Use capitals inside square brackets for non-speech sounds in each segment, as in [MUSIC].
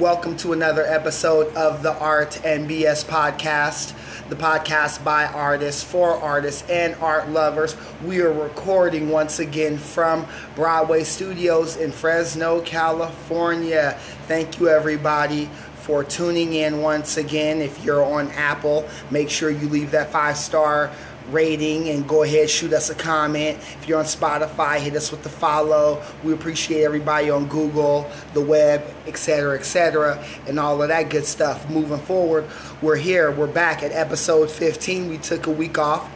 Welcome to another episode of the Art and BS podcast, the podcast by artists, for artists, and art lovers. We are recording once again from Broadway Studios in Fresno, California. Thank you, everybody, for tuning in once again. If you're on Apple, make sure you leave that five star rating and go ahead shoot us a comment if you're on spotify hit us with the follow we appreciate everybody on google the web etc etc and all of that good stuff moving forward we're here we're back at episode 15 we took a week off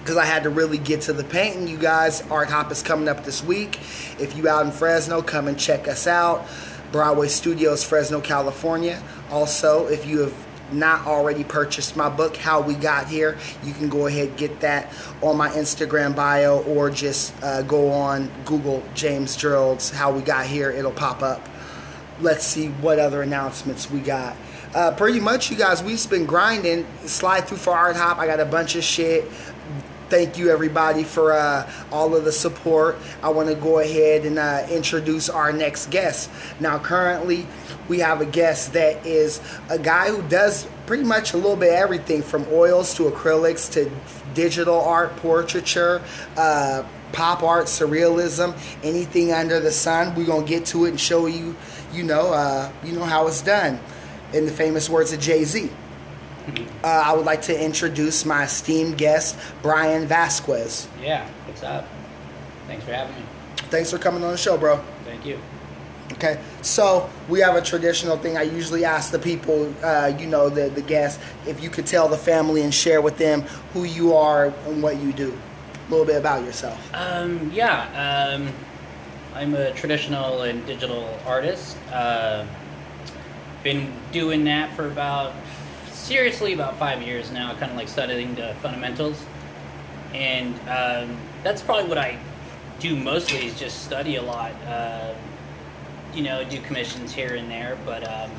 because I had to really get to the painting. You guys, Art Hop is coming up this week. If you out in Fresno, come and check us out. Broadway Studios, Fresno, California. Also, if you have not already purchased my book, How We Got Here, you can go ahead get that on my Instagram bio or just uh, go on Google James Gerald's How We Got Here. It'll pop up. Let's see what other announcements we got. Uh, pretty much, you guys, we've been grinding. Slide through for Art Hop. I got a bunch of shit thank you everybody for uh, all of the support. I want to go ahead and uh, introduce our next guest. Now, currently, we have a guest that is a guy who does pretty much a little bit everything from oils to acrylics to digital art, portraiture. Uh, pop art, surrealism, anything under the sun. We're gonna get to it and show you, you know, uh, you know how it's done. In the famous words of Jay Z. Uh, I would like to introduce my esteemed guest, Brian Vasquez. Yeah, what's up? Thanks for having me. Thanks for coming on the show, bro. Thank you. Okay, so we have a traditional thing. I usually ask the people, uh, you know, the the guests, if you could tell the family and share with them who you are and what you do. A little bit about yourself. Um, yeah, um, I'm a traditional and digital artist. Uh, been doing that for about seriously about five years now, kind of like studying the fundamentals, and um, that's probably what I do mostly is just study a lot. Uh, you know, do commissions here and there, but um,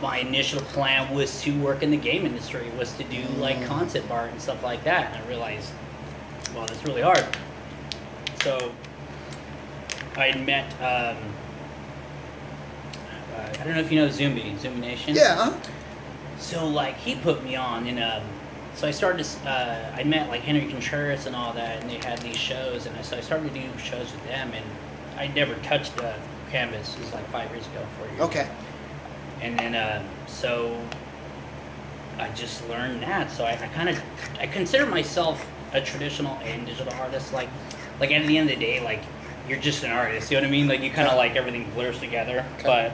my initial plan was to work in the game industry, was to do like Mm. concept art and stuff like that, and I realized, well, that's really hard. So I met. Um, uh, I don't know if you know Zumbi, Zumbi Nation. Yeah. So like he put me on, and um, so I started. To, uh, I met like Henry Contreras and all that, and they had these shows, and I, so I started to do shows with them, and I never touched the canvas. It was like five years ago, four years. ago. Okay. And then uh, so I just learned that. So I, I kind of I consider myself a traditional and digital artist. Like like at the end of the day, like you're just an artist. You know what I mean? Like you kind of like everything blurs together. Okay. But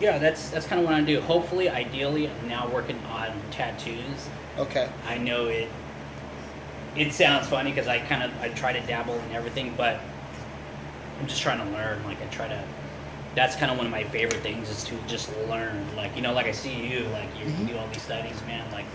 yeah, that's that's kind of what I do. Hopefully, ideally, I'm now working on tattoos. Okay. I know it. It sounds funny because I kind of I try to dabble in everything, but I'm just trying to learn. Like I try to. That's kind of one of my favorite things is to just learn. Like you know, like I see you, like you Mhm. do all these studies, man. Like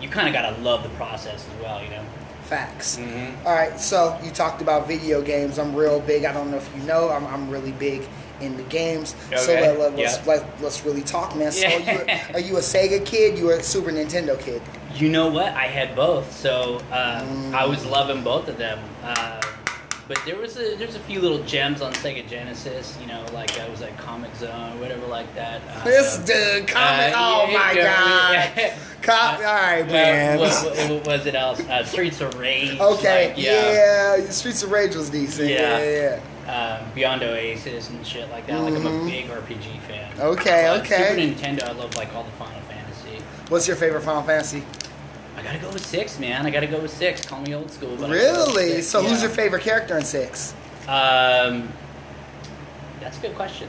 you kind of gotta love the process as well, you know. Facts. Mm-hmm. All right, so you talked about video games. I'm real big. I don't know if you know, I'm, I'm really big in the games. So Okay, let, let, yeah. us let, let's really talk, man. So Yeah. you, [LAUGHS] are you a Sega kid? You a Super Nintendo kid? You know what? I had both, so uh, Mm. I was loving both of them. Uh, but there was a there's a few little gems on Sega Genesis, you know, like I was at Comix Zone, whatever like that. Uh, This dude, comic. uh, oh yeah, my yeah, god. yeah. [LAUGHS] All right, man. What, what, what was it else? Uh, Streets of Rage. [LAUGHS] okay, like, yeah. Streets of Rage was decent. Yeah, Yeah. yeah. Um, Beyond Oasis and shit like that. Like I'm a big RPG fan. Okay, Uh, okay. Super Nintendo, I love like all the Final Fantasy. What's your favorite Final Fantasy? I gotta go with six, man. I gotta go with six. Call me old school. But I gotta go with Really? So who's your favorite character in six? Um, that's a good question.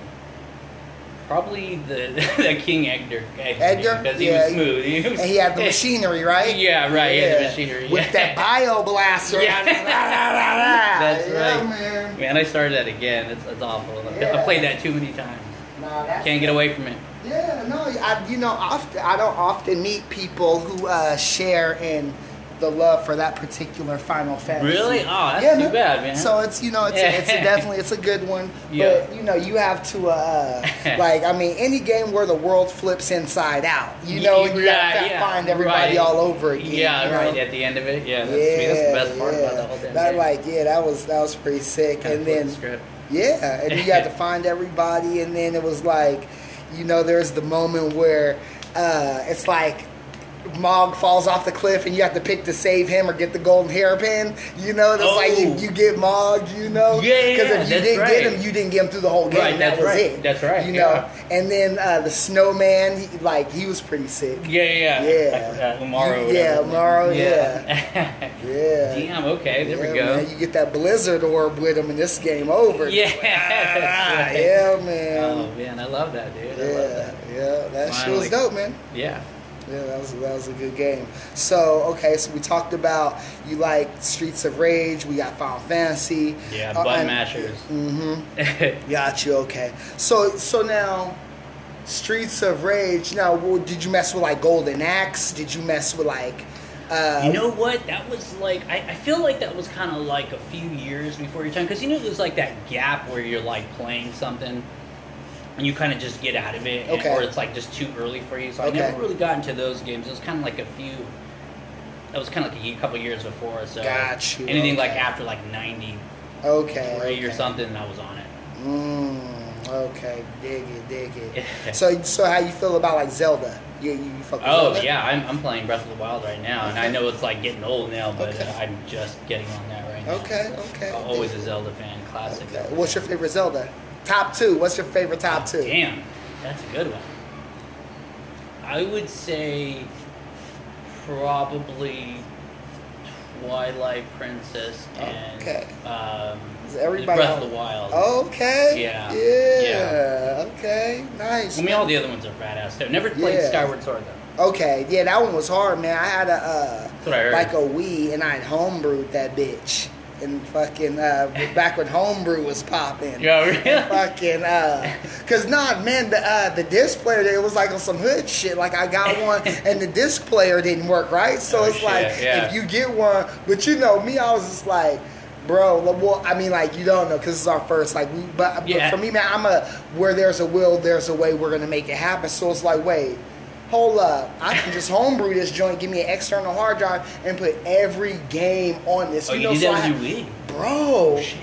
Probably the [LAUGHS] the King Edgar. Edgar? because he Yeah. was smooth. He was, And he had the [LAUGHS] machinery, right? Yeah, right. He had the machinery. With yeah. that bio blaster. [LAUGHS] Yeah. That's That's right. man. Man, I started that again. It's, it's awful. Yeah. I played that too many times. Nah, Can't get away from it. Yeah, no, I, you know, often, I don't often meet people who uh, share in the love for that particular Final Fantasy. Really? Oh, that's too bad, man. So it's you know it's, a, [LAUGHS] it's a definitely it's a good one. Yeah. But you know you have to uh, [LAUGHS] like I mean any game where the world flips inside out. You know you Right, have to yeah, find everybody right. all over again. Yeah, you know? right. At the end of it, yeah, that's, yeah, sweet. that's the best part yeah. about the whole thing. That like yeah, that was that was pretty sick. Kinda and then the. Yeah, and you had to [LAUGHS] find everybody, and then it was like, you know, there's the moment where uh, it's like Mog falls off the cliff, and you have to pick to save him or get the golden hairpin. You know, it's like you, Oh. you get Mog. You know, Yeah, yeah, Because yeah, if you didn't right. get him, you didn't get him through the whole game. Right, that that's was right. it. That's right, You know, yeah. and then uh, the snowman, he, like he was pretty sick. Yeah, yeah, Yeah. Umaro. You- yeah, whatever. Umaro, yeah. [LAUGHS] Yeah. Damn. Okay. There Yeah, we go. Man, you get that blizzard orb with him, and this game over. Yeah. Like, ah, That's [LAUGHS] yeah, man. Oh man, I love that, dude. I love yeah, that. yeah, that shit was dope, man. Yeah. Yeah, that was that was a good game. So okay, so we talked about you like Streets of Rage. We got Final Fantasy. Yeah. Uh, Button mashers. Mm-hmm. [LAUGHS] Got you. Okay. So so now, Streets of Rage. Now, well, did you mess with like Golden Axe? Did you mess with like? Uh, You know what? That was like I, I feel like that was kind of like a few years before your time because you know there's like that gap where you're like playing something and you kind of just get out of it, and- Okay. or it's like just too early for you. So I never really got into those games. It was kind of like a few. That was kind of like a couple years before. So Got you, anything like after like ninety, okay. okay. or something, I was on it. Mm, okay, dig it, dig it. [LAUGHS] so, so how you feel about like Zelda? You, you, you fuck with Oh Zelda? yeah, I'm, I'm playing Breath of the Wild right now, and I know it's like getting old now, but Okay. uh, I'm just getting on that right now. Okay, okay. I'm always a Zelda fan, classic. Okay. What's your favorite Zelda? Top two. What's your favorite top two? Damn, that's a good one. I would say probably Twilight Princess and Okay. um, Is everybody Breath on- of the Wild. Okay. Yeah. Yeah. Okay. Nice. I mean, all the other ones are badass too. Never played Yeah. Skyward Sword though. Okay. Yeah, that one was hard, man. I had a uh, That's what I heard. like a Wii, and I homebrewed that bitch. And fucking uh, back when homebrew was popping. Yeah, really? fucking uh cause nah man the uh the disc player it was like on some hood shit like i got one [LAUGHS] and the disc player didn't work right so Oh, it's shit, like yeah. if you get one but you know me i was just like bro well i mean like you don't know because it's our first like we but, Yeah. but for me man i'm a where there's a will there's a way we're gonna make it happen so it's like wait Hold up! Uh, I can just homebrew this joint, give me an external hard drive, and put every game on this. Oh, you know, so that I with your Wii? bro. Shit.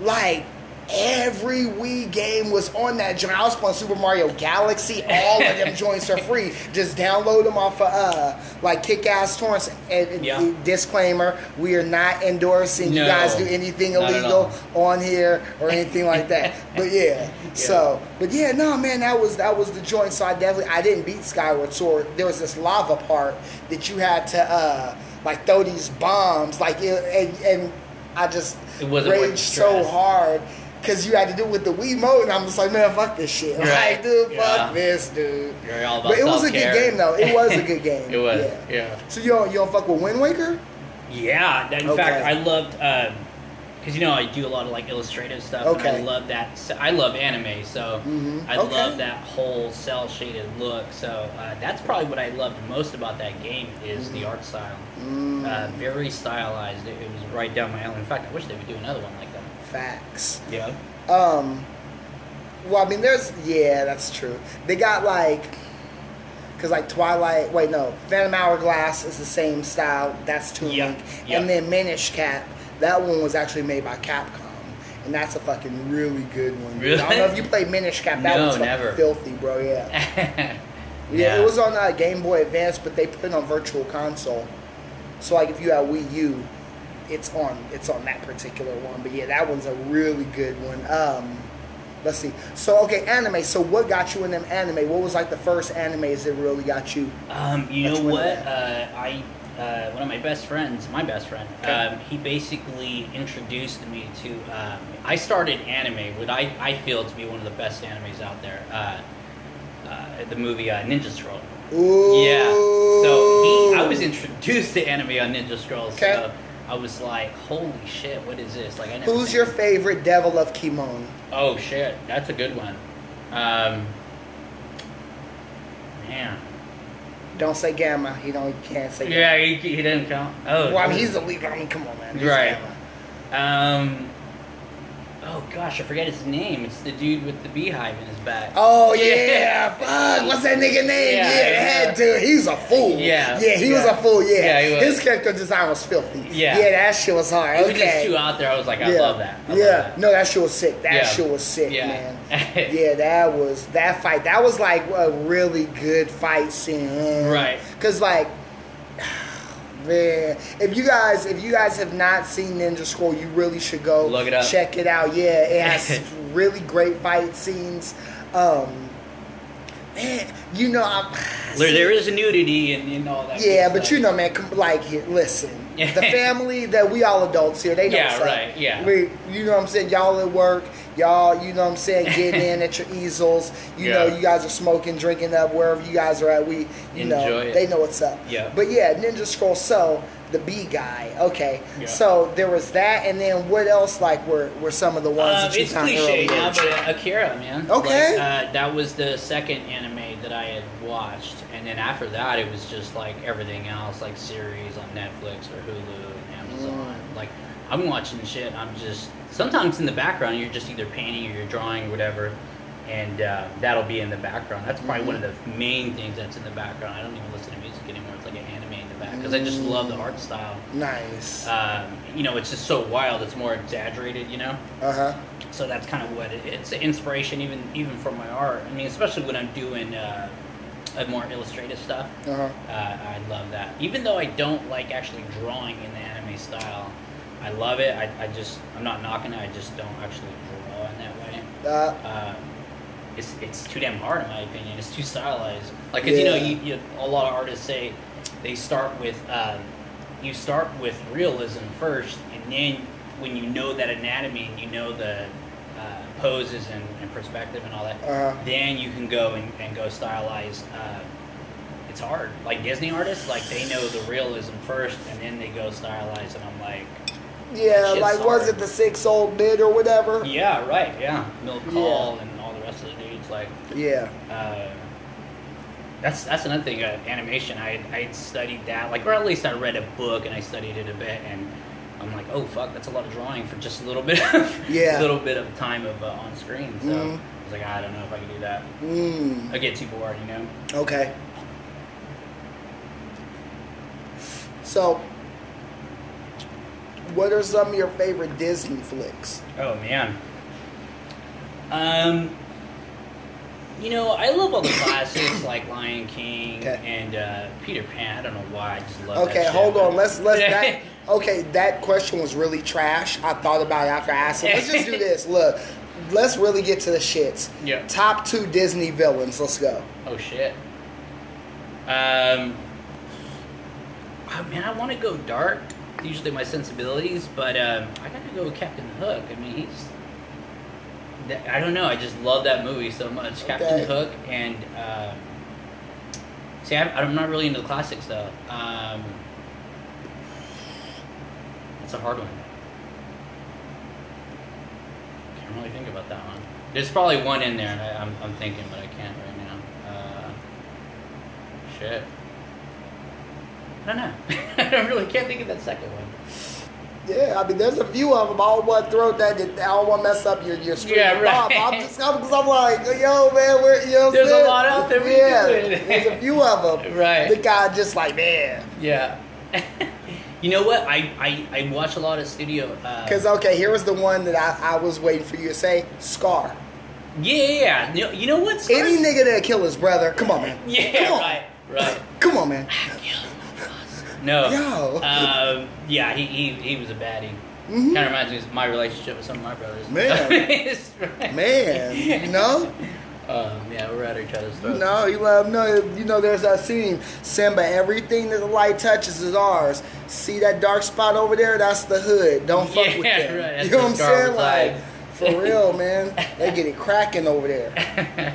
Like every Wii game was on that joint. I was playing Super Mario Galaxy. All of them [LAUGHS] joints are free. Just download them off of uh, like Kick-Ass Torrents. And, Yeah. disclaimer: We are not endorsing you guys do anything illegal on here or anything like that. [LAUGHS] But yeah, so but yeah, no man, that was that was the joint. So I definitely I didn't beat Skyward Sword. There was this lava part that you had to uh, like throw these bombs like and and I just raged so hard because you had to do it with the Wii mode, and I'm just like, man, fuck this shit. Right. Like, dude, Yeah. fuck this, dude. You're all about But it was a good game, though. It was a good [LAUGHS] game. It was, Yeah. yeah. So you don't you don't fuck with Wind Waker? Yeah, that- in Okay. fact, I loved because you know I do a lot of like illustrative stuff. And I love that. I love anime, so Mhm. I Okay. love that whole cell shaded look. So uh, that's probably what I loved most about that game is the art style. Mm, Uh, very stylized. It, it was right down my alley. In fact, I wish they would do another one like that. Facts. Yeah. Um, well, I mean, there's yeah, that's true. They got like, cause like Twilight. Wait, no, Phantom Hourglass is the same style. That's Toon Link, yeah. and then Minish Cap. That one was actually made by Capcom, and that's a fucking really good one. dude. I don't know if you played Minish Cap. That No, one's never. filthy, bro. Yeah. yeah. [LAUGHS] Yeah, it was on uh, Game Boy Advance, but they put it on Virtual Console. So like, if you have Wii U, it's on it's on that particular one. But yeah, that one's a really good one. Um, let's see. So okay, anime. So what got you in them anime? What was like the first animes that really got you? Um, you know one what? Uh, I uh, one of my best friends, my best friend, Okay. um, he basically introduced me to. Um, I started anime, what I, I feel to be one of the best animes out there. Uh, uh, the movie uh, Ninja Scroll. Ooh. Yeah. So he, I was introduced to anime on Ninja Scroll. Okay. So I was like, holy shit, what is this? Like, I never. Who's your favorite Devil of Kimon? Oh shit, that's a good one. Um, man. Don't say Gemma. He don't. He can't say. Yeah, he, he didn't count. Oh. Well, I mean, he's the lead. I mean, come on, man. He's Right. Gemma. Um. Oh gosh, I forget his name. It's the dude with the beehive in his back. Oh yeah, [LAUGHS] fuck. What's that nigga name? Yeah, Yeah, yeah. head dude. He's a fool. Yeah, yeah, he was a fool. Yeah, Yeah, his character design was filthy. Yeah. yeah, that shit was hard. It was just okay, too out there. I was like, I yeah. love that. I love yeah, that. no, that shit was sick. That Yeah. shit was sick, Yeah. man. [LAUGHS] yeah, that was that fight. That was like a really good fight scene. Right. Cause like. Man, if you guys if you guys have not seen Ninja Scroll, you really should go Look it up. Check it out. Yeah, it has [LAUGHS] really great fight scenes. Um, man, you know I'm. There, there is nudity and, and all that. Yeah, but stuff. you know, man, like here, listen, [LAUGHS] the family that we all adults here, they know Yeah, right, yeah. We, you know what I'm saying? Y'all at work, y'all, you know what I'm saying, getting [LAUGHS] in at your easels. You know, you guys are smoking, drinking up wherever you guys are at. We, you know, it. they know what's up. Yeah. But yeah, Ninja Scroll. So the B guy, okay. Yeah. So there was that, and then what else? Like were were some of the ones Uh, that you it's cliche now, but uh, Akira, man. Okay. Like, uh, that was the second anime that I had watched, and then after that, it was just like everything else, like series on Netflix or Hulu and Amazon. Mm. Like I'm watching shit. I'm just sometimes in the background, you're just either painting or you're drawing or whatever, and uh, that'll be in the background. That's probably one of the main things that's in the background. I don't even listen to music anymore. It's like an anime in the back because I just love the art style. Nice. Um, you know, it's just so wild. It's more exaggerated. You know. Uh huh. So that's kind of what it, it's an inspiration, even even for my art. I mean, especially when I'm doing uh, more illustrative stuff. Uh huh. Uh, I love that. Even though I don't like actually drawing in the anime style, I love it. I, I just I'm not knocking it. I just don't actually draw in that way. Uh, Uh, it's it's too damn hard in my opinion. It's too stylized. Like, 'cause, you know, you, you, a lot of artists say they start with um, you start with realism first, and then when you know that anatomy and you know the uh, poses and, and perspective and all that, Uh-huh. then you can go and, and go stylized. Uh, it's hard. Like Disney artists, like they know the realism first, and then they go stylized, and I'm like, yeah, like was it the six old bit or whatever? yeah, right, yeah, Milk Yeah. Call and all the rest of the dudes, like. Yeah. uh, that's that's another thing. Uh, animation. I I studied that, like, or at least I read a book and I studied it a bit, and I'm like, oh fuck, that's a lot of drawing for just a little [LAUGHS] bit, of, Yeah. a little bit of time of uh, on screen. So Mhm. I was like, I don't know if I can do that. Mm. I get too bored, you know. Okay. So, what are some of your favorite Disney flicks? Oh man. Um. You know, I love all the [COUGHS] classics like Lion King Okay. and uh, Peter Pan. I don't know why. I just love. Okay, shit, hold but- on. Let's let's that. [LAUGHS] Okay, that question was really trash. I thought about it after I asked it. Let's just do [LAUGHS] this. Look, let's really get to the shits. Yeah. Top two Disney villains. Let's go. Oh shit. Um. Oh, man, I want to go dark. Usually my sensibilities, but um, I gotta go with Captain Hook. I mean, he's. I don't know. I just love that movie so much. Captain Hook and. Um, see, I'm, I'm not really into the classics though. Um, it's a hard one. Can't really think about that one. There's probably one in there, and I, I'm, I'm thinking, but I can't right now. Uh, shit. I don't know. [LAUGHS] I really can't think of that second one. Yeah, I mean, there's a few of them. I don't want to throw that. I don't want to mess up your your stream Yeah, right. I'm just because I'm like, yo, man, we're you know. what I'm There's a saying? lot out there Yeah, can do it. there's a few of them. [LAUGHS] Right. The guy just like man. Yeah. [LAUGHS] you know what? I, I, I watch a lot of studio. Uh, Because okay, here was the one that I, I was waiting for you to say. Scar. yeah, yeah. You know, what? Any nigga that kill his brother, come on, man. Yeah, come on. right, right. Come on, man. No. Yo. Um, yeah, he, he, he was a baddie. Mhm. Kind of reminds me of my relationship with some of my brothers. Man. [LAUGHS] Right. Man, you know, Um, yeah, we're at each other's throats. know, you love no, you know. There's that scene, Simba. Everything that the light touches is ours. See that dark spot over there? That's the hood. Don't fuck with [LAUGHS] Yeah, them. right, you know what I'm saying? Like for real, man. They get it cracking over there. [LAUGHS]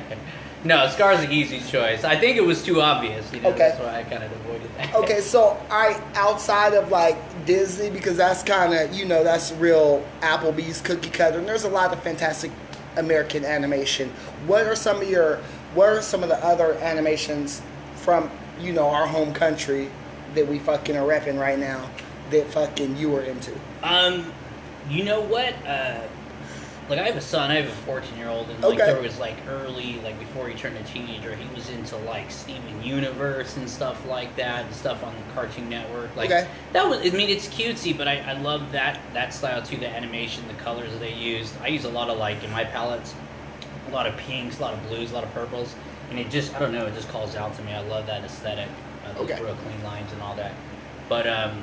no, Scar's an easy choice. I think it was too obvious. You know, Okay. That's why I kind of avoided that. Okay, so I outside of like Disney because that's kind of you know that's real Applebee's cookie cutter, and there's a lot of fantastic American animation. What are some of your what are some of the other animations from you know our home country that we fucking are repping right now that fucking you were into? Um, you know what? Uh, like I have a son, I have a 14 year old, and like Okay. there was like early, like before he turned a teenager, he was into like Steven Universe and stuff like that, and stuff on the Cartoon Network. Like Okay. that was, I mean, it's cutesy, but I, I love that that style too, the animation, the colors they used. I use a lot of like in my palettes, a lot of pinks, a lot of blues, a lot of purples, and it just, I don't know, it just calls out to me. I love that aesthetic, uh, Okay. real clean lines and all that. But um,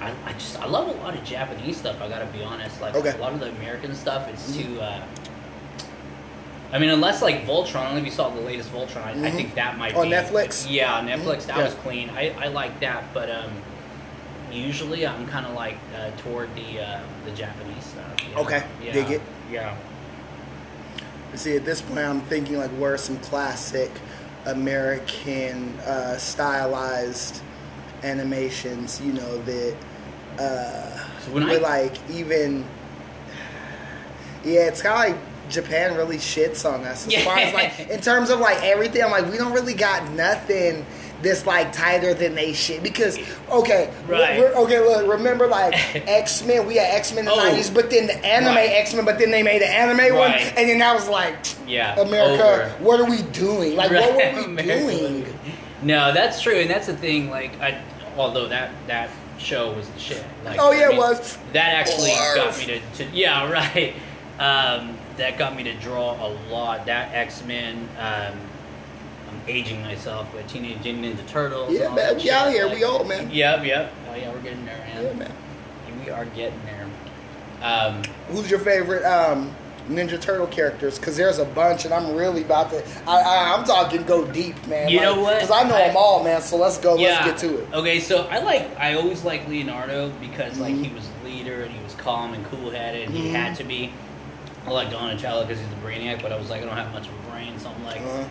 I, I just I love a lot of Japanese stuff. I gotta be honest. Like Okay. a lot of the American stuff, it's Mhm. too. Uh, I mean, unless like Voltron. I don't know if you saw the latest Voltron. I, I Mhm. think that might be. On be Netflix? Yeah, on Netflix. That Yeah. was clean. I, I like that, but um, usually I'm kind of like uh, toward the uh, the Japanese stuff. you know? Okay. Yeah. Dig it. Yeah. See, at this point, I'm thinking like, where are some classic American uh, stylized animations? You know that uh, So when were I like even. Yeah, it's kind of like Japan really shits on us as far as like [LAUGHS] in terms of like everything. I'm like, we don't really got nothing this like tighter than they shit because okay, Right. we're- okay, look, remember like [LAUGHS] X Men? We had X Men in the Oh. '90s, but then the anime Right. X Men, but then they made an anime one, and then I was like. yeah America, over. what are we doing? Like, what were we [LAUGHS] America. doing? No, that's true, and that's the thing. Like, I, although that that show was the shit. Like, Oh, yeah, I it was. That actually Barf. got me to, to [LAUGHS] yeah, right. Um, that got me to draw a lot. That X Men. Um, I'm aging myself, but Teenage Mutant Ninja Turtles. Yeah, man, we out here, like- we old, man. Yep, yep. Oh yeah, we're getting there, man. Yeah, man. We are getting there. Um, Who's your favorite um, Ninja Turtle characters? Because there's a bunch, and I'm really about to. I, I, I'm talking go deep, man. You know what? Because I know I- them all, man. So let's go. Let's get to it. Okay, so I like I always like Leonardo because like Mhm. he was leader and he was calm and cool headed. He Mhm. had to be. I like Donatello because he's a brainiac, but I was like I don't have much of a brain, so I'm like Uh-huh.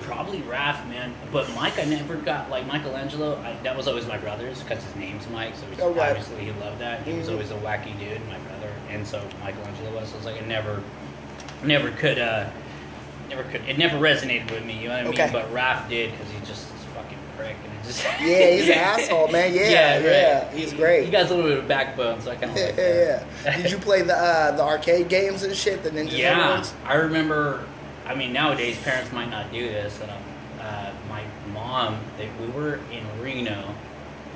probably Raph, man. But Mike, I never got like Michelangelo. I, that was always my brother's because his name's Mike, so he's, Oh, right. obviously he loved that. He was Mhm. always a wacky dude, my brother, and so Michelangelo was. So it's like I never, never could, uh never could. It never resonated with me. You know what I Okay. mean? But Raph did because he's just this fucking prick, and it just Yeah, he's an [LAUGHS] asshole, man. Yeah, yeah, he's great. He got a little bit of backbone, so I kind of Yeah, like yeah, that. yeah. Did you play the uh, the arcade games and shit? The Ninja Yeah, ones? I remember. I mean, nowadays parents might not do this, and uh, my mom, they, we were in Reno,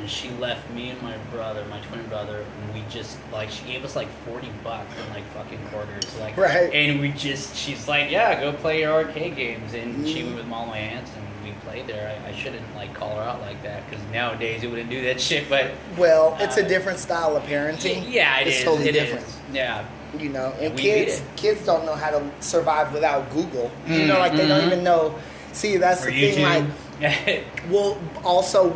and she left me and my brother, my twin brother, and we just like she gave us like forty bucks and like fucking quarters, like Right. And we just, she's like, yeah, go play your arcade games, and she Mhm. went with all my aunts, and we played there. I, I shouldn't like call her out like that because nowadays you wouldn't do that [LAUGHS] shit, but. Well, it's a Uh, different style of parenting. Yeah, it it's is, totally it different. is. Yeah, you know and we kids kids don't know how to survive without google you know like they don't Mhm. even know see that's the thing like [LAUGHS] well also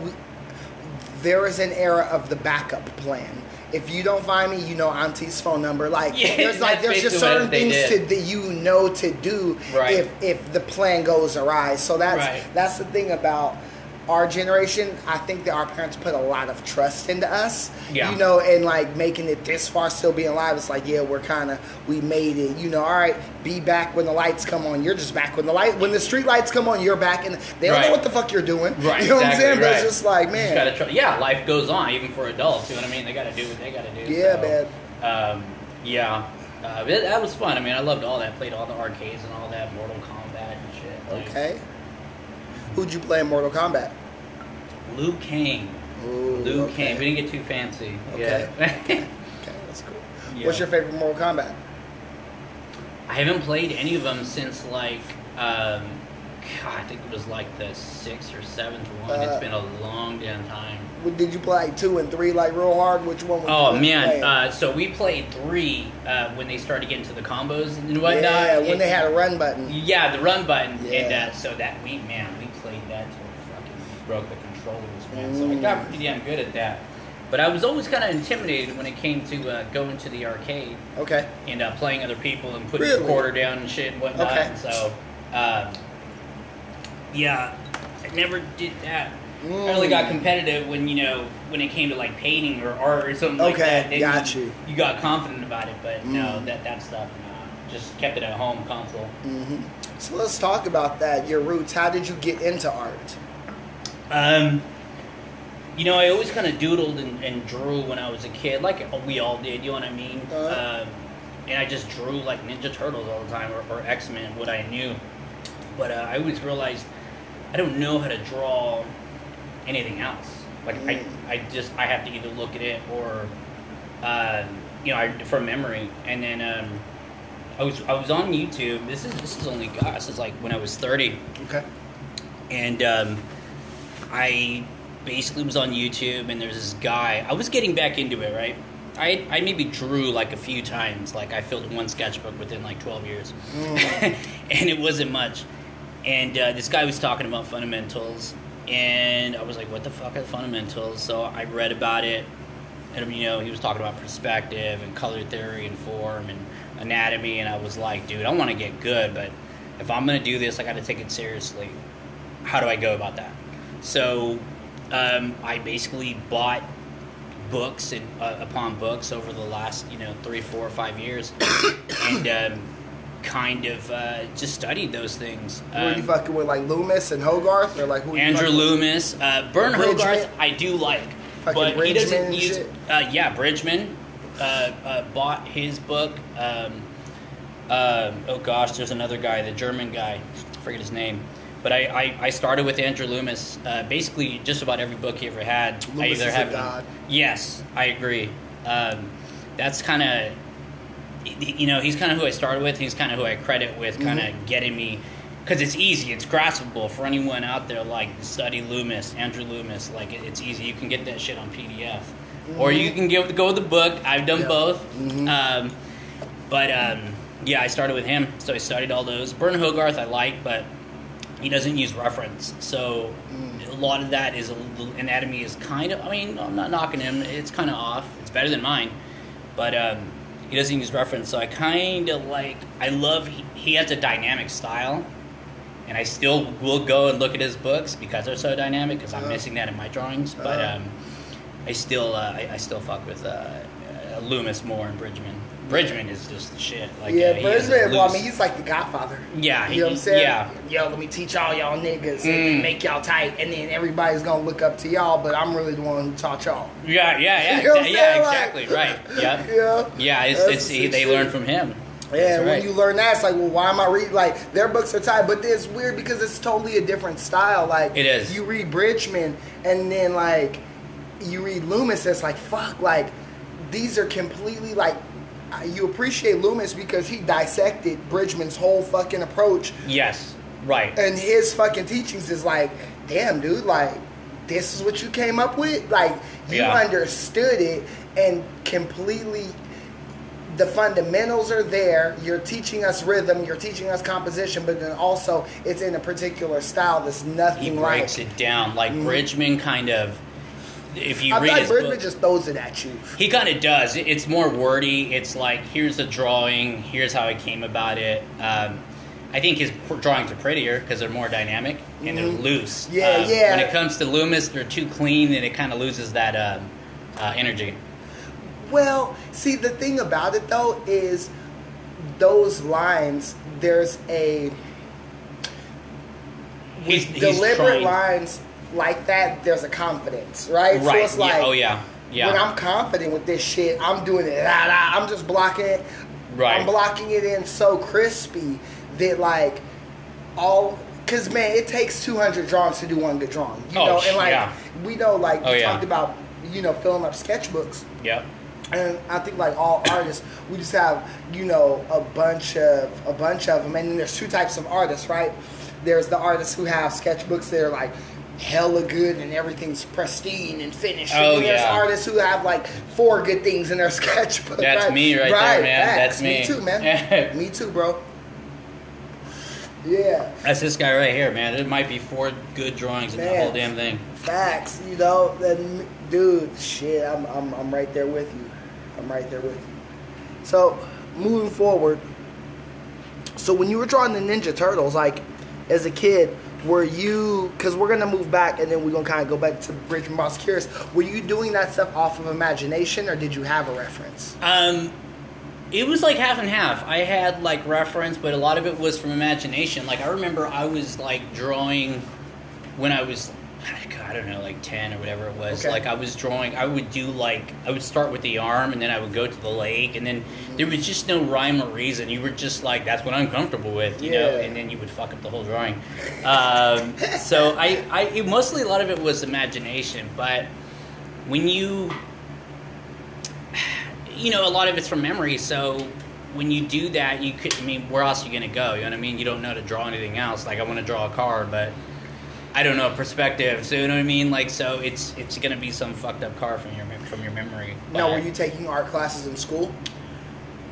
there is an era of the backup plan if you don't find me, you know Auntie's phone number. Like Yeah, there's like there's just certain things to, that you know to do Right. if if the plan goes awry. So that's Right. that's the thing about our generation. I think that our parents put a lot of trust into us. Yeah. You know, and like making it this far, still being alive. It's like yeah, we're kind of we made it. You know, all right, be back when the lights come on. You're just back when the light when the street lights come on. You're back, and they don't Right. know what the fuck you're doing. Right, [LAUGHS] You know what I'm exactly, saying? But it's just like man. just gotta try. Yeah, life goes on even for adults. You know what I mean? They gotta do what they gotta do. Yeah, so, Um, yeah, uh, it, that was fun. I mean, I loved all that. Played all the arcades and all that, Mortal Kombat and shit. Like, Okay. Who'd you play in Mortal Kombat? Liu Kang. Ooh, Liu okay. Kang. We didn't get too fancy. Okay. Yeah. [LAUGHS] Okay, that's cool. Yeah. What's your favorite Mortal Kombat? I haven't played any of them since like, um, God, I think it was like the sixth or seventh one. Uh, it's been a long damn time. Did you play like two and three like real hard? Which one? Was Oh man! Uh, so we played three uh, when they started getting to the combos and whatnot. yeah, when It- they had a run button. Yeah, the run button, and Yeah. uh, so that we man, we played that till we fucking broke the controllers, man. So I Mm. got pretty damn good at that. But I was always kind of intimidated when it came to uh, going to the arcade Okay. and uh, playing other people and putting Really? the quarter down and shit and whatnot. Okay. And so, um, yeah, I never did that. I only got Mm. competitive when you know when it came to like painting or art or something like that. Then got you. You got confident about it, but no, Mm. that that stuff, no, just kept it at home console. hmm So let's talk about that. Your roots. How did you get into art? Um, you know, I always kind of doodled and, and drew when I was a kid, like we all did. You know what I mean? Uh-huh. Um, and I just drew like Ninja Turtles all the time or, or X Men, what I knew. But uh, I always realized I don't know how to draw anything else. Like I, I just I have to either look at it or, uh, you know, I, from memory. And then um, I was I was on YouTube. This is this is only gosh, this is like when I was thirty, Okay. and um, I basically was on YouTube, and there's this guy. I was getting back into it, right? I, I maybe drew like a few times. Like I filled one sketchbook within like 12 years, [LAUGHS] and it wasn't much. And uh, this guy was talking about fundamentals, and I was like, "What the fuck are the fundamentals?" So I read about it, and you know, he was talking about perspective and color theory and form and anatomy, and I was like, "Dude, I want to get good, but if I'm gonna do this, I got to take it seriously. How do I go about that?" So um, I basically bought books and uh, upon books over the last you know three, four, five years, and um, kind of uh, just studied those things. Who are you Um, fucking with, like Loomis and Hogarth, or like who? Andrew? Loomis, uh, Bern Bridgman? Hogarth, I do like, Fucking but he doesn't use. Uh, yeah, Bridgman uh, uh, bought his book. Um, um, oh gosh, there's another guy, the German guy, I forget his name. But I, I, I started with Andrew Loomis. Uh, basically, just about every book he ever had. I Loomis either is a have. god. Yes, I agree. Um, that's kind of, you know, he's kind of who I started with. He's kind of who I credit with, kind of Mm-hmm. getting me, because it's easy, it's graspable for anyone out there. Like study Loomis, Andrew Loomis. Like it, it's easy. You can get that shit on PDF, or you can give, go with the book. I've done Yeah. both. Mhm. Um, but um, yeah, I started with him, so I studied all those. Burne Hogarth I like, but he doesn't use reference, so Mm. a lot of that is anatomy is kind of. I mean, I'm not knocking him; it's kind of off. It's better than mine, but um, he doesn't use reference. So I kind of like. I love. He, he has a dynamic style, and I still will go and look at his books because they're so dynamic. Because I'm Uh-huh. missing that in my drawings, but Uh-huh. um, I still uh, I, I still fuck with uh, uh, Loomis more and Bridgman. Bridgman is just the shit. Like yeah, uh, Bridgman. Well, I mean, he's like the Godfather. Yeah, you know what I'm saying? yeah. Yo, let me teach all y'all niggas and Mm. make y'all tight, and then everybody's gonna look up to y'all. But I'm really the one who taught y'all. Yeah, yeah, yeah, [LAUGHS] You know what I'm exa- yeah, saying? Like- exactly, right. [LAUGHS] Yeah, Yeah. yeah. It's, it's he, they learn from him. Yeah, That's when you learn that, it's like, well, why am I reading? Like, their books are tight, but it's weird because it's totally a different style. Like, It is. You read Bridgman, and then like, you read Loomis. It's like, fuck, like, these are completely like. You appreciate Loomis because he dissected Bridgman's whole fucking approach, yes, right. and his fucking teachings is like, damn, dude, like, this is what you came up with. Like, you Yeah. understood it and completely the fundamentals are there. You're teaching us rhythm. You're teaching us composition, but then also it's in a particular style that's nothing. He breaks like. it down like mm-hmm. Bridgman kind of. If you I read Bridgman book, just throws it at you. he kind of does. It's more wordy. It's like here's the drawing. Here's how I came about it. Um, I think his drawings are prettier because they're more dynamic and they're loose. Mm-hmm. Yeah, Um, yeah. When it comes to Loomis, they're too clean and it kind of loses that um, uh, energy. Well, see, the thing about it though is those lines. There's a He's, deliberate trying- lines like that. There's a confidence, right? So Right. it's like, yeah. Oh yeah. Yeah. When I'm confident with this shit, I'm doing it. La, la, I'm just blocking it. Right. I'm blocking it in so crispy that like all because man, it takes 200 drawings to do one good drawing. You Oh, know, and like yeah. we know, like Oh, we yeah. talked about, you know, filling up sketchbooks. Yeah. And I think like all artists, we just have you know a bunch of a bunch of them, and then there's two types of artists, right? There's the artists who have sketchbooks that are like hella good and everything's pristine and finished. Oh, then there's yeah. artists who have like four good things in their [LAUGHS] sketchbook. That's right? me right there, man. facts. That's me. too, man. [LAUGHS] me too, bro. Yeah, That's this guy right here, man. It might be four good drawings in the whole damn thing. facts. You know, then dude, shit, I'm I'm I'm right there with you. I'm right there with you. So moving forward, so when you were drawing the Ninja Turtles, like as a kid, were you? Because we're gonna move back, and then we're gonna kind of go back to Bridgman Boss Curious. Were you doing that stuff off of imagination, or did you have a reference? Um, it was like half and half. I had like reference, but a lot of it was from imagination. Like I remember I was like drawing when I was I don't know, like ten or whatever it was. Okay. Like I was drawing, I would do like I would start with the arm, and then I would go to the leg, and then there was just no rhyme or reason. You were just like, "That's what I'm comfortable with," you know, and then you would fuck up the whole drawing. Um, so I, I it, mostly a lot of it was imagination, but when you, you know, a lot of it's from memory. So when you do that, you could. I mean, where else are you gonna go? You know what I mean? You don't know to draw anything else. Like I want to draw a car, but I don't know perspective. So you know what I mean? Like so, it's it's gonna be some fucked up car from your from your memory. Now, were you taking art classes in school?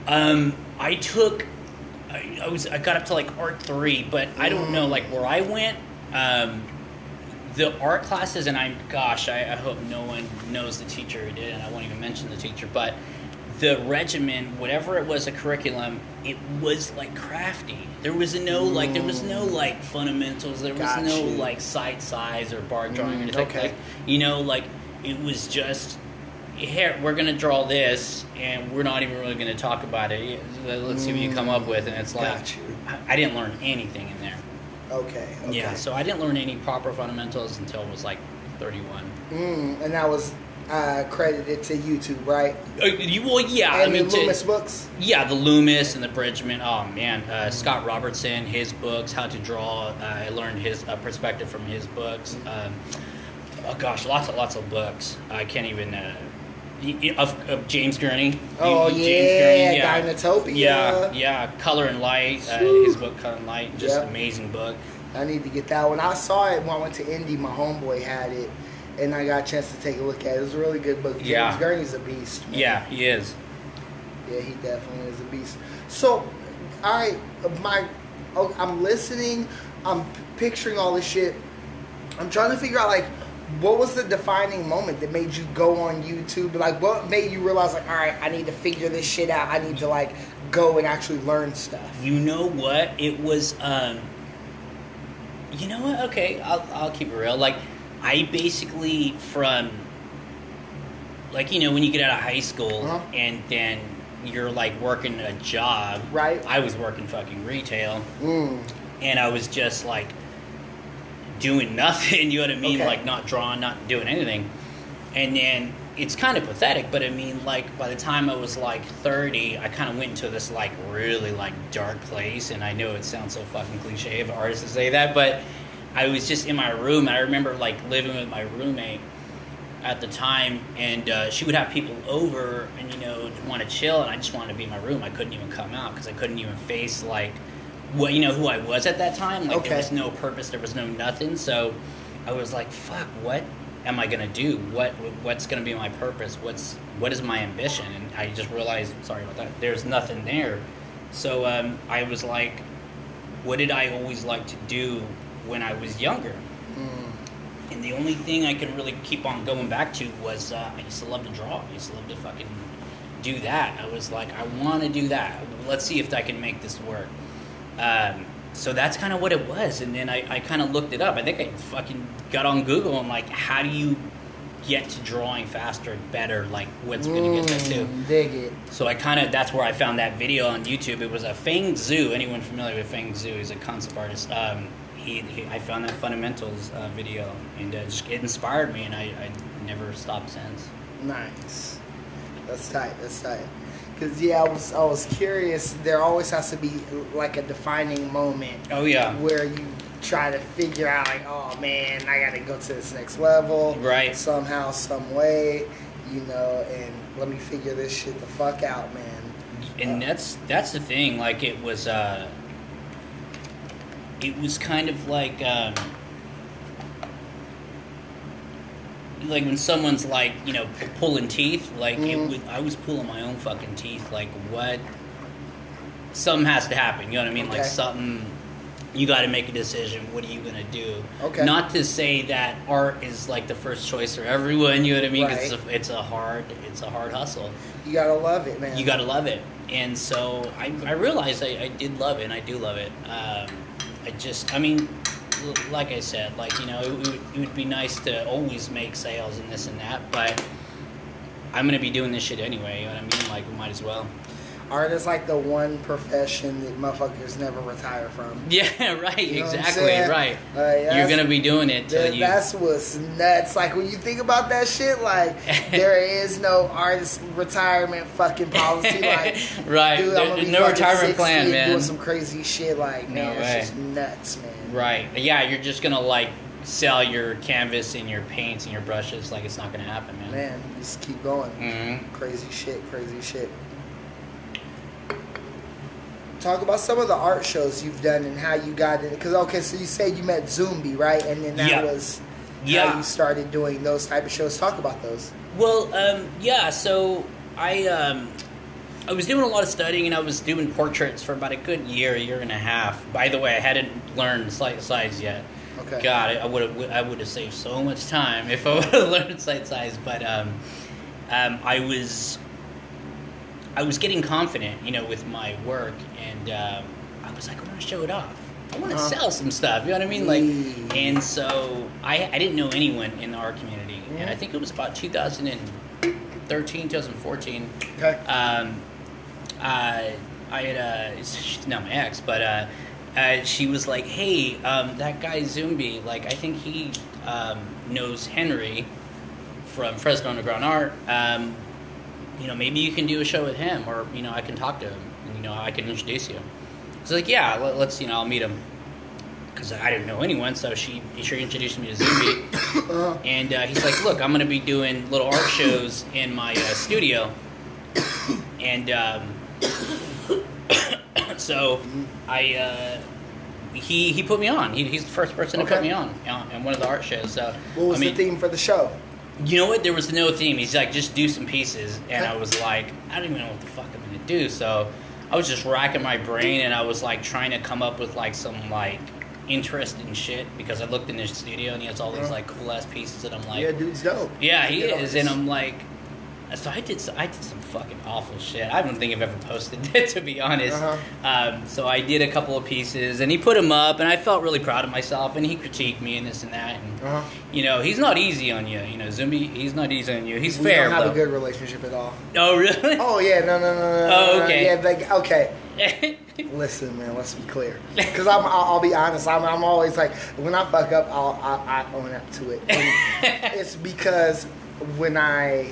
Um, I took. I, I was I got up to like art three, but I don't know like where I went. Um, the art classes, and I'm gosh, I, I hope no one knows the teacher who did, and I won't even mention the teacher, but. The regimen, whatever it was, a curriculum, it was like crafty. There was no like, there was no like fundamentals. There was Got no you. like sight size or Bargue drawing or anything. okay. Like, you know, like it was just here we're gonna draw this and we're not even really gonna talk about it let's see what you come up with and it's like Got you. I- i didn't learn anything in there Okay. okay. yeah so i didn't learn any proper fundamentals until it was like 31 Mm, and that was uh, credited to YouTube, right? uh, you, well yeah and i mean the to- Loomis books. yeah the loomis and the bridgman oh man uh, scott robertson his books how to draw uh, i learned his uh, perspective from his books um, oh gosh lots and lots of books i can't even uh, of, of James Gurney. Oh, James yeah, Dinotopia. Yeah, yeah. Color and Light. Uh, his book, Color and Light, just Yep. amazing book. I need to get that one. I saw it when I went to Indy. My homeboy had it, and I got a chance to take a look at it. It was a really good book. James Yeah. Gurney's a beast. man. Yeah, he is. Yeah, he definitely is a beast. So, I my, oh, I'm listening. I'm picturing all this shit. I'm trying to figure out like, what was the defining moment that made you go on YouTube? Like, what made you realize like, all right, I need to figure this shit out. I need to like go and actually learn stuff. You know what? It was. um You know what? Okay, I'll I'll keep it real. Like, I basically from. Like you know when you get out of high school Uh-huh. and then you're like working a job. Right. I was working fucking retail. Mm. and I was just like doing [LAUGHS] nothing. You know what I mean? Okay. Like not drawing, not doing anything. And then it's kind of pathetic, but I mean, like by the time I was like thirty, I kind of went into this like really like dark place. And I know it sounds so fucking cliche of artists to say that, but I was just in my room. And I remember like living with my roommate at the time, and uh, she would have people over and you know want to chill, and I just wanted to be in my room. I couldn't even come out because I couldn't even face like what you know who I was at that time. Like Okay. there was no purpose, there was no nothing. So I was like, "Fuck, what am I gonna do? What what's gonna be my purpose? What's what is my ambition?" And I just realized, sorry about that. There's nothing there. So um, I was like, "What did I always like to do when I was younger?" Mm. And the only thing I can really keep on going back to was uh, I used to love to draw. I used to love to fucking do that. I was like, I want to do that. Let's see if I can make this work. Um, so that's kind of what it was. And then I, I kind of looked it up. I think I fucking got on Google and like, how do you get to drawing faster and better? Like, what's going to get that to? Mm, Dig it. So I kind of that's where I found that video on YouTube. It was a Feng Zhu. Anyone familiar with Feng Zhu? He's a concept artist. Um, he, he I found that fundamentals uh, video and uh, just, it inspired me, and I, I never stopped since. Nice. That's tight. That's tight. Cause yeah, I was I was curious. There always has to be like a defining moment Oh yeah, where you try to figure out like, oh man, I got to go to this next level, Right. Somehow, some way, you know, and let me figure this shit the fuck out, man. and that's that's the thing. Like it was, uh, it was kind of like. Um, like when someone's like you know pulling teeth like it Mhm. would i was pulling my own fucking teeth like what something has to happen you know what i mean like something you got to make a decision what are you gonna do Okay. not to say that art is like the first choice for everyone you know what i mean Right. it's, a, it's a hard it's a hard hustle You gotta love it, man. you got to love it. And so I, I realized I, I did love it, and I do love it. Um, I just, I mean, like I said, like you know, it, would, it would be nice to always make sales and this and that, but I'm gonna be doing this shit anyway. You know what I mean? Like, we might as well. Art is like the one profession that motherfuckers never retire from. [LAUGHS] Yeah, right. You know exactly. Right. Like, You're gonna be doing it till That, you. that's what's nuts. Like when you think about that shit, like [LAUGHS] there is no artist retirement fucking policy. [LAUGHS] Like, Right. dude, There- there's no retirement plan, man. Doing some crazy shit, like No man, way. it's just nuts, man. Right. Yeah, you're just gonna like sell your canvas and your paints and your brushes. Like it's not gonna happen, man. Man, just keep going. hmm Crazy shit, crazy shit. Talk about some of the art shows you've done and how you got it. Because okay, so you said you met Zumbi, right? And then that Yeah. was Yeah. how you started doing those type of shows. Talk about those. Well, um, yeah. So I um, I was doing a lot of studying and I was doing portraits for about a good year, a year and a half. By the way, I hadn't learned sight size yet. Okay. God, I would have I would have saved so much time if I [LAUGHS] would have learned sight size. But um, um, I was I was getting confident, you know, with my work, and um, I was like, I want to show it off. I want to Uh-huh. sell some stuff. You know what I mean? Like, Mm. and so I I didn't know anyone in the art community, and I think it was about 2013, 2014 Okay. um, uh, I had uh, [LAUGHS] she's not my ex, but uh, uh, she was like, "Hey, um, that guy Zumbi, like, I think he um, knows Henry from Fresno Underground Art. Um, you know, maybe you can do a show with him, or you know, I can talk to him, and you know, I can introduce you." He's like, "Yeah, let, let's you know, I'll meet him." Because I didn't know anyone, so she she introduced me to. Uh, [COUGHS] And uh, he's like, "Look, I'm going to be doing little art shows in my uh, studio." And um, [COUGHS] so I, uh, he he put me on. He, he's the first person to put me on on in one of the art shows. So what was I mean, the theme for the show? You know what? There was no theme. He's like, just do some pieces, and I was like, I don't even know what the fuck I'm gonna do. So I was just racking my brain, and I was like trying to come up with like some like interesting shit because I looked in his studio and he has all these Uh-huh. like cool ass pieces, and I'm like, yeah, dude's dope. yeah, he is, and I'm like, so I did, I did some fucking awful shit. I don't think I've ever posted [LAUGHS] it to be honest. Uh-huh. Um, so I did a couple of pieces, and he put them up, and I felt really proud of myself. And he critiqued me and this and that, and Uh-huh. you know, he's not easy on you. You know, Zumbi, he's not easy on you. He's fair. we don't have a good relationship at all. oh really? [LAUGHS] Oh yeah, no, no, no, no. no, Oh, no, okay. Yeah, like okay. [LAUGHS] Listen, man. Let's be clear. Because I'm, I'll, I'll be honest. I'm, I'm always like, when I fuck up, I'll, I, I own up to it. And it's because when I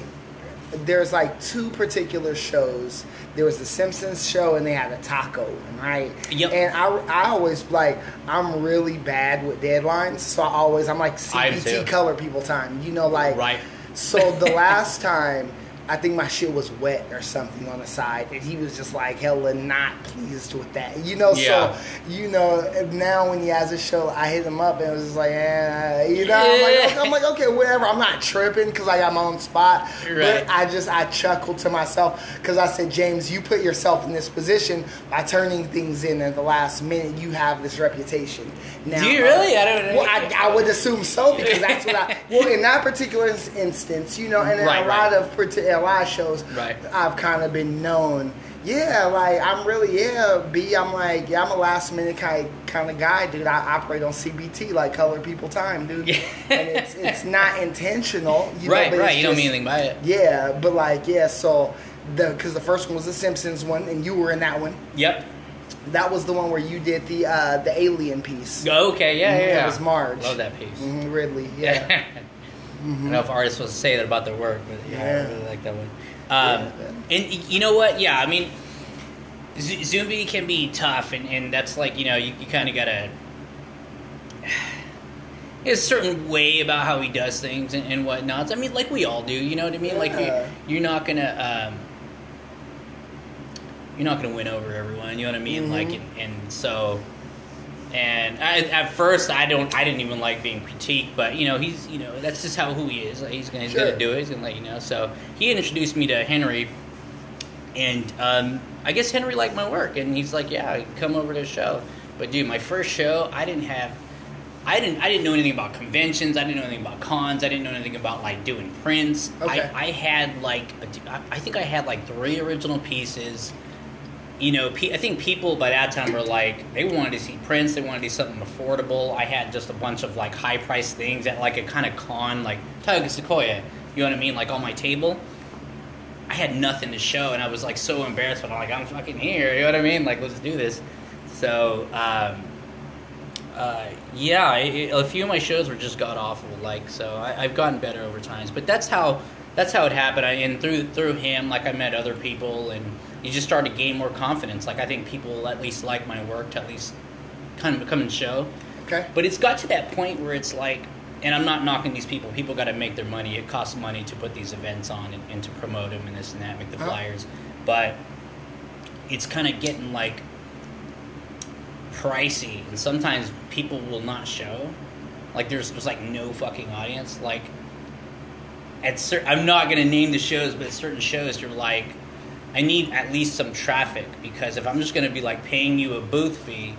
there's like two particular shows. There was the Simpsons show, and they had a taco, right? Yep. And I, I always like I'm really bad with deadlines, so I always I'm like CPT color people time. You know, like right. so the last time, I think my shit was wet or something on the side, and he was just like hella not pleased with that. You know, Yeah. so you know now when he has a show, I hit him up and it was just like, eh, you know, I'm like, okay, I'm like, okay, whatever. I'm not tripping because I got my own spot, Right. but I just I chuckled to myself because I said, James, you put yourself in this position by turning things in at the last minute. You have this reputation. Now, Do you uh, really? I don't know. Well, I, I would assume so because that's what I. Well, in that particular instance, you know, and in Right, a right. lot of parti- a lot of shows, Right. I've kind of been known. Yeah, like I'm really yeah. B, I'm like yeah, I'm a last minute kind kind of guy, dude. I operate on CPT, like color people time, dude. Yeah. and it's it's not [LAUGHS] intentional, you right, but right. You don't mean anything by it. Yeah, but like yeah, so the because the first one was the Simpsons one, and you were in that one. Yep. That was the one where you did the uh, the alien piece. Okay. Yeah. Yeah. that yeah. was Marge. Love that piece. Mhm, Ridley, [LAUGHS] yeah. I don't know if artists supposed to say that about their work, but yeah, Yeah. I really like that one. Um, and you know what? Yeah, I mean, Z- Zumbi can be tough, and, and that's like you know you, you kind of gotta. [SIGHS] There's a certain way about how he does things and, and whatnot. I mean, like we all do. You know what I mean? Like you, Yeah. you're not gonna. Um, you're not gonna win over everyone. You know what I mean? Mhm. Like, and, and so, and I, at first, I don't, I didn't even like being critiqued, but you know, he's, you know, that's just how who he is. Like, he's gonna, he's Sure. gonna do it. He's gonna let you know. So he introduced me to Henry, and um, I guess Henry liked my work, and he's like, yeah, come over to the show. But dude, my first show, I didn't have. I didn't. I didn't know anything about conventions. I didn't know anything about cons. I didn't know anything about like doing prints. Okay. I, I had like, a- I I think I had like three original pieces you know, I think people by that time were like, they wanted to see prints, they wanted to see something affordable. I had just a bunch of like high priced things at like a kind of con, like Taiga Sequoia, you know what I mean, like on my table. I had nothing to show, and I was like so embarrassed. But I'm like, I'm fucking here. You know what I mean? Like, let's do this. So, um, uh, yeah, a few of my shows were just god awful. Like, so I, I've gotten better over times. But that's how that's how it happened. I, and through through him, like I met other people, and you just start to gain more confidence. Like I think people at least like my work to at least kind of come and show. Okay. But it's got to that point where it's like, and I'm not knocking these people. People got to make their money. It costs money to put these events on and, and to promote them and this and that, make the Huh. flyers. But it's kind of getting like pricey, and sometimes people will not show. Like there's there's like no fucking audience. Like at cer- I'm not gonna name the shows, but certain shows you're like, I need at least some traffic because if I'm just gonna be like paying you a booth fee,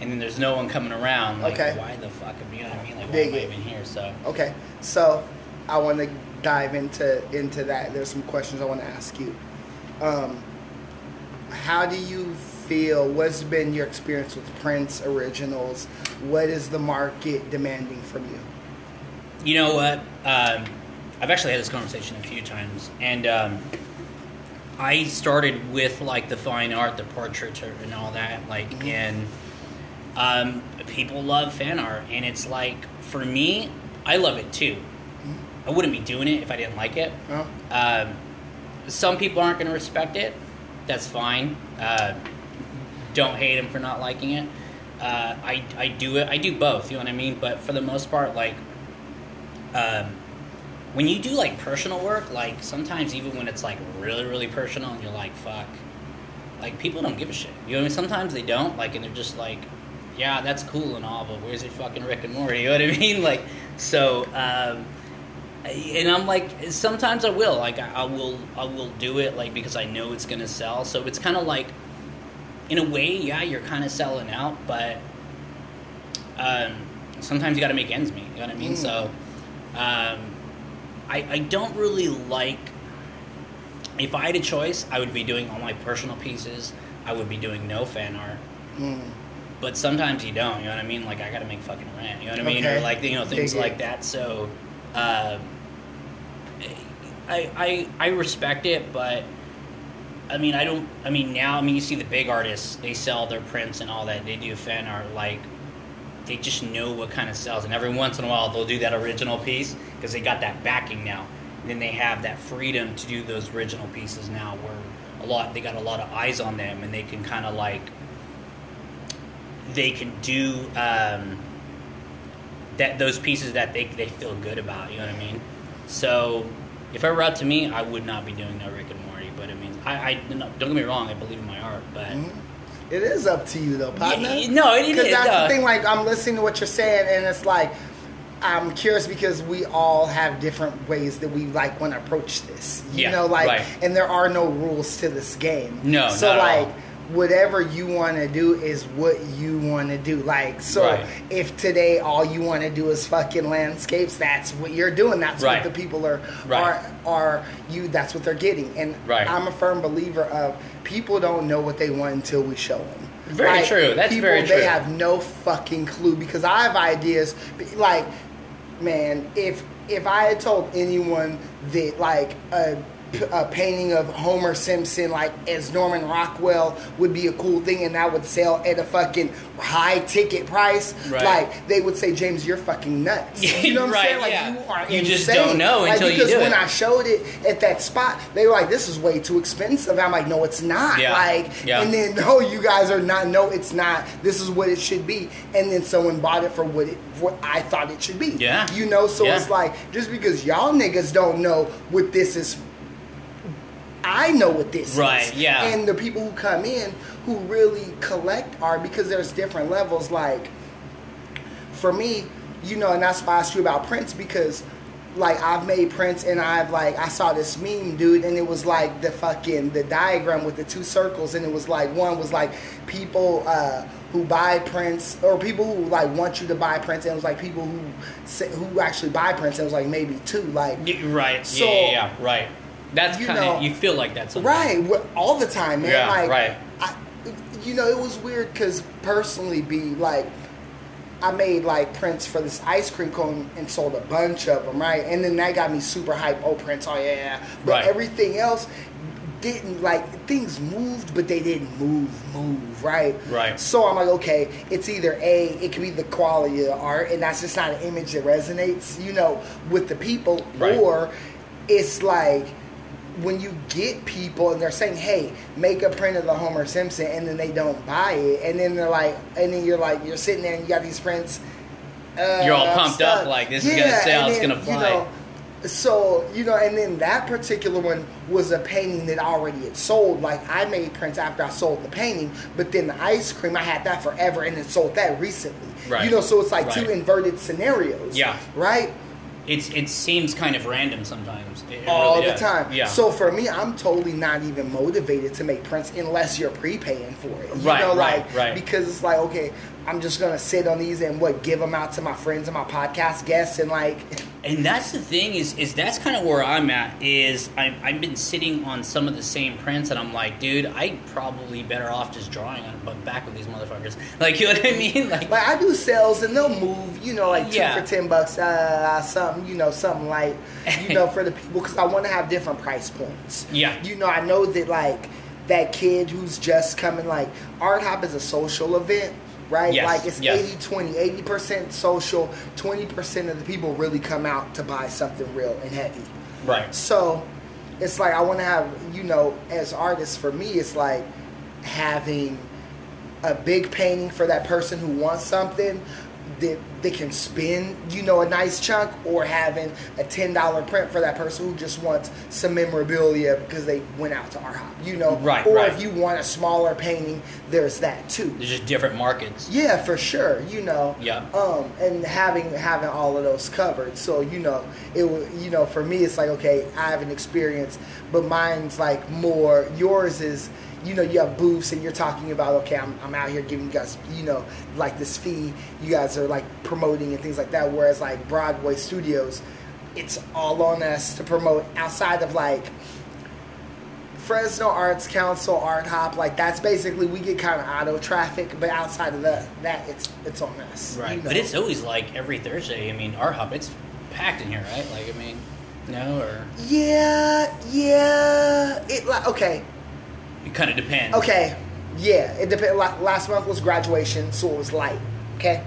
and then there's no one coming around, like Okay. why the fuck? You know what I mean? Like why Dig am I even here? So Okay, so I want to dive into into that. There's some questions I want to ask you. Um, how do you feel? What's been your experience with prints originals? What is the market demanding from you? You know what? Um, I've actually had this conversation a few times, and um, I started with like the fine art, the portraiture, and all that. Like, Mhm. and um, people love fan art, and it's like for me, I love it too. I wouldn't be doing it if I didn't like it. Huh? Um, some people aren't going to respect it. That's fine. Uh, don't hate them for not liking it. Uh, I, I do it. I do both. You know what I mean. But for the most part, like, um, when you do like personal work, like sometimes even when it's like really really personal, and you're like, fuck, like people don't give a shit. You know what I mean? Sometimes they don't. Like, and they're just like, yeah, that's cool and all, but where's your fucking Rick and Morty? [LAUGHS] You know what I mean? Like, so. Um, and I'm like, sometimes I will, like, I, I will, I will do it, like, because I know it's gonna sell. So it's kind of like, in a way, yeah, you're kind of selling out, but um, sometimes you got to make ends meet. You know what I mean? Mm. So um, I, I don't really like. If I had a choice, I would be doing all my personal pieces. I would be doing no fan art. Mm. But sometimes you don't. You know what I mean? Like I got to make fucking rent. You know what I mean? Okay. Or like you know things Dig it. like that. So. Um, I, I I respect it, but I mean I don't. I mean now I mean you see the big artists they sell their prints and all that. They do fan art like they just know what kind of sells, and every once in a while they'll do that original piece because they got that backing now. And then they have that freedom to do those original pieces now, where a lot they got a lot of eyes on them, and they can kind of like they can do um, that those pieces that they they feel good about. You know what I mean? So if it were up to me, I would not be doing no Rick and Morty. But I mean, I, I don't get me wrong, I believe in my art, but. Mhm. It is up to you though, partner. Yeah, no, it- it Because that's uh, the thing. Like I'm listening to what you're saying, and it's like I'm curious because we all have different ways that we like want to approach this. You Yeah, know, like, right. and there are no rules to this game. No, So like. all. Whatever you want to do is what you want to do. Like, so Right. if today all you want to do is fucking landscapes, that's what you're doing. That's Right. what the people are Right. are are you. That's what they're getting. And Right. I'm a firm believer of people don't know what they want until we show them. Very true. That's people, very true. They have no fucking clue because I have ideas. Like, man, if if I had told anyone that like a, a painting of Homer Simpson like as Norman Rockwell would be a cool thing and that would sell at a fucking high ticket price, Right. like they would say, James, you're fucking nuts. You [LAUGHS] know what I'm saying? Like yeah. you are You just insane. don't know Like, until you because do when it. I showed it at that spot, they were like, "This is way too expensive." I'm like, "No, it's not." Yeah. Like, Yeah. and then no, you guys are not. No, it's not. This is what it should be. And then someone bought it for what it what I thought it should be. Yeah. You know, so Yeah. it's like just because y'all niggas don't know what this is. I know what this Right, is. Right, yeah. And the people who come in who really collect art because there's different levels. Like for me, you know, and that's why I asked you about prints because like I've made prints and I've like I saw this meme, dude, and it was like the fucking the diagram with the two circles, and it was like one was like people uh, who buy prints or people who like want you to buy prints, and it was like people who who actually buy prints, and it was like maybe two, like Right. So- yeah, yeah, yeah. Right. That's You kind know- of you feel like that's something. Right, all the time, man. Yeah, like, right. I, you know, it was weird because personally, be like, I made like prints for this ice cream cone and sold a bunch of them, right? And then that got me super hype. Oh, prints, oh yeah, yeah. But Right. everything else didn't like things moved, but they didn't move, move, right? Right. So I'm like, okay, it's either a, it could be the quality of the art, and that's just not an image that resonates, you know, with the people, Right. or it's like when you get people and they're saying, "Hey, make a print of the Homer Simpson," and then they don't buy it, and then they're like, and then you're like, you're sitting there and you got these prints. Uh, You're all pumped up, like, this is gonna sell, it's then, gonna You fly. know, so you know, and then that particular one was a painting that already had sold. Like I made prints after I sold the painting, but then the ice cream I had that forever and then sold that recently. Right. You know, so it's like two inverted scenarios. Yeah. Right. It's it seems kind of random sometimes. It- it all really the does. time. Yeah. So for me, I'm totally not even motivated to make prints unless you're prepaying for it. You Right, know, right, like right. because it's like okay, I'm just gonna sit on these and what give them out to my friends and my podcast guests and like. And that's the thing is is that's kind of where I'm at is I'm, I've been sitting on some of the same prints and I'm like, dude, I probably better off just drawing on but back with these motherfuckers. [LAUGHS] Like you know what I mean? [LAUGHS] Like Like I do sales and they'll move, you know, like two Yeah. for ten bucks, uh, something, you know, something like, you know, [LAUGHS] for the people because I want to have different price points. Yeah. You know, I know that like that kid who's just coming, like Art Hop is a social event, right? Yes, Like it's yes. 80 20, 80 percent social, twenty percent of the people really come out to buy something real and heavy. right. So it's like I want to have, you know, as artists, for me, it's like having a big painting for that person who wants something that they can spend, you know, a nice chunk, or having a ten dollar print for that person who just wants some memorabilia because they went out to Art Hop, you know. Right, Or right. if you want a smaller painting, there's that too. There's just different markets. Yeah, for sure. You know. Yeah. Um, and having having all of those covered, so you know, it you know, for me, it's like okay, I have an experience, but mine's like more. Yours is, you know, you have booths and you're talking about okay, I'm I'm out here giving you guys, you know, like this fee. You guys are like promoting and things like that. Whereas like Broadway Studios, it's all on us to promote outside of like Fresno Arts Council, Art Hop, like that's basically we get kind of auto traffic, but outside of that, that it's it's on us. Right. you know? But it's always like every Thursday. I mean, Art Hop, it's packed in here, right? Like I mean, no, or yeah, yeah. It like okay, it kind of depends. okay, yeah. It depends. Last month was graduation, so it was light. Okay,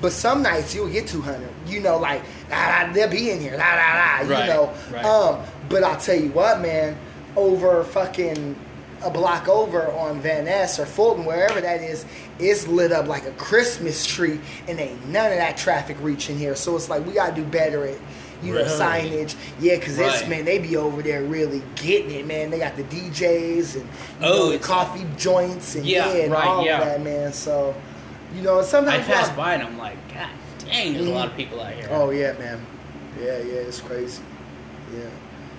but some nights you'll get two hundred. You know, like ah, ah, they'll be in here, la la la. You Right, know, right. um. But I'll tell you what, man. Over fucking a block over on Van Ness or Fulton, wherever that is, it's lit up like a Christmas tree, and ain't none of that traffic reaching here. So it's like we gotta do better at. You know, signage. Yeah, because it's, man, they be over there really getting it, man. They got the DJs and, you Oh, know, the coffee joints and, Yeah, yeah, and right, all yeah. of that, man. So, you know, sometimes I pass by and I'm like, God dang, there's a lot of people out here. Oh yeah, man. Yeah, yeah, it's crazy. Yeah.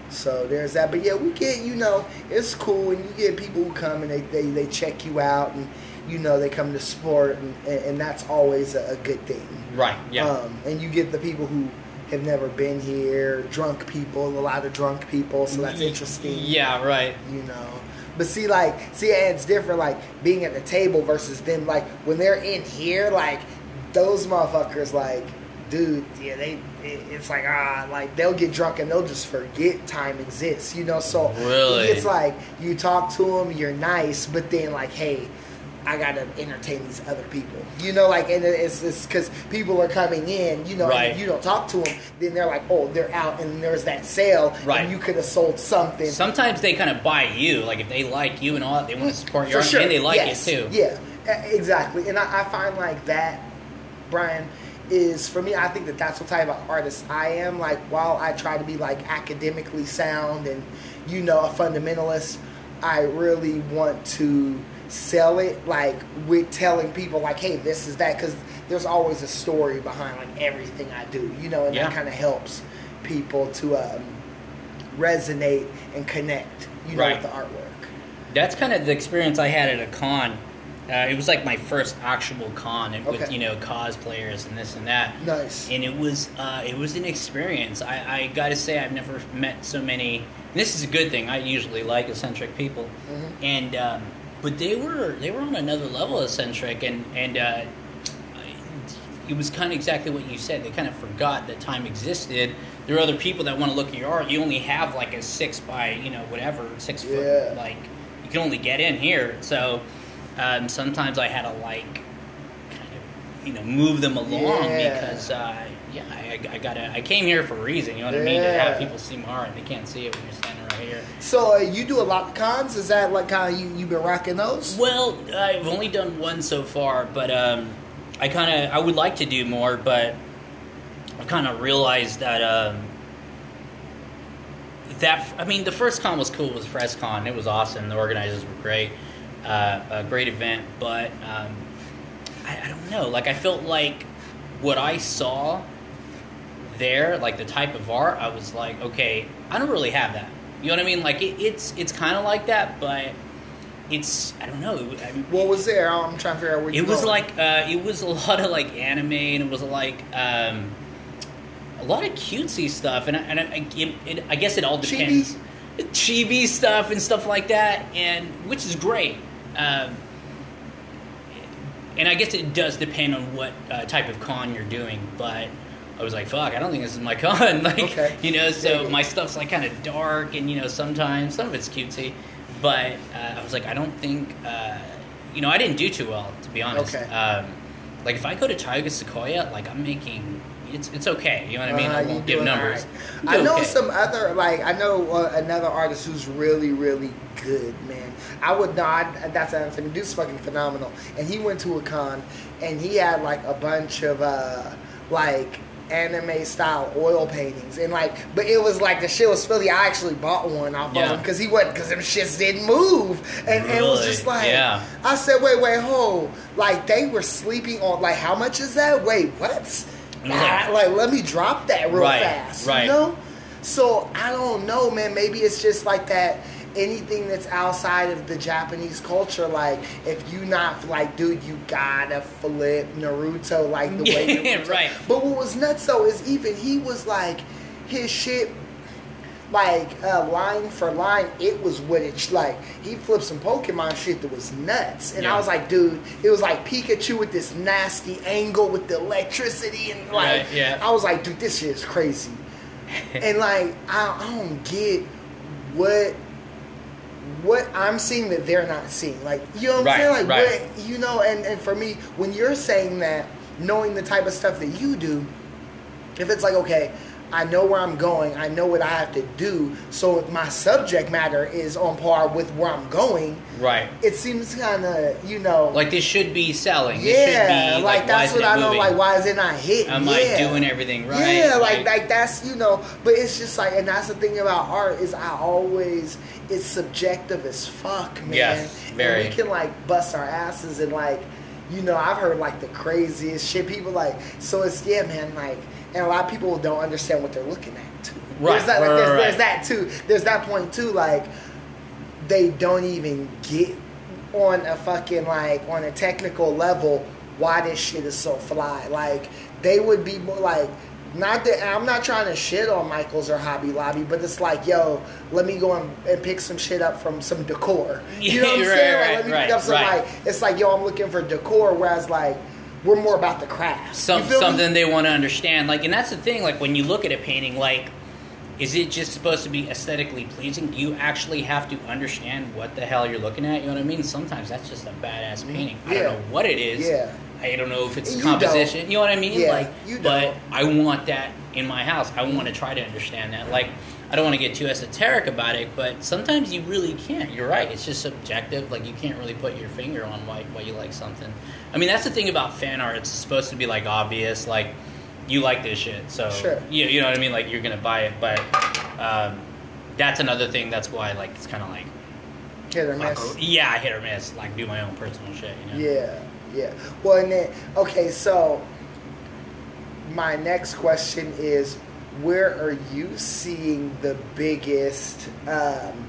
So there's that. But yeah, we get you know it's cool, and you get people who come and they they, they check you out, and you know they come to sport, and, and, and that's always a, a good thing. Right. Yeah. Um, and you get the people who have never been here, drunk people, a lot of drunk people. So that's interesting Yeah. Right. you know. But see, like, see, it's different, like, being at the table versus them, like, when they're in here, like, those motherfuckers, like, dude, yeah, they, it, it's like, ah, like, they'll get drunk and they'll just forget time exists, you know? So, Really? it's like, you talk to them, you're nice, but then, like, hey, I gotta entertain these other people, you know, like, and it's because people are coming in, you know, and Right. if you don't talk to them, then they're like, oh, they're out, and there's that sale, Right. and you could have sold something, Sometimes they kind of buy you, like if they like you and all that, they want to support your For art, sure. and they like yes. it too. Yeah, exactly. And I, I find like that, Brian, is for me. I think that that's what type of artist I am. Like, while I try to be like academically sound and you know a fundamentalist, I really want to sell it like with telling people like, hey, this is that because there's always a story behind like everything I do. You know, and Yeah. that kind of helps people to um, resonate and connect. You know, Right. with the artwork. That's kind of the experience I had at a con. Uh, it was like my first actual con and with Okay. you know cosplayers and this and that. Nice. And it was uh, it was an experience. I, I got to say I've never met so many. This is a good thing. I usually like eccentric people, Mhm. and um, but they were they were on another level eccentric and and uh, it was kind of exactly what you said. They kind of forgot that time existed. There are other people that want to look at your art. You only have like a six by you know whatever six Yeah. foot like you can only get in here. So um, sometimes I had to like kind of you know move them along Yeah. because uh, yeah I, I gotta I came here for a reason. You know what I mean? To have people see my art and they can't see it when you're standing right here. So uh, you do a lot of cons. Is that like kind of you you been rocking those? Well, I've only done one so far, but um, I kind of I would like to do more, but I've kind of realized that um, that I mean the first con was cool. It was FresCon. It was awesome. The organizers were great. Uh, a great event, but um, I, I don't know. Like I felt like what I saw there, like the type of art, I was like, okay, I don't really have that. You know what I mean? Like it, it's it's kind of like that, but it's I don't know. I mean, What was there? I'm trying to figure out where you it was going. like uh, it was a [LAUGHS] lot of like anime, and it was like um, a lot of cutesy stuff, and I, and I, it, it, I guess it all depends. Chibi stuff and stuff like that, and which is great. Um, and I guess it does depend on what uh, type of con you're doing, but I was like, "Fuck, I don't think this is my [LAUGHS] con." like, Okay. you know, so Yeah. my stuff's like kind of dark, and you know, sometimes some of it's cutesy, but uh, I was like, I don't think, uh, you know, I didn't do too well, to be honest. Okay. Um, like if I go to Taiga Sequoia, like I'm making, it's it's okay. You know what I mean? Uh, I won't give numbers. alright. I'm I know okay. some other like I know uh, another artist who's really really good, man. I would not. That's a dude's fucking phenomenal. And he went to a con, and he had like a bunch of uh like anime style oil paintings. And like but it was like the shit was filthy i actually bought one off of him because he wasn't because them shits didn't move. And, and it was just like Yeah. i said wait wait hold. Like they were sleeping on like how much is that? Wait what? Mm. Like- like let me drop that real Right, fast right. you know? So i don't know man. Maybe it's just like that anything that's outside of the japanese culture like if you not like dude you gotta flip naruto like the way [LAUGHS] Yeah, naruto. right. but what was nuts though is even he was like his shit like uh, line for line, it was what it's like. He flipped some Pokemon shit that was nuts, and I was like, dude, it was like Pikachu with this nasty angle with the electricity, and like, Right, yeah. I was like, dude, this shit is crazy. [LAUGHS] and like, I, I don't get what what I'm seeing that they're not seeing. Like, you know what Right, I'm saying? Like, right. what you know, and and for me, when you're saying that, knowing the type of stuff that you do, if it's like okay i know where i'm going i know what i have to do so if my subject matter is on par with where i'm going right. it seems kind of you know Like this should be selling. Yeah should be, like, why that's what i know like why is it not hitting Am yeah. I doing everything right? yeah like like that's you know but it's just like and that's the thing about art is i always it's subjective as fuck man Yes, And we can like bust our asses and like you know i've heard like the craziest shit people like so it's yeah man like and a lot of people don't understand what they're looking at too Right, there's that, like, right, there's, right, there's that too there's that point too like they don't even get on a fucking like on a technical level why this shit is so fly. Like they would be more like not that I'm not trying to shit on Michaels or Hobby Lobby, but it's like, yo, let me go and, and pick some shit up from some decor. You [LAUGHS] know what I'm Yeah, saying? right, let me right, pick up some right. like it's like, yo, I'm looking for decor, whereas like we're more about the craft. Some, feel me? something they want to understand. Like, and that's the thing. Like, when you look at a painting, like, is it just supposed to be aesthetically pleasing? Do you actually have to understand what the hell you're looking at? You know what I mean? Sometimes that's just a badass painting. I Mm-hmm. Don't know what it is. Yeah. I don't know if it's You composition. don't. You know what I mean? Yeah, like, you but. I want that in my house. I want to try to understand that. Like, I don't want to get too esoteric about it, but sometimes you really can't. You're right. It's just subjective. Like, you can't really put your finger on why, why you like something. I mean, that's the thing about fan art. It's supposed to be, like, obvious. Like, you like this shit. So, Sure. you, you know what I mean? Like, you're going to buy it. But um, that's another thing. That's why, like, it's kind of like, Hit or miss. yeah, hit or miss. Like, do my own personal shit, you know? Yeah, yeah. Well, and then okay, so my next question is, where are you seeing the biggest, um,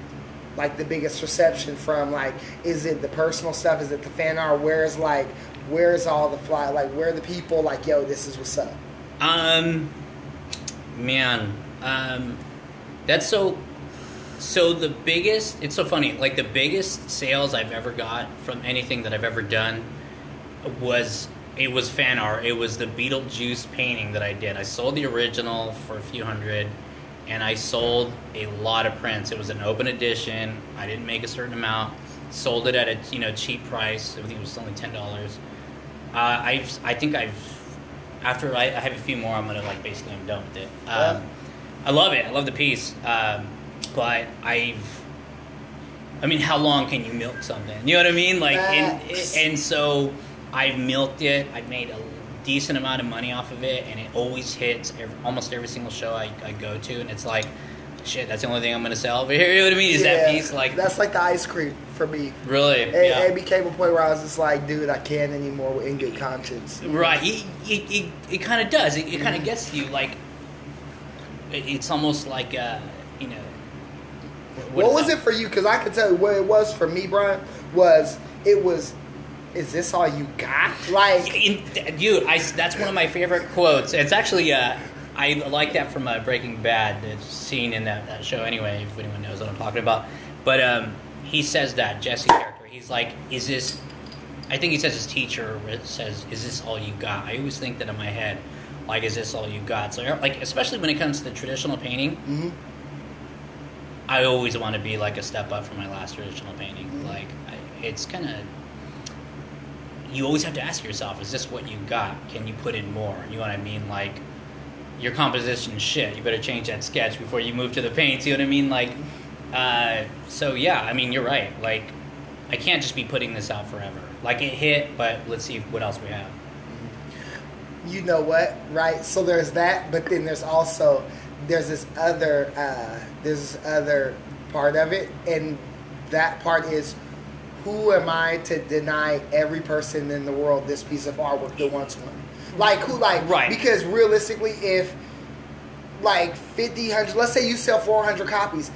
like the biggest reception from? Like, is it the personal stuff? Is it the fan art? Where's like, where's all the fly? Like, where are the people? Like, yo, this is what's up. Um, man, um, that's so. So the biggest, it's so funny. Like the biggest sales I've ever got from anything that I've ever done was it was fan art. It was the Beetlejuice painting that I did. I sold the original for a few hundred, and I sold a lot of prints. It was an open edition. I didn't make a certain amount. Sold it at a you know cheap price. I think it was only ten dollars. Uh, I've I think I've after I, I have a few more, I'm gonna like basically I'm done with it. Um, Yeah. I love it. I love the piece, um, but I've. I mean, how long can you milk something? You know what I mean? Like, and, and so I've milked it. I've made a decent amount of money off of it, and it always hits every, almost every single show I, I go to, and it's like, shit, that's the only thing I'm gonna sell over [LAUGHS] here. You know what I mean? Is that Yeah, piece like that's like the ice cream for me. really? It, yeah. it became a point where I was just like, dude, I can't anymore with in good conscience. Right. It, it, it, it kind of does. It, it kind Mm-hmm. of gets to you. Like, it, it's almost like, uh, you know. what was that? it for you? Because I could tell you what it was for me, Brian. Was it was? Is this all you got? Like, In, dude, I, that's one of my favorite quotes. It's actually, uh, I like that from uh, Breaking Bad, the scene in that, that show anyway, if anyone knows what I'm talking about. But um, he says that, Jesse character. He's like, is this, I think he says his teacher says, is this all you got? I always think that in my head, like, is this all you got? So, like, especially when it comes to traditional painting, mhm. I always want to be like a step up from my last traditional painting. Mhm. Like, I, it's kind of. You always have to ask yourself: Is this what you got? Can you put in more? You know what I mean? Like, your composition shit. You better change that sketch before you move to the paint. You know what I mean? Like, uh, so yeah. I mean, you're right. Like, I can't just be putting this out forever. Like, it hit, but let's see what else we have. you know what, right? So there's that, but then there's also there's this other uh, there's this other part of it, and that part is who am I to deny every person in the world this piece of artwork that wants one? Like who? Like Right. Because realistically, if like 50, 100, let's say you sell 400 copies.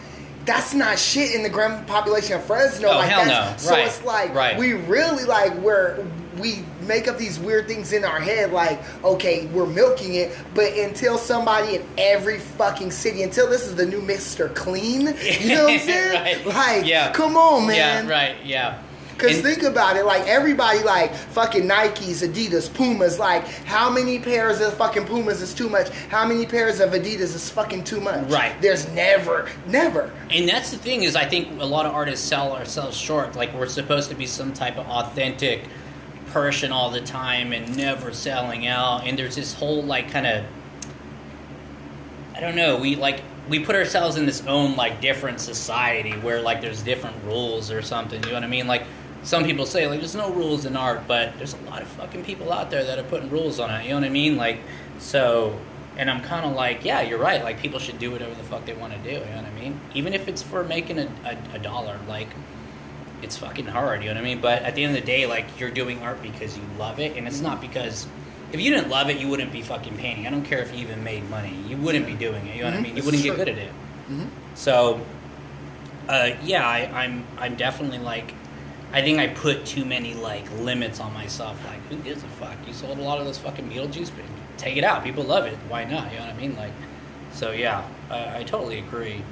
That's not shit in the grand population of Fresno. Oh, like hell that's, no. So Right. it's like Right. we really like where we make up these weird things in our head like okay we're milking it but until somebody in every fucking city until this is the new mr clean you know what i'm [LAUGHS] saying Right. like Yeah. come on man Yeah, right. Yeah. because think about it, like everybody, like fucking Nikes, Adidas, Pumas. Like, how many pairs of fucking Pumas is too much? How many pairs of Adidas is fucking too much? Right. There's never, never. And that's the thing is, I think a lot of artists sell ourselves short. Like we're supposed to be some type of authentic person all the time and never selling out. And there's this whole like kind of, I don't know. We like we put ourselves in this own like different society where like there's different rules or something. You know what I mean? Like some people say like there's no rules in art, but there's a lot of fucking people out there that are putting rules on it. You know what I mean? Like so. And I'm kind of like, yeah, you're right. Like people should do whatever the fuck they want to do. You know what I mean? Even if it's for making a, a, a dollar, like it's fucking hard. You know what I mean? But at the end of the day, like you're doing art because you love it, and it's not because if you didn't love it, you wouldn't be fucking painting. I don't care if you even made money, you wouldn't be doing it. You know what I Mhm. mean? You wouldn't get good at it. Mhm. So, uh, yeah, I, I'm I'm definitely like, I think I put too many like limits on myself. Like, who gives a fuck? You sold a lot of those fucking Beetlejuice, but take it out. People love it. Why not? You know what I mean? Like, so yeah, uh, I totally agree.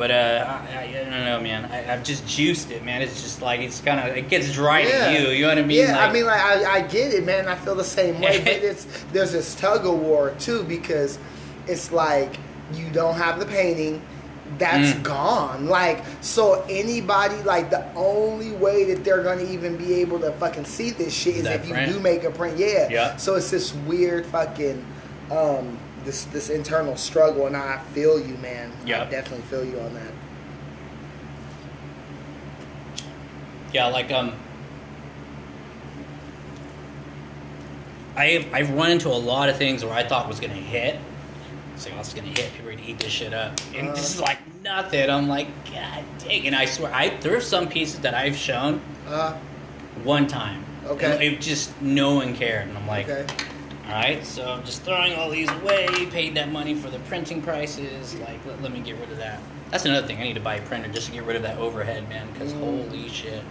But uh, I, I, don't know, man. I, I've just juiced it, man. It's just like it's kind of it gets dry to you. You know what I mean? Yeah, I mean, like I, I get it, man. I feel the same way, [LAUGHS] but it's there's this tug of war too because it's like you don't have the painting. That's Mm. gone. Like, so anybody, like, the only way that they're gonna even be able to fucking see this shit is That if you do make a print. Yeah. Yeah. So it's this weird fucking, um, this this internal struggle, and I feel you, man. Yeah. I definitely feel you on that. Yeah, like um, I've I've run into a lot of things where I thought was gonna hit. It's like, oh, it's gonna hit. People are gonna eat this shit up, and Uh. this is like nothing. I'm like, God dang! And I swear, I there's some pieces that I've shown Uh, one time. Okay. And it just no one cared, and I'm like, okay. All right, so I'm just throwing all these away. Paid that money for the printing prices. Like, let, let me get rid of that. That's another thing. I need to buy a printer just to get rid of that overhead, man. Because Mm. holy shit.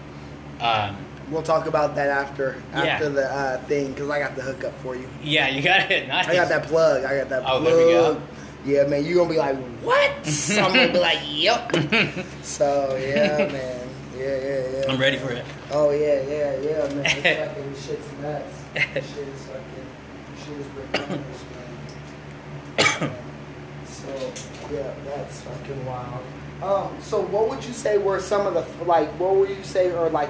Um, We'll talk about that after Yeah. after the uh, thing because I got the hookup for you. Yeah, you got it. [LAUGHS] Nice. I got that plug. I got that Oh, plug. there we go. Yeah, man, you're gonna be like, what? [LAUGHS] I'm gonna be like, yep. [LAUGHS] so yeah, man, Yeah, yeah, yeah. I'm ready for it. Oh yeah, yeah, yeah, man. It's fucking shit's nuts. This shit is fucking, this shit is man. [COUGHS] So yeah, that's fucking wild. Um, so what would you say were some of the like? What would you say are like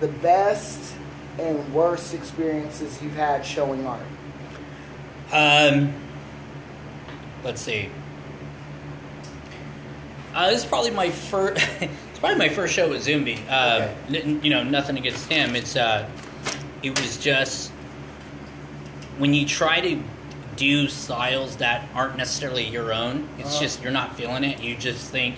the best and worst experiences you've had showing art? Um, let's see. Uh, this is probably my first. [LAUGHS] it's probably my first show with Zumbi. Uh, Okay. n- you know, nothing against him. It's uh, it was just when you try to do styles that aren't necessarily your own. It's Uh-huh. just you're not feeling it. You just think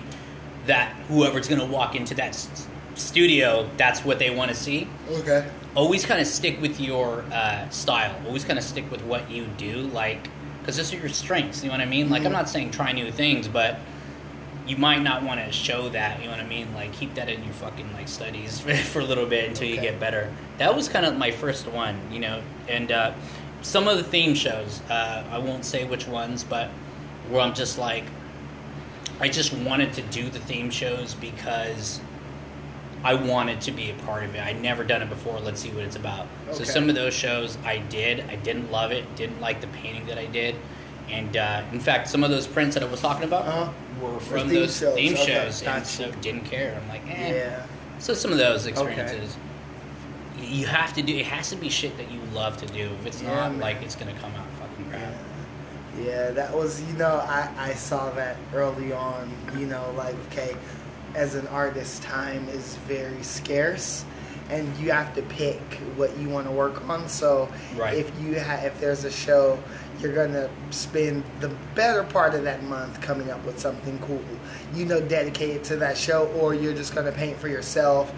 that whoever's gonna walk into that s- studio, that's what they want to see Okay. always kind of stick with your uh, style. Always kind of stick with what you do, like because those are your strengths. You know what I mean? Like I'm Mhm. not saying try new things, but you might not want to show that. You know what I mean? Like keep that in your fucking like studies [LAUGHS] for a little bit until you get better. That was kind of my first one, you know. And uh, some of the theme shows, uh, I won't say which ones, but where I'm just like, I just wanted to do the theme shows because. I wanted to be a part of it. I'd never done it before. Let's see what it's about. So some of those shows I did. I didn't love it. Didn't like the painting that I did. And uh, in fact, some of those prints that I was talking about Uh-huh. were from theme those shows. theme Okay, shows, and so didn't care. I'm like, eh. Yeah. So some of those experiences, y- you have to do. It has to be shit that you love to do. If it's Yeah, not, man. like it's gonna come out fucking crap. Yeah. yeah, that was you know I I saw that early on. You know, like okay, as an artist, time is very scarce, and you have to pick what you want to work on. So Right. if you ha- if there's a show, you're gonna spend the better part of that month coming up with something cool. You know, dedicated to that show, or you're just gonna paint for yourself,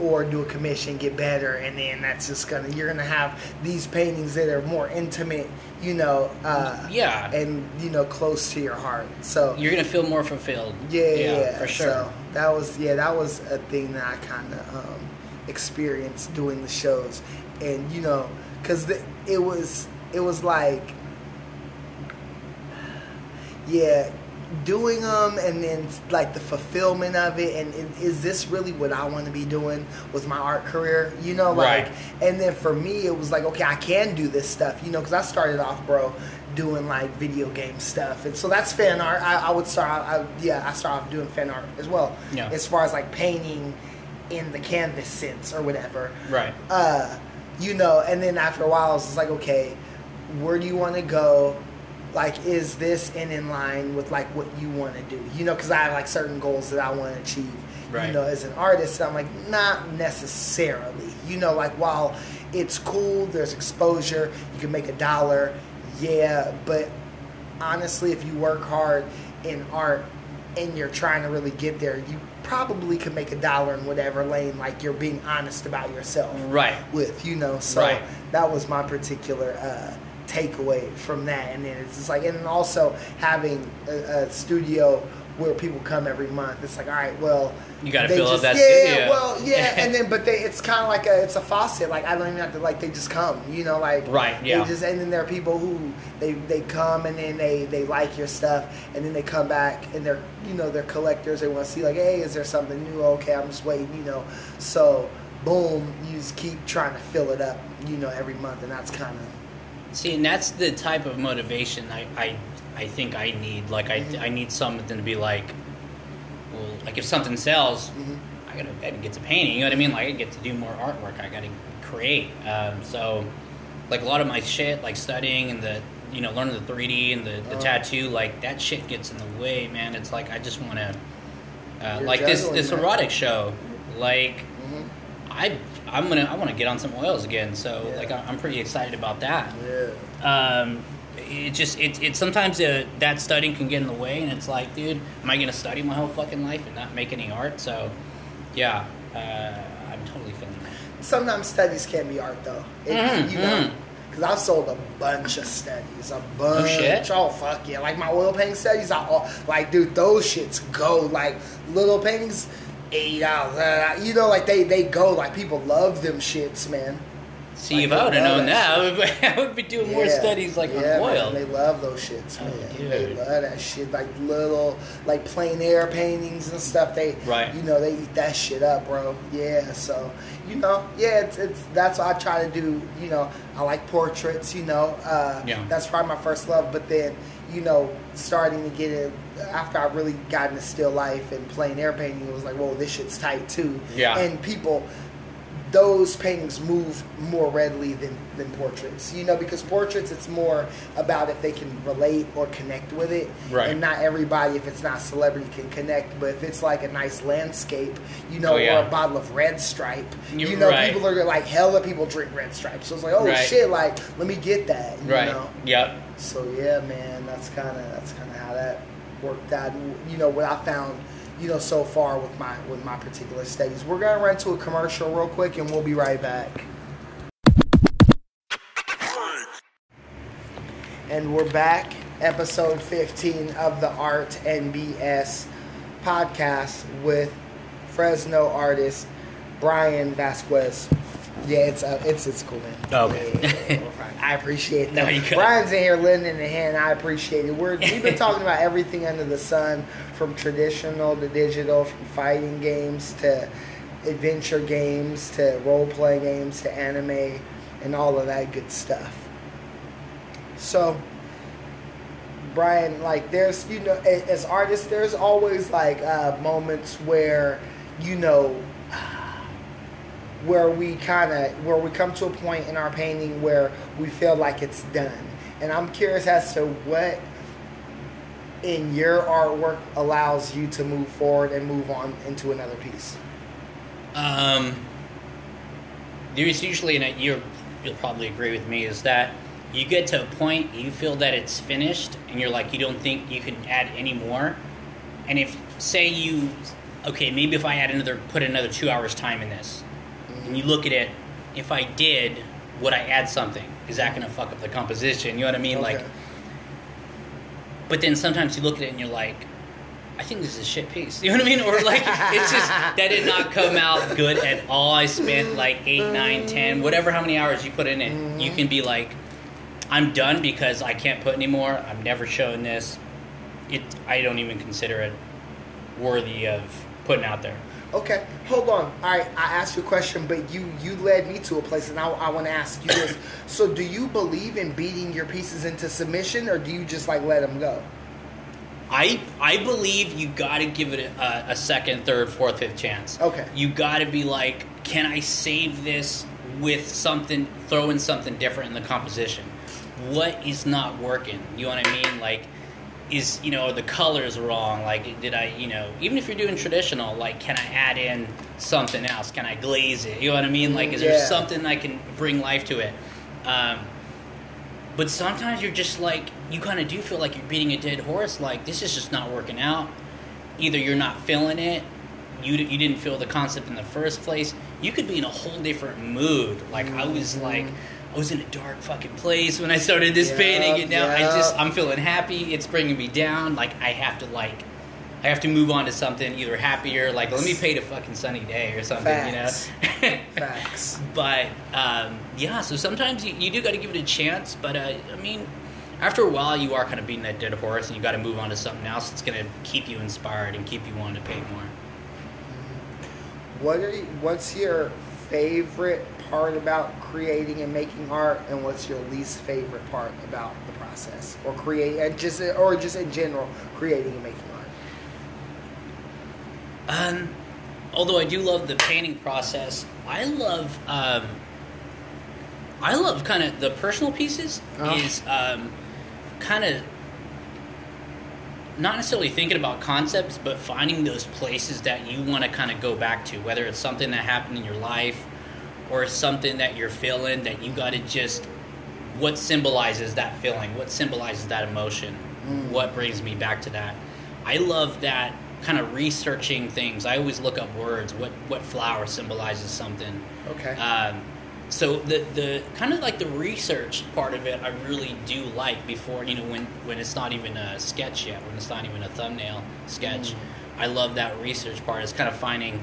or do a commission, get better, and then that's just gonna you're gonna have these paintings that are more intimate. You know, uh, Yeah. and you know, close to your heart. So You're gonna feel more fulfilled. yeah, yeah, for sure. So that was yeah, that was a thing that I kind of um, experienced doing the shows, and you know, because it was it was like yeah, doing them, and then like the fulfillment of it, and, and is this really what I want to be doing with my art career? You know, like, Right. and then for me, it was like okay, I can do this stuff, you know, because I started off, bro. Doing like video game stuff, and so that's fan art. I, I would start. I, yeah, I start off doing fan art as well. Yeah. As far as like painting in the canvas sense or whatever Right. uh, you know, and then after a while, it's like, okay, where do you want to go? Like, is this in in line with like what you want to do? You know, because I have like certain goals that I want to achieve. Right. You know, as an artist, I'm like, not necessarily. You know, like while it's cool, there's exposure, you can make a dollar, yeah, but honestly, if you work hard in art and you're trying to really get there, you probably could make a dollar in whatever lane, like you're being honest about yourself Right. with, you know. So Right. that was my particular uh, takeaway from that. And then it's just like, and also having a, a studio where people come every month. It's like, all right, well, You gotta they fill up just- that yeah, studio. well, yeah, [LAUGHS] and then but they, it's kind of like a, it's a faucet. Like I don't even have to like they just come, you know, like Right, yeah. Just and then there are people who they they come and then they they like your stuff and then they come back and they're you know they're collectors. They want to see like, hey, is there something new? Okay, I'm just waiting, you know. So boom, you just keep trying to fill it up, you know, every month, and that's kind of See, and that's the type of motivation I, I, I think I need. Like, I, Mhm. I need something to be like, well, like if something sells, Mhm. I gotta, I gotta get to painting. You know what I mean? Like, I get to do more artwork. I gotta create. Um, so, like a lot of my shit, like studying and the, you know, learning the 3D and the, the Oh. tattoo, like that shit gets in the way, man. It's like I just want to, uh, like this this erotic show, like. mm-hmm. I I'm gonna I want to get on some oils again, so Yeah. like I- I'm pretty excited about that yeah. um, it just it, it sometimes uh, that studying can get in the way and it's like dude am i going to study my whole fucking life and not make any art so yeah uh, i'm totally feeling that Sometimes studies can be art though. It, Mhm, you know. mhm. Cause I've sold a bunch of studies, a bunch. shit. Oh fuck yeah! Like my oil painting studies, I all like, dude, those shits go like little paintings, eighty dollars. You know, like they they go like people love them shits, man. See, if I would have known that that, [LAUGHS] I would be doing more studies like yeah, on man, oil. they love those shits, Oh, man. dude. They love that shit. Like little, like plein air paintings and stuff. They, Right. You know, they eat that shit up, bro. Yeah. So, you know, yeah, it's, it's that's what I try to do. You know, I like portraits. You know, uh, Yeah. that's probably my first love. But then, you know, starting to get it after I really got into still life and plein air painting, it was like, whoa, this shit's tight too. Yeah. And people those paintings move more readily than, than portraits. You know, because portraits it's more about if they can relate or connect with it. Right. And not everybody, if it's not celebrity, can connect. But if it's like a nice landscape, you know, Oh, yeah. or a bottle of red stripe, You're you know, right. people are like hella people drink red stripe. So it's like, oh Right. shit, like let me get that. You right. know? Yep. So yeah, man, that's kind of that's kind of how that worked out. And, You know what I found, you know, so far with my with my particular studies. We're gonna run to a commercial real quick, and we'll be right back. And we're back, episode 15 of the Art NBS podcast with Fresno artist Brian Vasquez. Yeah, it's uh, it's it's cool, man. Okay. We're [LAUGHS] fine. I appreciate No, that. you good. Brian's in here lending a hand. I appreciate it. We're, we've been talking about everything under the sun, from traditional to digital, from fighting games to adventure games to role playing games to anime and all of that good stuff. So, Brian, like, there's, you know, as artists, there's always like uh, moments where, you know, where we kind of where we come to a point in our painting where we feel like it's done and i'm curious as to what in your artwork allows you to move forward and move on into another piece Um, there's usually, and you you'll probably agree with me, is that you get to a point you feel that it's finished, and you're like you don't think you can add any more. And if say you, okay, maybe if I add another, put another two hours time in this, and you look at it, if I did, would I add something? Is that going to fuck up the composition? You know what I mean? Like, but then sometimes you look at it and you're like, I think this is a shit piece. [LAUGHS] You know what I mean? Or like, it's just that did not come out good at all. I spent like eight, nine, ten, whatever how many hours you put in it. You can be like, I'm done because I can't put anymore. I'm never showing this. It. I don't even consider it worthy of putting out there. Okay hold on all right i asked you a question but you you led me to a place and i, I want to ask you this [COUGHS] so do you believe in beating your pieces into submission or do you just like let them go I I believe you got to give it a, a second, third, fourth, fifth chance. Okay. You got to be like, can I save this with something, throw in something different in the composition? What is not working? You know what I mean? Like, is you know are the colors wrong? Like, did I you know even if you're doing traditional, like, can I add in something else? Can I glaze it? You know what I mean? Like, is there something I can bring life to it? Um, but sometimes you're just like you kind of do feel like you're beating a dead horse. Like this is just not working out. Either you're not feeling it, you you didn't feel the concept in the first place. You could be in a whole different mood. Like I was like I was in a dark fucking place when I started this Yep, painting, and now I just I'm feeling happy. It's bringing me down. Like I have to like. I have to move on to something either happier, like let me paint a fucking sunny day or something, Facts. you know. facts [LAUGHS] But um, yeah, so sometimes you, you do got to give it a chance. But uh, I mean, after a while, you are kind of beating that dead horse, and you got to move on to something else that's going to keep you inspired and keep you wanting to paint more. What are you, what's your favorite part about creating and making art, and what's your least favorite part about the process, or create, and just or just in general, creating and making art? Um, although I do love the painting process, I love um, I love kind of the personal pieces. Uh-huh. Is um, kind of not necessarily thinking about concepts, but finding those places that you want to kind of go back to, whether it's something that happened in your life or something that you're feeling that you got to just what symbolizes that feeling, what symbolizes that emotion, Mm. what brings me back to that. I love that kind of researching things. I always look up words. What what flower symbolizes something. Okay. Um, so the the kind of like the research part of it, I really do like before you know when when it's not even a sketch yet, when it's not even a thumbnail sketch. Mm. I love that research part. It's kind of finding,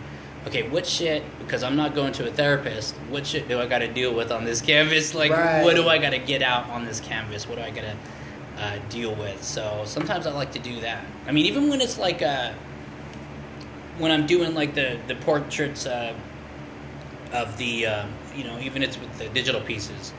okay, what shit? Because I'm not going to a therapist. What shit do I got to deal with on this canvas? Like, Right. what do I got to get out on this canvas? What do I got to uh, deal with? So sometimes I like to do that. I mean, even when it's like uh, when I'm doing like the the portraits uh, of the um, you know even it's with the digital pieces.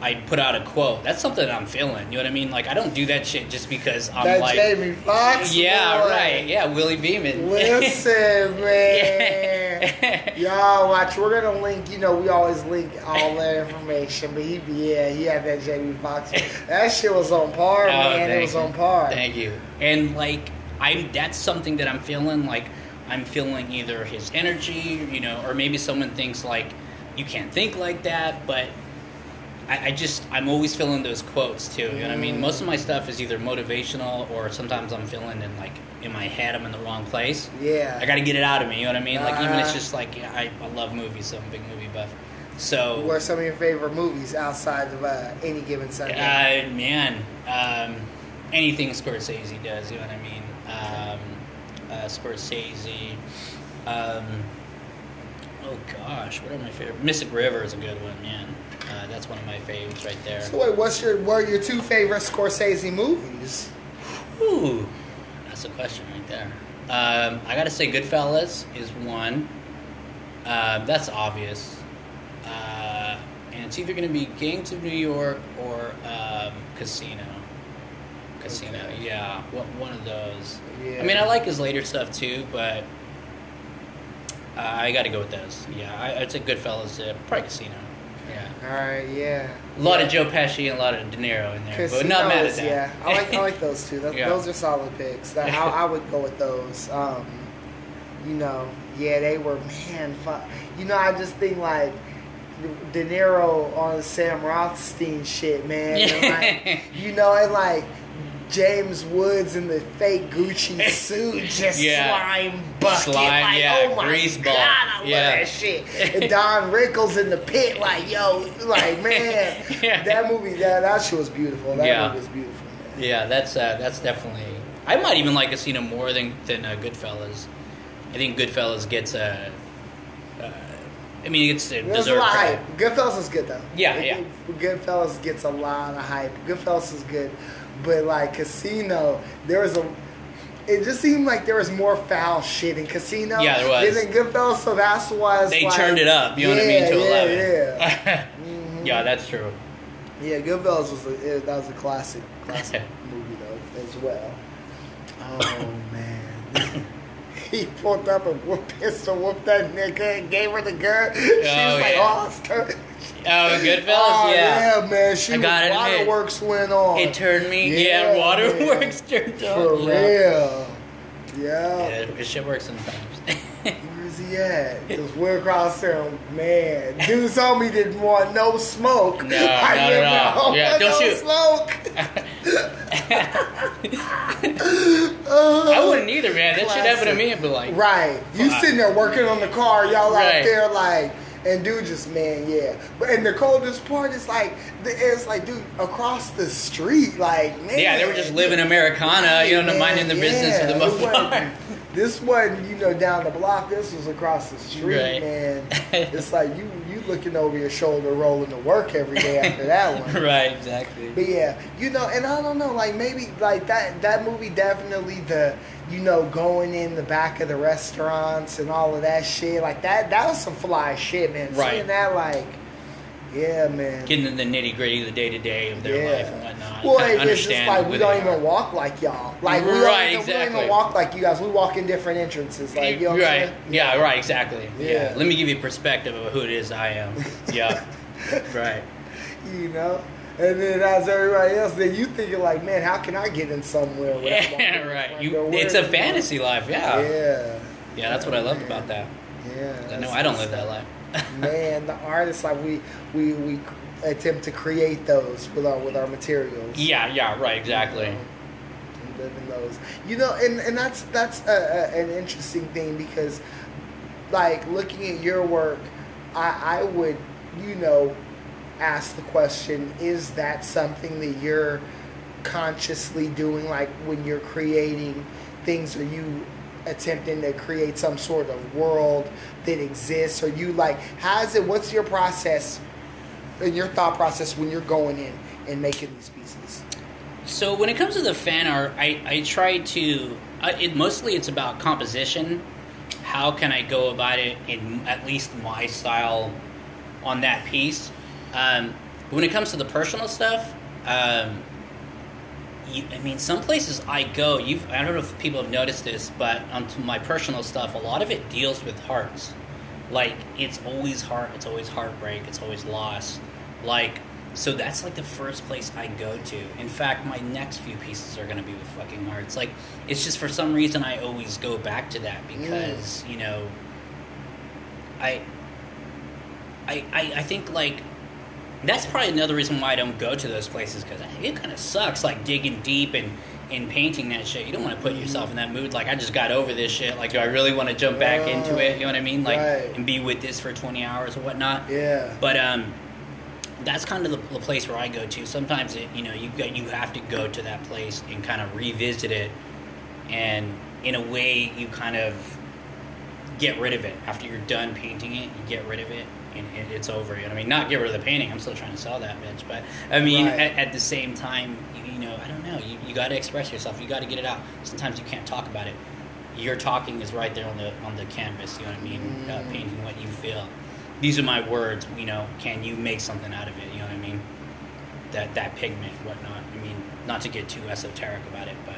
I put out a quote. That's something that I'm feeling. You know what I mean? Like I don't do that shit just because I'm that like, Jamie Foxx. yeah, boy. right, yeah, Willie Beamen. [LAUGHS] Listen, man. [LAUGHS] Y'all watch. We're gonna link. You know, we always link all that information. But he, yeah, he had that Jamie Foxx. That shit was on par, Oh, man. It was you. on par. Thank you. And like I'm that's something that I'm feeling like I'm feeling either his energy, you know, or maybe someone thinks like you can't think like that, but I, I just I'm always feeling those quotes too. You know what I mean? Most of my stuff is either motivational or sometimes I'm feeling in like in my head I'm in the wrong place. Yeah. I got to get it out of me. You know what I mean? Like even it's Uh-huh. just like yeah, I, I love movies, so I'm a big movie buff. So What are some of your favorite movies outside of uh, any given Sunday? uh, man, um, anything Scorsese does, you know what I mean? Um, uh, Scorsese. Um, oh gosh, what are my favorite? Mystic River is a good one, man. Uh, that's one of my faves right there. so wait, what's your what are your two favorite Scorsese movies? Ooh, that's a question right there. Um, I gotta say, Goodfellas is one. Uh, that's obvious. Uh, and it's either gonna be Gangs of New York or um, Casino. Casino, Okay. yeah, one, of those. Yeah. I mean, I like his later stuff too, but uh, I gotta go with those. Yeah, I, I'd say Goodfellas, uh, probably Casino. Yeah, All right, yeah. a lot yeah. of Joe Pesci and a lot of De Niro in there, but not mad at that. yeah. I like I like [LAUGHS] those two. Those, Yeah. those are solid picks. That- I, I would go with those. Um, you know, yeah, they were man. You know, I just think like De Niro on Sam Rothstein shit, man. [LAUGHS] And, like, you know, and like James Woods in the fake Gucci [LAUGHS] suit, just Yeah. slime bucket, Slime, like yeah, oh my grease god, ball. I love Yeah. that shit. [LAUGHS] And Don Rickles in the pit, like yo, like [LAUGHS] man, Yeah. that movie, that that shit was beautiful. That Yeah. movie was beautiful, man. Yeah, that's uh, that's definitely. I might even like Casino more than than uh, Goodfellas. I think Goodfellas gets a. Uh, I mean, it's a There's a deserved lot of hype. Goodfellas is good though. Yeah, It- yeah. Goodfellas gets a lot of hype. Goodfellas is good, but like Casino, there was a. It just seemed like there was more foul shit in Casino. Yeah, there was. Than in Goodfellas, so that's why it's They like, turned it up. You know what I mean? Yeah, To yeah, eleven. Yeah, Mhm. yeah, [LAUGHS] that's true. Yeah, Goodfellas was a, it, that was a classic, classic [LAUGHS] movie though as well. [LAUGHS] Oh man, he pulled up a whoop pistol, whooped that nigga, and gave her the gun. She was Oh, like, yeah. "Oh, it's Oh, oh Goodfellas, oh, yeah. man, she I was, gotta admit, waterworks went on. It turned me. Yeah, Yeah, waterworks turned for on. yeah. real. Yeah. Yeah, it shit works sometimes. [LAUGHS] Where is he at? Because we're across there, man. Dude told me didn't want no smoke. No, [LAUGHS] I not at didn't all. Yeah, don't no shoot. smoke. [LAUGHS] I wouldn't either, man. That shit happened to me. I'd be like, Right. You sitting there working on the car, y'all out there like, and dude just man, yeah. But and the coldest part is like, it's like, dude, across the street, like, man. yeah, they were just living Americana, you know, Man, minding the business for the yeah. most part. This wasn't, you know, down the block. This was across the street, Right. man. [LAUGHS] It's like you looking over your shoulder, rolling to work every day after that [LAUGHS] one. right, exactly. But yeah, you know, and I don't know, like maybe like that that movie definitely the you know going in the back of the restaurants and all of that shit like that that was some fly shit, man. Right. Seeing that like, yeah, man. Getting in the nitty gritty, of the day to day of their Yeah. life and whatnot. Well, it's just like we don't even walk like y'all. Like we, Right, don't even, we don't even walk like you guys. We walk in different entrances. Like you know what right. saying? Yeah, right, exactly. Yeah. Yeah. Let me give you a perspective of who it is I am. [LAUGHS] yeah. Right. You know. And then as everybody else, then you thinking like, man, how can I get in somewhere? without walking in Yeah, [LAUGHS] right. You, it's a fantasy life, yeah. Yeah. Yeah, that's what I loved about that. Yeah. Know I don't live that life. Man, the artists like we we we attempt to create those with our with our materials. yeah, yeah, right, exactly. and live in those. You know, and, and that's that's a, a, an interesting thing because, like, looking at your work, I, I would, you know, ask the question: Is that something that you're consciously doing? Like when you're creating things, are you attempting to create some sort of world that exists or you like how's it what's your process and your thought process when you're going in and making these pieces So when it comes to the fan art, I, I try to. It mostly it's about composition. How can I go about it in at least my style on that piece? Um, when it comes to the personal stuff, um, you, I mean, some places I go, you've I don't know if people have noticed this, but onto my personal stuff, a lot of it deals with hearts. Like it's always heart, it's always heartbreak, it's always loss. Like so that's like the first place I go to. In fact, my next few pieces are gonna be with fucking hearts. Like it's just for some reason I always go back to that because you know, I, I, I, I think like that's probably another reason why I don't go to those places because it kind of sucks like digging deep and and painting that shit. You don't want to put yourself in that mood. Like I just got over this shit. Like do I really want to jump back into it? You know what I mean? Like Right. and be with this for twenty hours or whatnot. yeah But um, that's kind of the, the place where I go to. Sometimes it, you know, you got you have to go to that place and kind of revisit it, and in a way, you kind of get rid of it after you're done painting it. You get rid of it, and it, it's over. You know I mean? Not get rid of the painting. I'm still trying to sell that bitch, but I mean, Right. at, at the same time, you, you know, I don't know. You, you got to express yourself. You got to get it out. Sometimes you can't talk about it. Your talking is right there on the on the canvas. You know what I mean? Uh, Mm. painting what you feel these are my words. You know, can you make something out of it? You know what I mean? That that pigment, whatnot. I mean, not to get too esoteric about it, but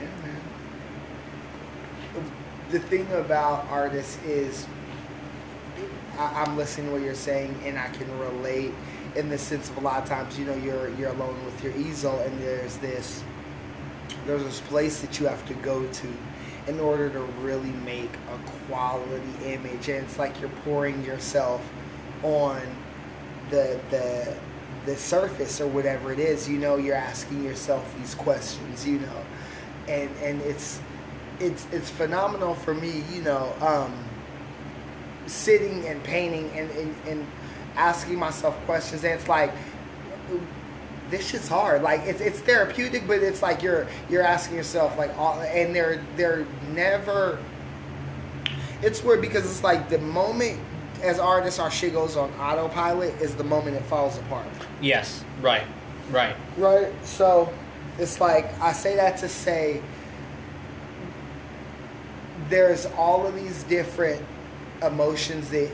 Yeah, man. The thing about artists is, I, I'm listening to what you're saying, and I can relate in the sense of a lot of times, you know, you're you're alone with your easel, and there's this there's this place that you have to go to in order to really make a quality image, and it's like you're pouring yourself on the the the surface or whatever it is. You know, you're asking yourself these questions. You know, and and it's it's it's phenomenal for me. You know, um, sitting and painting and, and and asking myself questions, and it's like this shit's hard. Like it's it's therapeutic, but it's like you're you're asking yourself like all, and they're they're never. It's weird because it's like the moment as artists our shit goes on autopilot is the moment it falls apart. yes, right, right, Right. So it's like I say that to say there's all of these different emotions that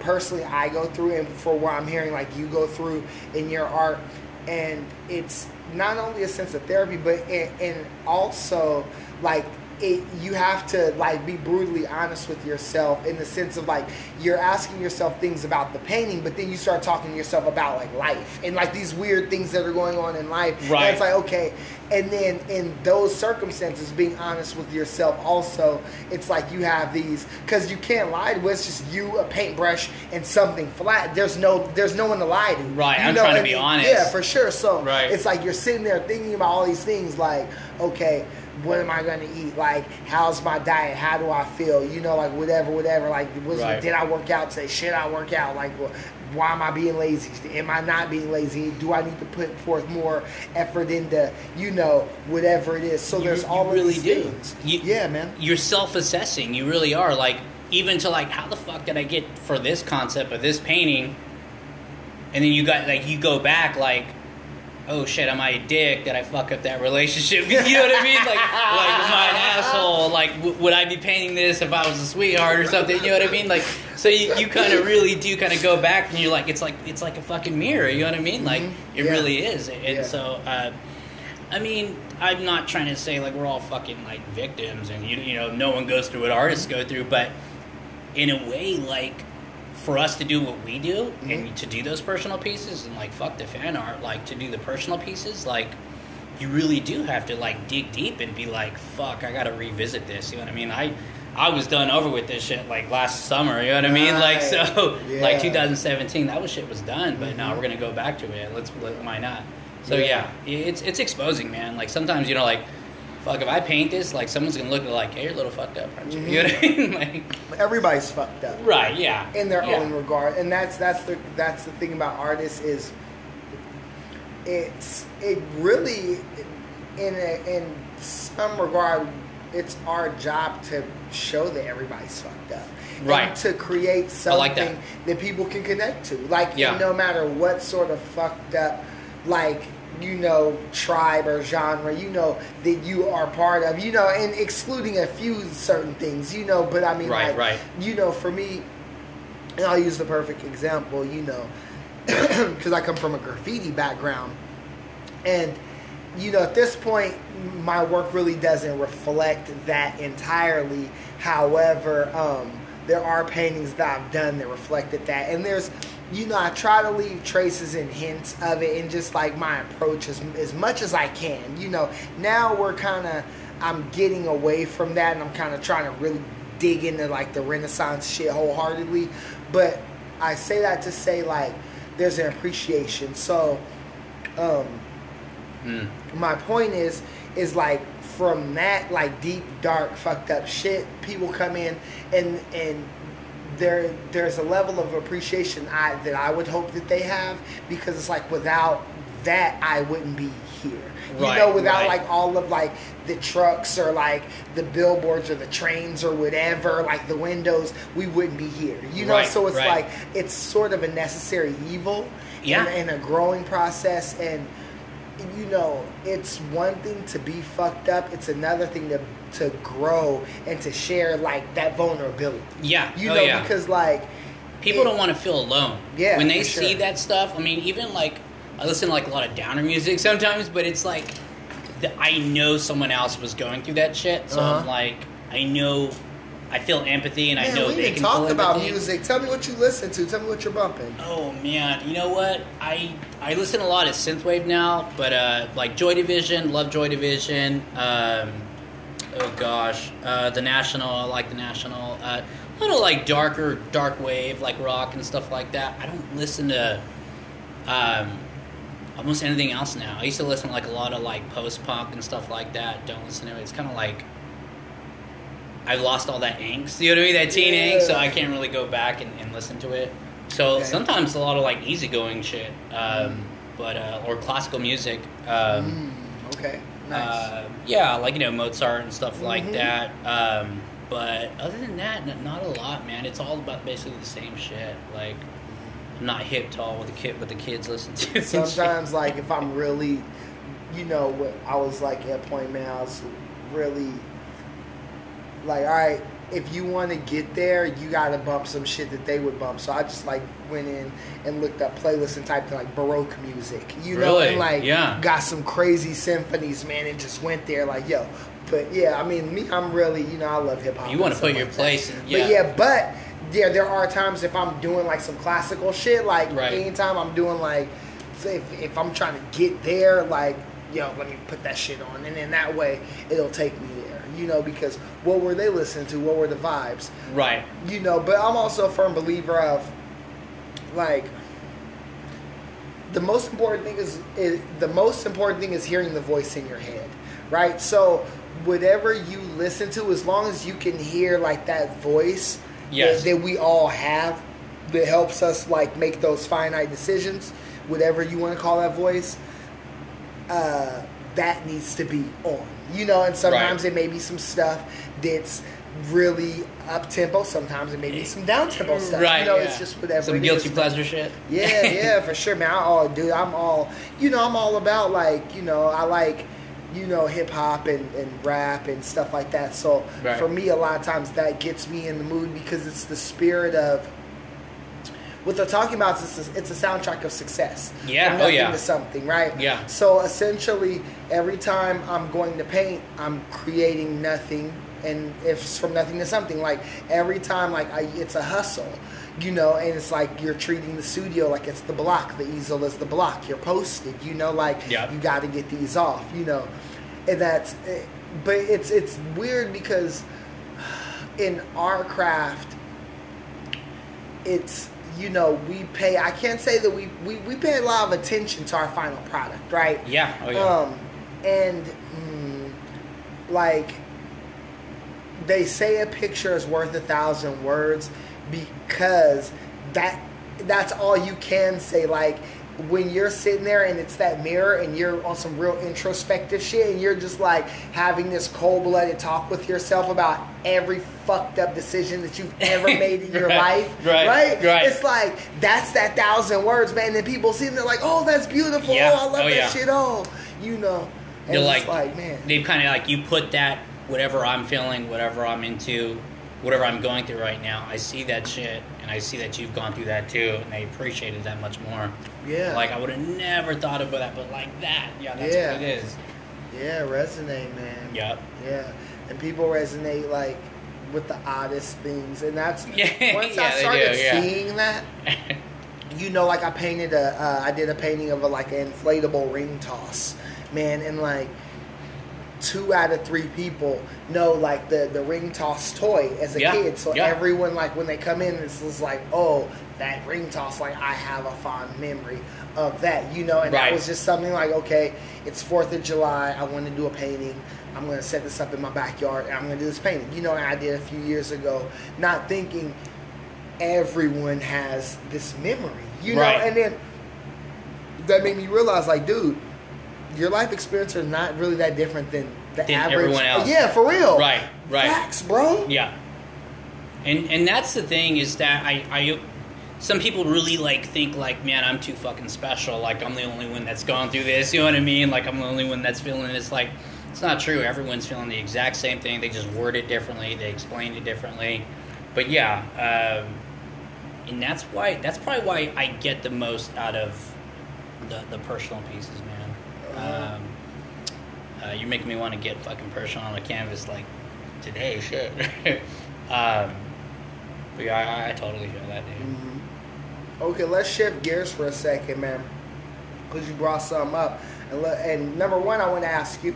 personally I go through, and for what I'm hearing, like you go through in your art, and it's not only a sense of therapy, but and, and also like it you have to like be brutally honest with yourself in the sense of like you're asking yourself things about the painting but then you start talking to yourself about like life and like these weird things that are going on in life and Right. it's like okay and then in those circumstances being honest with yourself also it's like you have these because you can't lie to it's just you a paintbrush and something flat. There's no there's no one to lie to. Right, You I'm trying to be honest. yeah for sure. So Right. it's like you're sitting there thinking about all these things like okay what am i going to eat? Like how's my diet? How do i feel? You know like whatever whatever. Like was, Right. did i work out today? Should i work out? Like wh- why am i being lazy am i not being lazy do i need to put forth more effort into you know whatever it is so there's you all of really do. things You- yeah man You're self-assessing. You really are. Like even to like, how the fuck did I get for this concept of this painting? And then you got like you go back like, oh shit, am I a dick? Did I fuck up that relationship? [LAUGHS] you know what I mean? Like, like am I an asshole? Like, w- would I be painting this if I was a sweetheart or something? You know what I mean? Like, so you, you kind of really do kind of go back and you're like, it's like it's like a fucking mirror. You know what I mean? Like, Mhm. it Yeah. really is. And Yeah. so. Uh, I mean, I'm not trying to say like we're all fucking like victims and you you know no one goes through what artists go through, but in a way, like for us to do what we do Mhm. and to do those personal pieces and like fuck the fan art, like to do the personal pieces, like you really do have to like dig deep and be like, fuck, I gotta revisit this. You know what I mean? I I was done over with this shit like last summer. You know what I mean? Like so, Right. like 2017, that was shit was done. But now Mhm. we're gonna go back to it. Let's let, why not? So Yeah. yeah, it's it's exposing, man. Like sometimes you know, like fuck, if I paint this, like someone's gonna look at it like, hey, you're a little fucked up, aren't you? Mm-hmm. You know what I mean? [LAUGHS] Like, everybody's fucked up right? Yeah. in their Yeah. own regard and that's that's the that's the thing about artists is it's it really in a, in some regard it's our job to show that everybody's fucked up. Right. To create something like that. that. people can connect to. Like Yeah. no matter what sort of fucked up like you know tribe or genre you know that you are part of you know and excluding a few certain things you know but i mean Right, like right. you know for me and i'll use the perfect example you know [CLEARS THROAT] because i come from a graffiti background and you know at this point my work really doesn't reflect that entirely however um, there are paintings that i've done that reflected that. And there's you know i try to leave traces and hints of it and just like my approach as, as much as i can. You know now we're kind of i'm getting away from that and i'm kind of trying to really dig into like the renaissance shit wholeheartedly. But i say that to say like there's an appreciation. So um Mm. my point is is like from that like deep dark fucked up shit people come in and and there there's a level of appreciation I that I would hope that they have because it's like without that I wouldn't be here. You Right, know, without right. like all of like the trucks or like the billboards or the trains or whatever, like the windows, we wouldn't be here. You know, Right, so it's like it's sort of a necessary evil Yeah. and, and a growing process and you know, it's one thing to be fucked up. It's another thing to to grow and to share like that vulnerability. Yeah. You oh, know, yeah. because like people it- don't want to feel alone. Yeah, When they see sure. that stuff, I mean, even like I listen to like a lot of downer music [LAUGHS] sometimes, but it's like the, I know someone else was going through that shit, so I'm Uh-huh. like, I know, I feel empathy, and I Man, know we they didn't can talk about empathy. music. Tell me what you listen to. Tell me what you're bumping. Oh man, you know what? I I listen a lot of synthwave now, but uh, like Joy Division, love Joy Division. Um, oh gosh, uh, the National, I like the National. Uh, a little like darker, dark wave, like rock and stuff like that. I don't listen to um, almost anything else now. I used to listen to like a lot of like post punk and stuff like that. Don't listen to it. It's kind of like. I've lost all that angst, you know what I mean? That teen Yeah. angst, so I can't really go back and, and listen to it. So Okay. sometimes a lot of like easygoing shit, um, but uh, or classical music. Um, Mm, okay, nice. uh, yeah, like you know Mozart and stuff like Mhm. that. Um, but other than that, n- not a lot, man. It's all about basically the same shit. Like I'm not hip to all what the kid what the kids listen to. Sometimes, like if I'm [LAUGHS] really, you know, what I was like at a point, man, I was really like, all right, if you want to get there, you got to bump some shit that they would bump. So I just like went in and looked up playlists and typed in like Baroque music, you know, Really? and like Yeah. got some crazy symphonies, man, and just went there like, yo. But yeah, I mean, me, I'm really, you know, I love hip hop. You wanna put your like place in- But yeah. yeah, but yeah, there are times if I'm doing like some classical shit, like Right. anytime I'm doing like, if, if I'm trying to get there, like, yo, let me put that shit on, and then that way it'll take me you know, because what were they listening to? What were the vibes? right. you know but i'm also a firm believer of like the most important thing is, is the most important thing is hearing the voice in your head right so whatever you listen to as long as you can hear like that voice Yes. that, that we all have that helps us like make those finite decisions whatever you want to call that voice uh, that needs to be on. You know, and sometimes Right. it may be some stuff that's really up tempo. Sometimes it may be eh, some down tempo stuff. Right. You know, yeah. it's just whatever. Some guilty is. pleasure shit. Yeah, [LAUGHS] yeah, for sure, man. I all dude, I'm all you know, I'm all about like, you know, I like you know, hip hop and, and rap and stuff like that. So Right. for me a lot of times that gets me in the mood because it's the spirit of what they're talking about is it's a soundtrack of success. Yeah, From oh, nothing yeah. to something, right? Yeah. So essentially, every time I'm going to paint, I'm creating nothing, and if it's from nothing to something, like every time, like I, it's a hustle, you know, and it's like you're treating the studio like it's the block, the easel is the block. You're posted, you know, like Yeah. you got to get these off, you know, and that's, eh, but it's it's weird because in our craft, it's you know we pay. I can't say that we we, we pay a lot of attention to our final product, right? Yeah. Oh yeah. Um, and mm, like they say a picture is worth a thousand words because that that's all you can say. Like when you're sitting there and it's that mirror and you're on some real introspective shit and you're just like having this cold-blooded talk with yourself about every fucked up decision that you've ever [LAUGHS] made in your Right, life right, right. it's like that's that thousand words man and then people see them they're like oh that's beautiful Yeah. oh i love Oh, that yeah. shit oh you know and You're it's like, like man they've kind of like you put that whatever I'm feeling, whatever I'm into, whatever I'm going through right now. I see that shit, and I see that you've gone through that too, and I appreciate it that much more. yeah Like I would have never thought about that, but like that, yeah, that's Yeah. what it is. yeah resonate man Yep. Yeah, and people resonate like with the oddest things, and that's [LAUGHS] Yeah, once yeah, I started do, yeah. seeing that, [LAUGHS] you know, like I painted a, uh, I did a painting of a like an inflatable ring toss, man, and like two out of three people know like the the ring toss toy as a Yeah, kid, so yeah. everyone like when they come in, it's just like, oh, that ring toss, like I have a fond memory of that, you know, and that was just something like, okay, it's Fourth of July, I want to do a painting. I'm going to set this up in my backyard and I'm going to do this painting. You know, I did a few years ago, not thinking everyone has this memory, you know, Right. and then that made me realize, like, dude, your life experience are not really that different than the Than average. everyone else. Yeah, for real. Right, right. Facts, bro. Yeah. And and that's the thing is that I, I some people really like think like, man, I'm too fucking special. Like I'm the only one that's gone through this. [LAUGHS] You know what I mean? Like I'm the only one that's feeling this. Like it's not true. Everyone's feeling the exact same thing. They just word it differently. They explain it differently. But yeah, um, and that's why that's probably why I get the most out of the the personal pieces, man. Um, uh, you're making me want to get fucking personal on the canvas like today, shit. [LAUGHS] um, but yeah, I, I totally feel that, dude. Mhm. Okay, let's shift gears for a second, man, because you brought something up. And, le- and number one, I want to ask you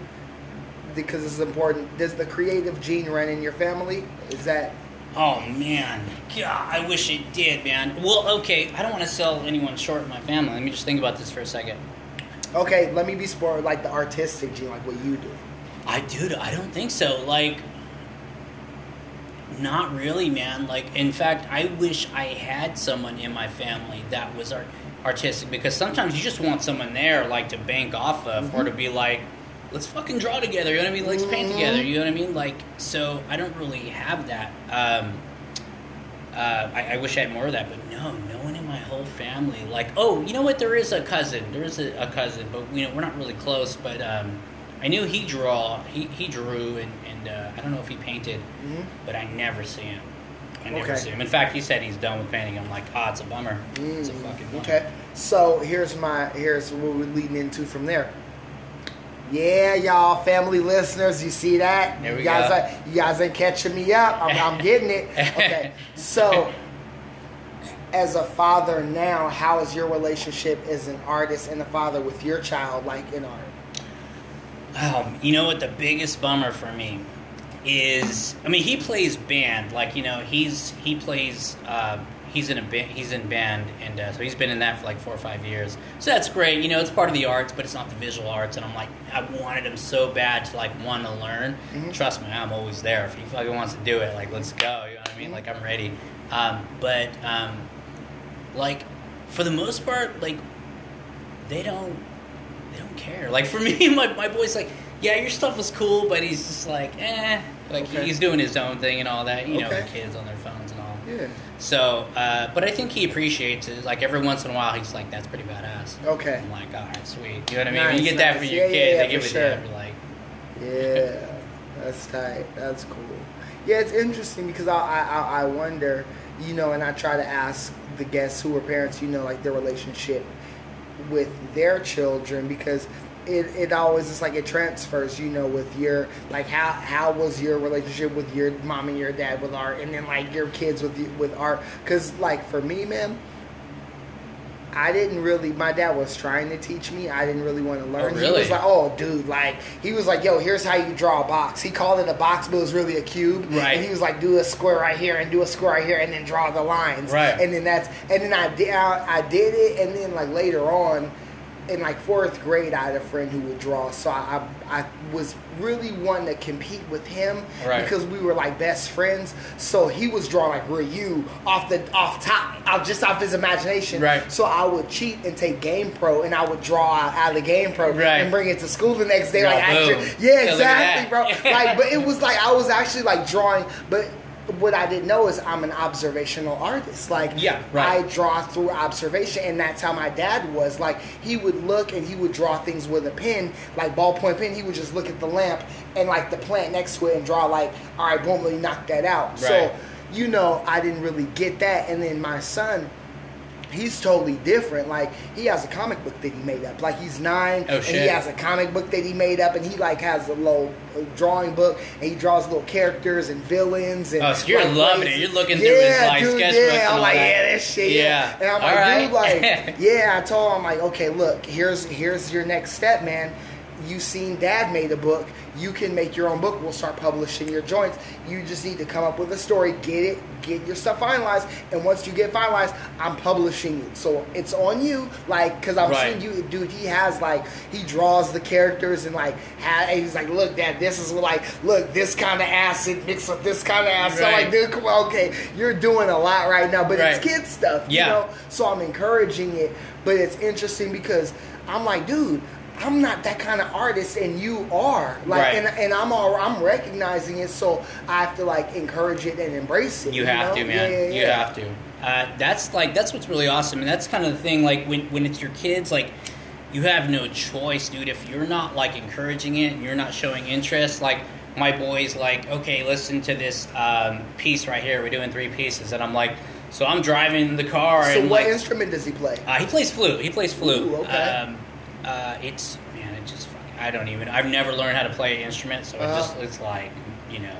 because this is important. Does the creative gene run in your family? Is that Oh man, God, I wish it did, man. Well, okay, I don't want to sell anyone short in my family. Let me just think about this for a second. Okay? Let me be sport like the artistic gene, like what you do. I dude, I don't think so. Like, not really, man. Like, in fact, I wish I had someone in my family that was art- artistic because sometimes you just want someone there, like, to bank off of or to be like, let's fucking draw together. You know what I mean? Let's paint Mhm. together. You know what I mean? Like, so I don't really have that. Um, uh, I, I wish I had more of that, but no, no one in my whole family. Like, oh, you know what? There is a cousin. There is a, a cousin, but you know we're not really close. But um, I knew he draw. He, he drew, and, and uh, I don't know if he painted, Mhm. but I never see him. I never Okay. see him. In fact, he said he's done with painting. I'm like, ah, it's a bummer. It's a Mm, fucking bummer. Okay, so here's my here's what we're leading into from there. Yeah, y'all, family listeners, you see that? There we you guys, go. Are, you guys ain't catching me up. I'm, I'm getting it. Okay, [LAUGHS] so as a father now, how is your relationship as an artist and a father with your child like in art? Um, you know what the biggest bummer for me is? I mean, he plays band. Like you know, he's he plays. Uh, he's in a ba- he's in band, and uh, so he's been in that for like four or five years. So that's great. You know, it's part of the arts, but it's not the visual arts. And I'm like, I wanted him so bad to like want to learn. Mhm. Trust me, I'm always there. If he fucking wants to do it, like let's go. You know what I mean? Like I'm ready. Um, but um, like for the most part, like they don't they don't care. Like for [LAUGHS] me, my my boy's like, yeah, your stuff was cool, but he's just like, eh. Like Okay. he's doing his own thing and all that. You know, Okay. the kids on their phones. Yeah. So, uh, but I think he appreciates it. Like every once in a while, he's like, "That's pretty badass." Okay. I'm like, "All right, sweet." You know what I mean? Nice, you get that for your Yeah, kid, yeah, they give it sure. to them. You're like, Yeah, that's tight. That's cool. Yeah, it's interesting because I I- I wonder, you know, and I try to ask the guests who are parents, you know, like their relationship with their children because it, it always is like it transfers, you know, with your like how how was your relationship with your mom and your dad with art, and then like your kids with with art. Because like for me, man. I didn't really. My dad was trying to teach me. I didn't really want to oh, learn. He really? was like, "Oh, dude, like he was like, yo, here's how you draw a box." He called it a box, but it was really a cube. Right. And he was like, "Do a square right here and do a square right here, and then draw the lines." Right. And then that's and then I did I, I did it, and then like later on, in like fourth grade, I had a friend who would draw, so I I, I was really wanting to compete with him Right. because we were like best friends. So he was drawing like Ryu off the off top, off just off his imagination. Right. So I would cheat and take GamePro, and I would draw out, of the GamePro Right. and bring it to school the next day. Draw, like actually, yeah, Yeah, look at exactly, bro. like, but it was like I was actually like drawing, but. What I didn't know is I'm an observational artist. Like, Yeah, right. I draw through observation, and that's how my dad was. Like, he would look and he would draw things with a pen, like ballpoint pen. He would just look at the lamp and like the plant next to it and draw like, all right, boom, really knock that out. So, you know, I didn't really get that. And then my son, he's totally different. Like he has a comic book that he made up. Like he's nine, Oh, and he has a comic book that he made up, and he like has a little drawing book, and he draws little characters and villains. And Oh, so you're like, loving it. You're looking through his, like, dude, sketchbook Yeah, and I'm like, that. yeah, this shit. Yeah. and I'm All like, dude, like, [LAUGHS] yeah. I told him, I'm like, okay, look, here's here's your next step, man. You seen Dad made a book. You can make your own book. We'll start publishing your joints. You just need to come up with a story, get it, get your stuff finalized, and once you get finalized, I'm publishing it. So it's on you, like, cause I'm Right. seeing you, dude. He has like, he draws the characters and like, ha and he's like, look, Dad, this is like, look, this kind of acid mixed with this kind of acid. Right. like, dude, come on, okay, you're doing a lot right now, but it's kid stuff, Yeah. you know. So I'm encouraging it, but it's interesting because I'm like, dude, I'm not that kind of artist, and you are. Like, Right. and, and I'm all, I'm recognizing it, so I have to like encourage it and embrace it. You have know? to, man. Yeah, yeah, You have to. Uh, that's like that's what's really awesome, and that's kind of the thing. Like when when it's your kids, like you have no choice, dude. If you're not like encouraging it and you're not showing interest, like my boys, like okay, listen to this um, piece right here. We're doing three pieces, and I'm like, so I'm driving the car, So and what like, instrument does he play? uh, he plays flute. He plays flute. Ooh, okay. Um, uh, it's man, it just fucking, I don't even. I've never learned how to play an instrument, so Uh-huh. it just it's like you know.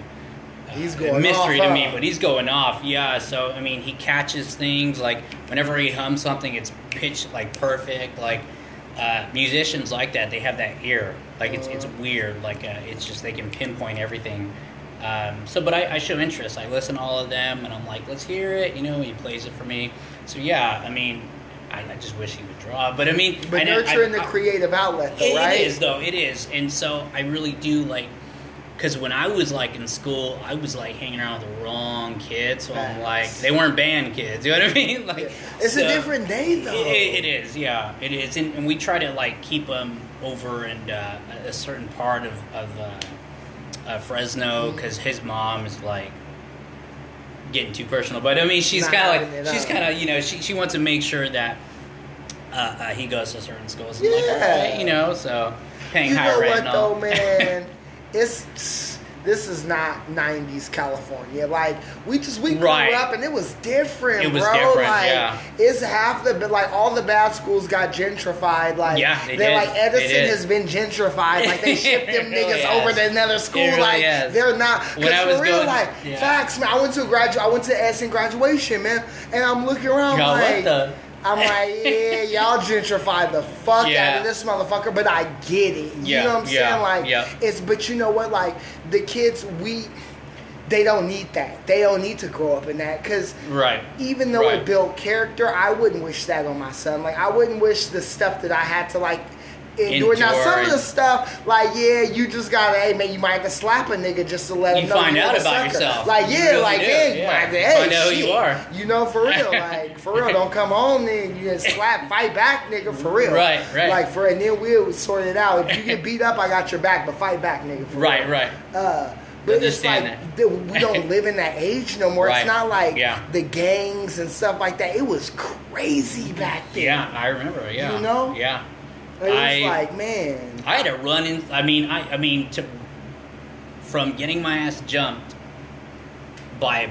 uh, He's a going mystery off, to me, but he's going off. Yeah, so I mean, he catches things like whenever he hums something, it's pitched like perfect. Like uh, musicians like that, they have that ear. Like it's it's Uh-huh. weird. Like uh, it's just they can pinpoint everything. Um, so, but I, I show interest. I listen to all of them, and I'm like, let's hear it. You know, he plays it for me. So yeah, I mean, I, I just wish he would draw. But I mean, But I nurturing I- the creative outlet, though, it right? is though. It is, and so I really do like. Because when I was like in school, I was like hanging around with the wrong kids. So I'm like, they weren't band kids. [LAUGHS] You know what I mean? Like, It's so- a different day, though. it, it is, yeah, it is, and, and we try to like keep them over in uh, a certain part of of uh, uh, Fresno because his mom is like getting too personal. But I mean, she's kind of like she's kind of you know she she wants to make sure that uh, uh, he goes to certain schools. I'm like, Yeah. right, you know, so paying you higher know rent what though, [LAUGHS] man? it's this is not '90s California. Like we just we grew Right. up and it was different, It was bro. different, like yeah. it's half the like all the bad schools got gentrified. Like Yeah, they they're did. like Edison has been gentrified. Like they shipped them [LAUGHS] really niggas over to another school. really like they're not. When Cause for real, going- like yeah. facts, man. I went to a gradu- I went to Edison graduation, man, and I'm looking around Yo, what like. I'm like, yeah, y'all gentrified the fuck out of this motherfucker, but I get it. You Yeah, know what I'm yeah, saying? Like, yeah. it's, but you know what? Like, the kids, we, they don't need that. They don't need to grow up in that. Because Right. even though Right. it built character, I wouldn't wish that on my son. Like, I wouldn't wish the stuff that I had to, like, endure. Now, some of the stuff, like, yeah, you just gotta, hey, man, you might have to slap a nigga just to let You him know find out about sucker. yourself. Like, yeah, really like, do, yeah, you might have to, hey, find out who you are. You know, for real, [LAUGHS] like, for real, don't come home then you just [LAUGHS] slap, fight back, nigga, for real. Right, right. Like, for, and then we'll sort it out. If you get beat up, I got your back, but fight back, nigga, for Right, real. right. Uh, but it's like th- we don't [LAUGHS] live in that age no more. Right. It's not like Yeah. the gangs and stuff like that. It was crazy back then. Yeah, I remember. Yeah. You know? Yeah. I- like, man, I had to run in. I mean, I, I mean, to from getting my ass jumped by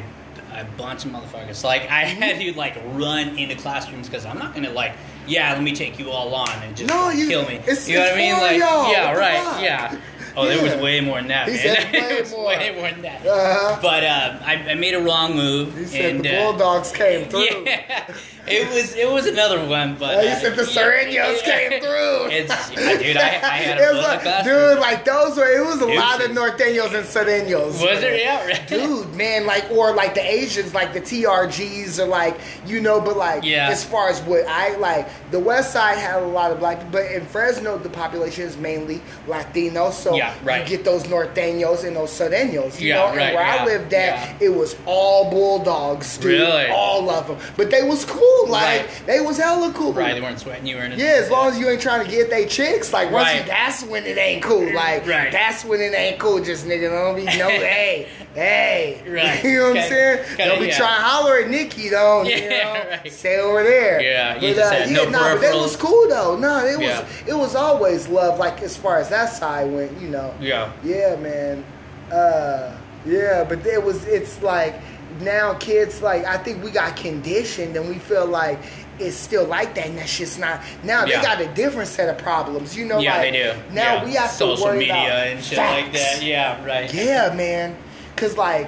a, a bunch of motherfuckers. Like I had to like run into classrooms because I'm not gonna like, yeah, let me take you all on and just No, you- kill me. it's- you know what I mean? Like, y'all. yeah, right, yeah. Oh, there was way more than that. He man. it [LAUGHS] was more. way more than that. Uh-huh. But uh, I, I made a wrong move. he said and, the uh, Bulldogs came [LAUGHS] through. yeah. It was it was another one, but Oh, you uh, said the yeah, yeah. came through. [LAUGHS] It's dude, I, I had It was like, dude, like those were. It was a It was lot of just- Norteños and Sureños. was man. there? Yeah, right. dude, man, like or like the Asians, like the TRGs, or like you know, but like Yeah. as far as what I like, the West Side had a lot of black, but in Fresno, the population is mainly Latino, so Yeah, right. you get those Norteños and those Sureños, you Yeah, know. right, and where I lived at, it was all bulldogs, dude, Really? all of them, but they was cool, like Right. they was hella cool, Right, they weren't sweating you or anything. yeah, as long as you ain't trying to get they chicks, like once you, Right. that's when it ain't cool. Like Right. that's when it ain't cool. Just nigga, don't be no [LAUGHS] hey, hey. Right. [LAUGHS] You know what I'm saying? Kinda, don't be yeah. trying to holler at Nikki though. you Yeah, know? [LAUGHS] right. Stay over there. Yeah, you but, just uh, had yeah, no nah, but that was cool though. No, it was Yeah. it was always love. Like as far as that side went, you know. Yeah. Yeah, man. Uh, yeah, but it was. It's like now kids like I think we got conditioned and we feel like it's still like that and that's just not. Now Yeah. they got a different set of problems. You know, Yeah, like, they do. Now Yeah. we have social to worry media about and shit like facts. that. Yeah, right. Yeah, man. Cause like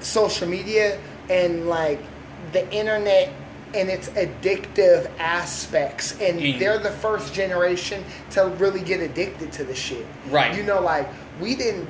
social media and like the internet and its addictive aspects and Mm. they're the first generation to really get addicted to the shit. Right. You know, like we didn't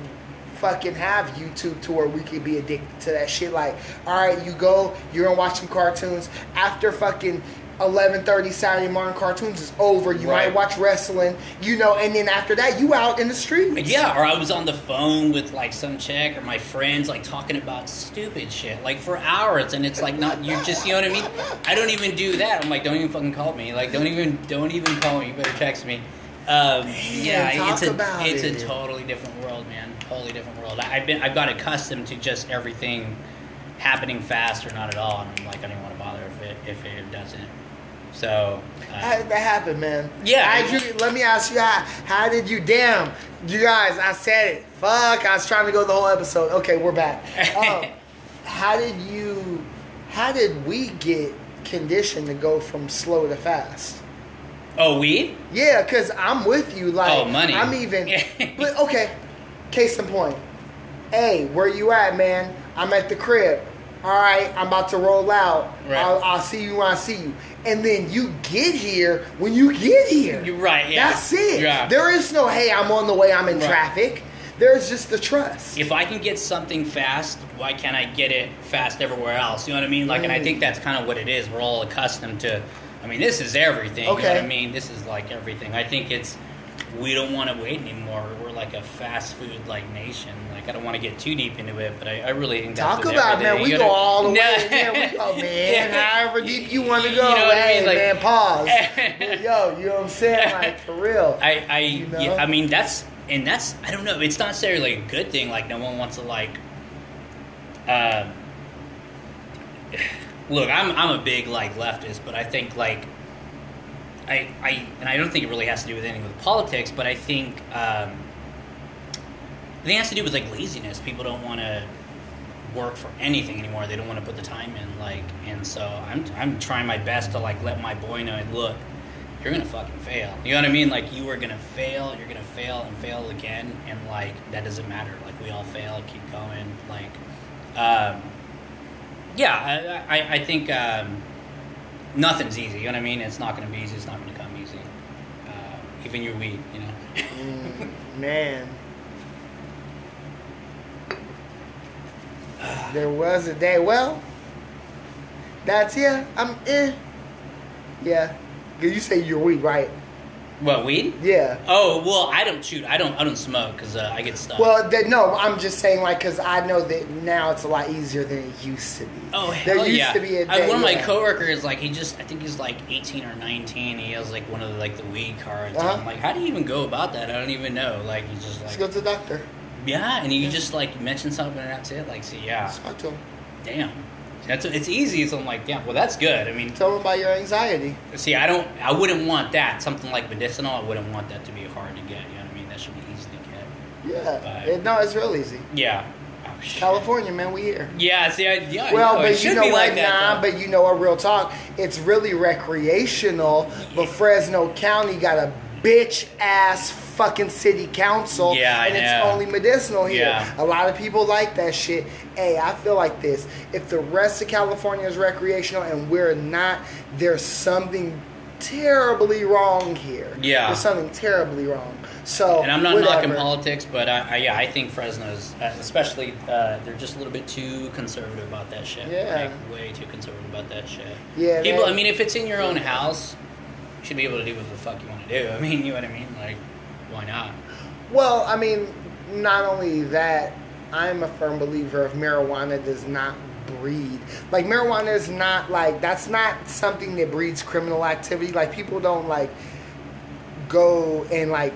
fucking have YouTube to where we could be addicted to that shit. Like, all right, you go, you're gonna watch some cartoons. After fucking eleven thirty Saturday morning cartoons is over, you Right. might watch wrestling, you know, and then after that you out in the streets. Yeah, or I was on the phone with like some chick or my friends, like talking about stupid shit, like for hours, and it's like not you just you know what I mean. I don't even do that. I'm like, don't even fucking call me. Like, don't even don't even call me. You better text me. Um, yeah, it's a it's it. a totally different world, man. Totally different world. I- I've been I've got accustomed to just everything happening fast or not at all, and I'm like, I don't want to bother if it if it doesn't. So. Uh, How did that happen, man? Yeah. How did you, let me ask you how. How did you? Damn, you guys, I said it. Fuck, I was trying to go the whole episode. Okay, we're back. [LAUGHS] Um, how did you? How did we get conditioned to go from slow to fast? oh, weed? Yeah, cause I'm with you. Like, Oh, money. I'm even. [LAUGHS] but okay, case in point. Hey, where you at, man? I'm at the crib. All right, I'm about to roll out. Right. I'll, I'll see you when I see you. And then you get here when you get here. You're right. Yeah. That's it. Yeah. There is no, hey, I'm on the way, I'm in Right. traffic. There's just the trust. if I can get something fast, why can't I get it fast everywhere else? You know what I mean? Like, and I think that's kind of what it is. We're all accustomed to. I mean, this is everything. You know Okay. what I mean? This is like everything. I think it's we don't want to wait anymore. We're like a fast food like nation. Like, I don't want to get too deep into it, but I, I really think Talk about man. We go gotta- all the [LAUGHS] way. No. We go, man. [LAUGHS] Yeah. However deep you want to You go. know what I hey, mean? Like- man, pause. [LAUGHS] Yo, you know what I'm saying? Like, for real. I, I, You know? yeah, I mean, that's and that's I don't know. It's not necessarily a good thing. Like no one wants to like. Uh, [SIGHS] look, I'm I'm a big like leftist, but I think like. I, I and I don't think it really has to do with anything with politics, but I think um, I think it has to do with like laziness. People don't want to work for anything anymore. They don't want to put the time in, like, and so I'm I'm trying my best to like let my boy know, look, you're gonna fucking fail. You know what I mean? Like you are gonna fail. You're gonna fail and fail again, and like that doesn't matter. Like we all fail. Keep going. Like, um, yeah, I I, I think um, nothing's easy. You know what I mean? It's not gonna be easy. It's not gonna come easy. Uh, even your weed, you know. Mm, [LAUGHS] man. There was a day. Well, that's yeah. I'm eh. Yeah. 'Cause you say you're weak, right? What weed? Yeah. Oh well, I don't shoot. I don't. I don't smoke because uh, I get stuck. Well, no, I'm just saying, like, because I know that now it's a lot easier than it used to be. Oh there hell used yeah! to be a I- day. one of my yeah. coworkers, like he just, I think he's like 18 or 19. He has like one of the like the weed cards. Uh-huh. I'm like, how do you even go about that? I don't even know. Like he's just like, go to the doctor. yeah, and you just like mention something and that's it. Like, see, yeah, Talk to him. damn. That's it's easy. So I'm like, yeah, well that's good. I mean, Tell him about your anxiety. see, I don't, I wouldn't want that. Something like medicinal, I wouldn't want that to be hard to get. You know what I mean? That should be easy to get. Yeah. Right. It, no, it's real easy. Yeah. Oh. California, man, we here. Yeah. See, I, yeah. I Well, know. It but you know what? like that, nah, though. but you know what? Real talk. It's really recreational. But Fresno County got a bitch ass fucking city council. Yeah, I and it's only medicinal here. Yeah. A lot of people like that shit. Hey, I feel like this. If the rest of California is recreational and we're not, there's something terribly wrong here. Yeah. There's something terribly wrong. So And I'm not whatever. knocking politics, but I, I, yeah, I think Fresno's, uh, especially, uh, they're just a little bit too conservative about that shit. Yeah. Like, way too conservative about that shit. Yeah, People. I mean, if it's in your own house, you should be able to do what the fuck you want to do. [LAUGHS] I mean, you know what I mean? Like, why not? Well, I mean, not only that, I'm a firm believer of marijuana does not breed. Like marijuana is not like that's not something that breeds criminal activity. Like people don't like go and like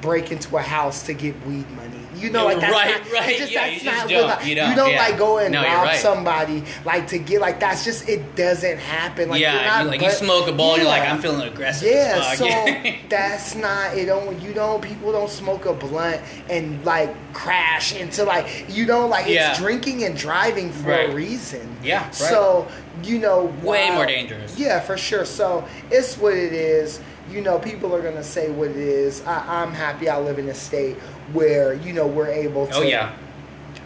break into a house to get weed money. You know, like that's Right, not, right, just, yeah, that's you not don't, what- you don't, yeah. like go and No, rob right. somebody like to get like that's just it doesn't happen. Like you're yeah, not you, like you smoke a bowl, you're like, I'm feeling aggressive. Yeah, so [LAUGHS] that's not it. Don't you don't people don't smoke a blunt and like crash into like you don't like Yeah. it's drinking and driving for Right. a reason. Yeah, right. So you know Way more dangerous. Yeah, for sure. So it's what it is. You know, people are gonna say what it is. I, I'm happy I live in a state where you know we're able to oh, yeah.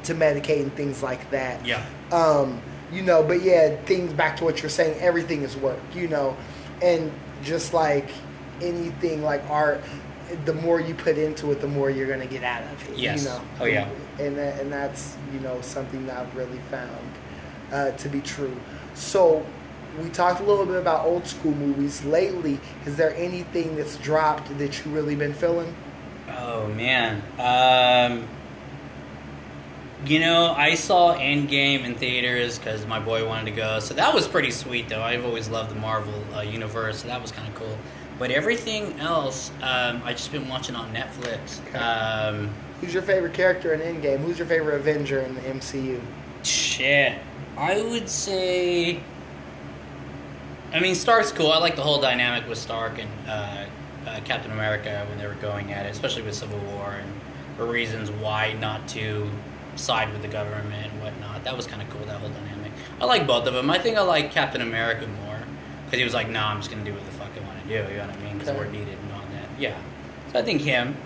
to medicate and things like that. Yeah. Um, you know, but yeah, things back to what you're saying, everything is work, you know. And just like anything like art, the more you put into it, the more you're gonna get out of it. Yes. You know. Oh, yeah. And that, and that's, you know, something that I've really found uh, to be true. So we talked a little bit about old school movies. Lately, is there anything that's dropped that you really been feeling? Oh man. Um, you know, I saw Endgame in theaters because my boy wanted to go, so that was pretty sweet. Though I've always loved the Marvel uh, universe, so that was kind of cool. But everything else, um, I just been watching on Netflix. Okay. Um, Who's your favorite character in Endgame? Who's your favorite Avenger in the MCU? shit, I would say. I mean, Stark's cool. I like the whole dynamic with Stark and uh, uh, Captain America when they were going at it, especially with Civil War and the reasons why not to side with the government and whatnot. That was kind of cool, that whole dynamic. I like both of them. I think I like Captain America more because he was like, nah, I'm just going to do what the fuck I want to do. You know what I mean? Because Okay. we're needed and all that. Yeah. So I think him.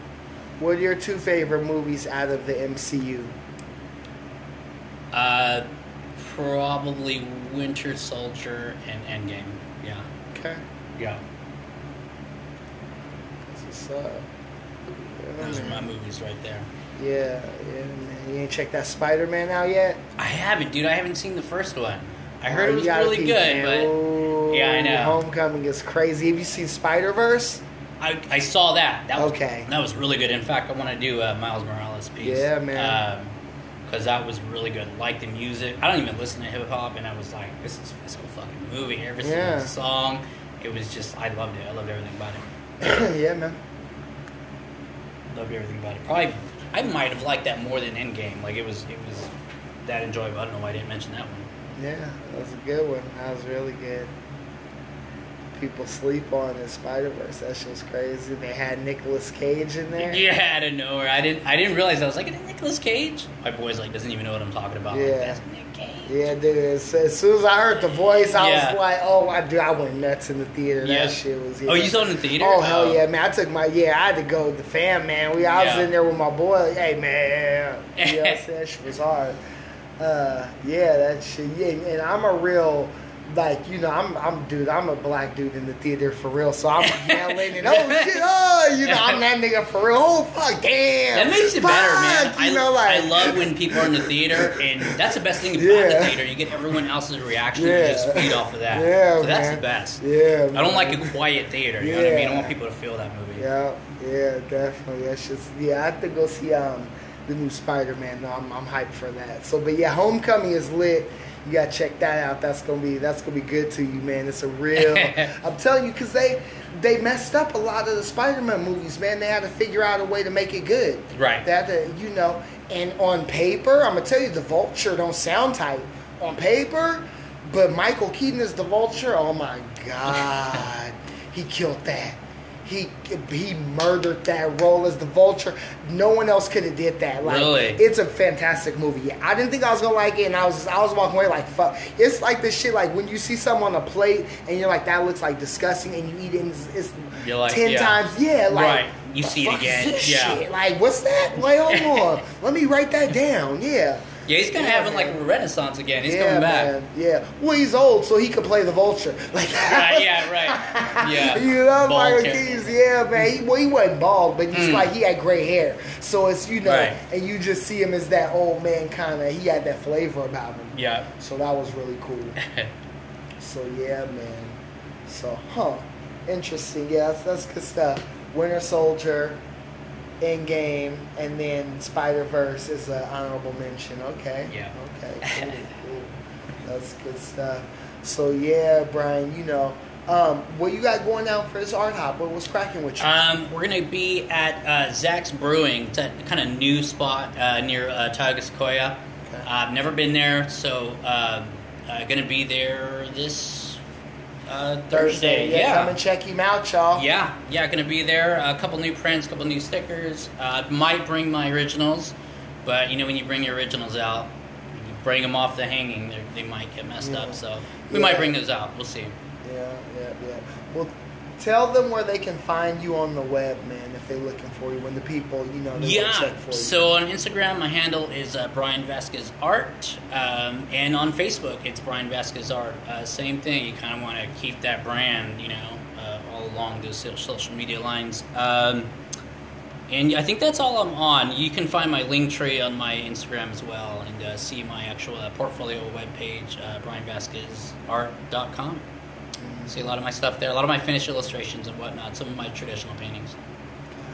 What are your two favorite movies out of the MCU? Uh, probably Winter Soldier and Endgame. Yeah. Okay. Yeah. That's what's up. Uh, yeah, Those are my movies right there. Yeah, yeah, man. You ain't checked that Spider Man out yet? I haven't, dude. I haven't seen the first one. I heard Oh, it was really peep, good, man. but Ooh, Yeah, I know. Homecoming is crazy. Have you seen Spider Verse? I, I saw that. That was, Okay. That was really good. In fact, I want to do a Miles Morales piece. Yeah, man. Um, Because that was really good. Like the music. I don't even listen to hip hop, and I was like, this is this whole fucking movie. Every single Yeah. song. It was just, I loved it. I loved everything about it. [CLEARS THROAT] yeah, man. Loved everything about it. Probably, I might have liked that more than Endgame. Like it was, it was that enjoyable. I don't know why I didn't mention that one. Yeah, that was a good one. That was really good. People sleep on in Spider Verse. That shit's crazy. They had Nicolas Cage in there. [LAUGHS] Yeah, out of nowhere. I didn't. I didn't realize. I was like, "Is Nicolas Cage?" My boy's like, doesn't even know what I'm talking about. Like, Yeah. that's Nick Cage. Yeah, dude. As, as soon as I heard the voice, I Yeah. was like, "Oh my dude!" I went nuts in the theater. Yeah. That shit was. Oh, you saw it in the theater? Oh hell Oh. yeah, man! I took my yeah. I had to go with the fam, man. We I was in there with my boy. Hey man, you know what I'm [LAUGHS] saying? That shit was hard. Uh, yeah, that shit. Yeah, and I'm a real. Like you know, I'm I'm dude. I'm a black dude in the theater for real. So I'm [LAUGHS] yelling and oh shit, oh you know I'm that nigga for real. Oh fuck, damn. That makes it better, man. Fuck, I, You know, like I love when people are in the theater, and that's the best thing about Yeah. the theater. You get everyone else's reaction, and Yeah. you just feed off of that. Yeah, so that's man. the best. Yeah, man. I don't like a quiet theater. You know what I mean? I want people to feel that movie. Yeah, yeah, definitely. That's just yeah. I have to go see um the new Spider Man. No, I'm I'm hyped for that. So, but yeah, Homecoming is lit. You gotta check that out. That's gonna be that's gonna be good to you, man. It's a real. [LAUGHS] I'm telling you, cause they they messed up a lot of the Spider Man movies, man. They had to figure out a way to make it good. Right. To, you know. And on paper, I'm gonna tell you, the Vulture don't sound tight on paper, but Michael Keaton is the Vulture. Oh my God, he killed that. He he murdered that role as the Vulture. No one else could have did that. Like, Really? It's a fantastic movie. Yeah, I didn't think I was gonna like it, and I was I was walking away like fuck. It's like this shit. Like when you see something on a plate and you're like that looks like disgusting, and you eat it, and it's, it's like, ten yeah. times. Yeah, like Right. You see it again. Yeah. shit? Like what's that? Wait, hold on. [LAUGHS] Let me write that down. Yeah. Yeah, he's kind of Yeah, having like a renaissance again. He's yeah, coming back. man. Yeah. Well, he's old, so he could play the vulture. [LAUGHS] Like Right, yeah, right. [LAUGHS] Yeah. you know, Michael yeah, man. He, well, he wasn't bald, but he's Mm. like he had gray hair. So it's you know, Right. and you just see him as that old man kind of. He had that flavor about him. Yeah. So that was really cool. [LAUGHS] So yeah, man. So huh, interesting. Yeah, that's, that's good stuff. Winter Soldier, Endgame, and then Spider Verse is an honorable mention. Okay. Yeah. Okay. [LAUGHS] Cool. cool. That's good stuff. So yeah, Brian. You know, um, what you got going out for this art hop? What was cracking with you? Um, we're gonna be at uh, Zach's Brewing. It's a kind of new spot uh, near uh, Tioga-Sequoia. Okay. I've never been there, so um, uh, gonna be there this uh, Thursday. Yeah, Yeah, Come and check him out, y'all. yeah, yeah. Gonna be there. A couple new prints, couple new stickers. Uh, might bring my originals, but you know when you bring your originals out, you bring them off the hanging, they might get messed Yeah. up. So we Yeah. might bring those out. We'll see. Yeah, yeah, yeah. Well, tell them where they can find you on the web, man, if they're looking for you. When the people, you know, Yeah. check for you. So on Instagram, my handle is uh, Brian Vasquez Art, um, and on Facebook, it's Brian Vasquez Art. Uh, same thing. You kind of want to keep that brand, you know, uh, all along those social media lines. Um, and I think that's all I'm on. You can find my Linktree on my Instagram as well, and uh, see my actual uh, portfolio webpage, uh, BrianVasquezArt.com. See a lot of my stuff there, a lot of my finished illustrations and whatnot, some of my traditional paintings.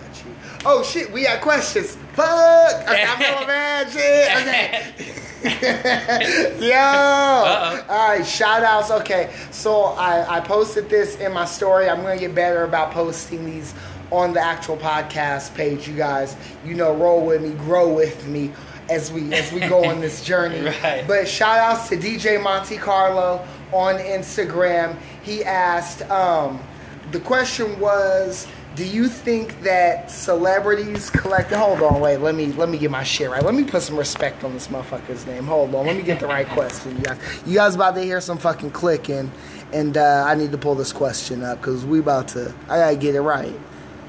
Got you. Oh shit, we got questions. Fuck! Okay, I'm bad. Shit. [LAUGHS] Okay. [LAUGHS] Yo. Uh-oh. All right, shout outs. Okay, so I, I posted this in my story. I'm gonna get better about posting these on the actual podcast page. You guys, you know, roll with me, grow with me as we as we go on this [LAUGHS] journey. Right. But shout outs to DJ Monte Carlo on Instagram. He asked, um, the question was, do you think that celebrities collect? Hold on, wait. Let me let me get my shit right. Let me put some respect on this motherfucker's name. Hold on. Let me get the right question, you guys. You guys about to hear some fucking clicking, and uh, I need to pull this question up because we about to. I gotta get it right.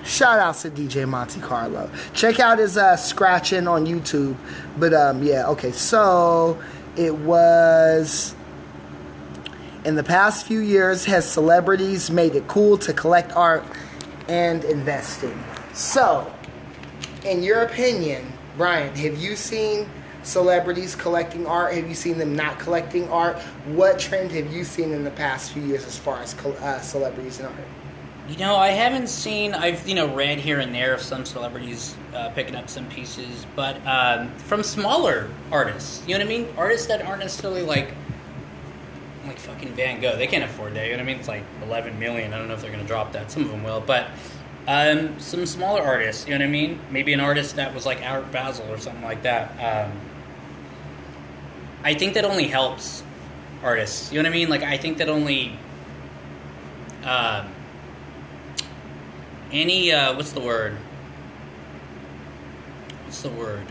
Shout out to DJ Monte Carlo. Check out his uh, scratching on YouTube. But um, yeah, okay. So it was in the past few years has celebrities made it cool to collect art and investing. So, in your opinion, Brian, have you seen celebrities collecting art? Have you seen them not collecting art? What trend have you seen in the past few years as far as uh, celebrities and art? You know, I haven't seen. I've you know read here and there of some celebrities uh, picking up some pieces, but um, from smaller artists. You know what I mean? Artists that aren't necessarily like like fucking Van Gogh. They can't afford that. You know what I mean? It's like eleven million. I don't know if they're gonna drop that. Some of them will, but um, some smaller artists. You know what I mean? Maybe an artist that was like Art Basel or something like that. Um, I think that only helps artists. You know what I mean? Like I think that only. Um, any uh, what's the word? What's the word?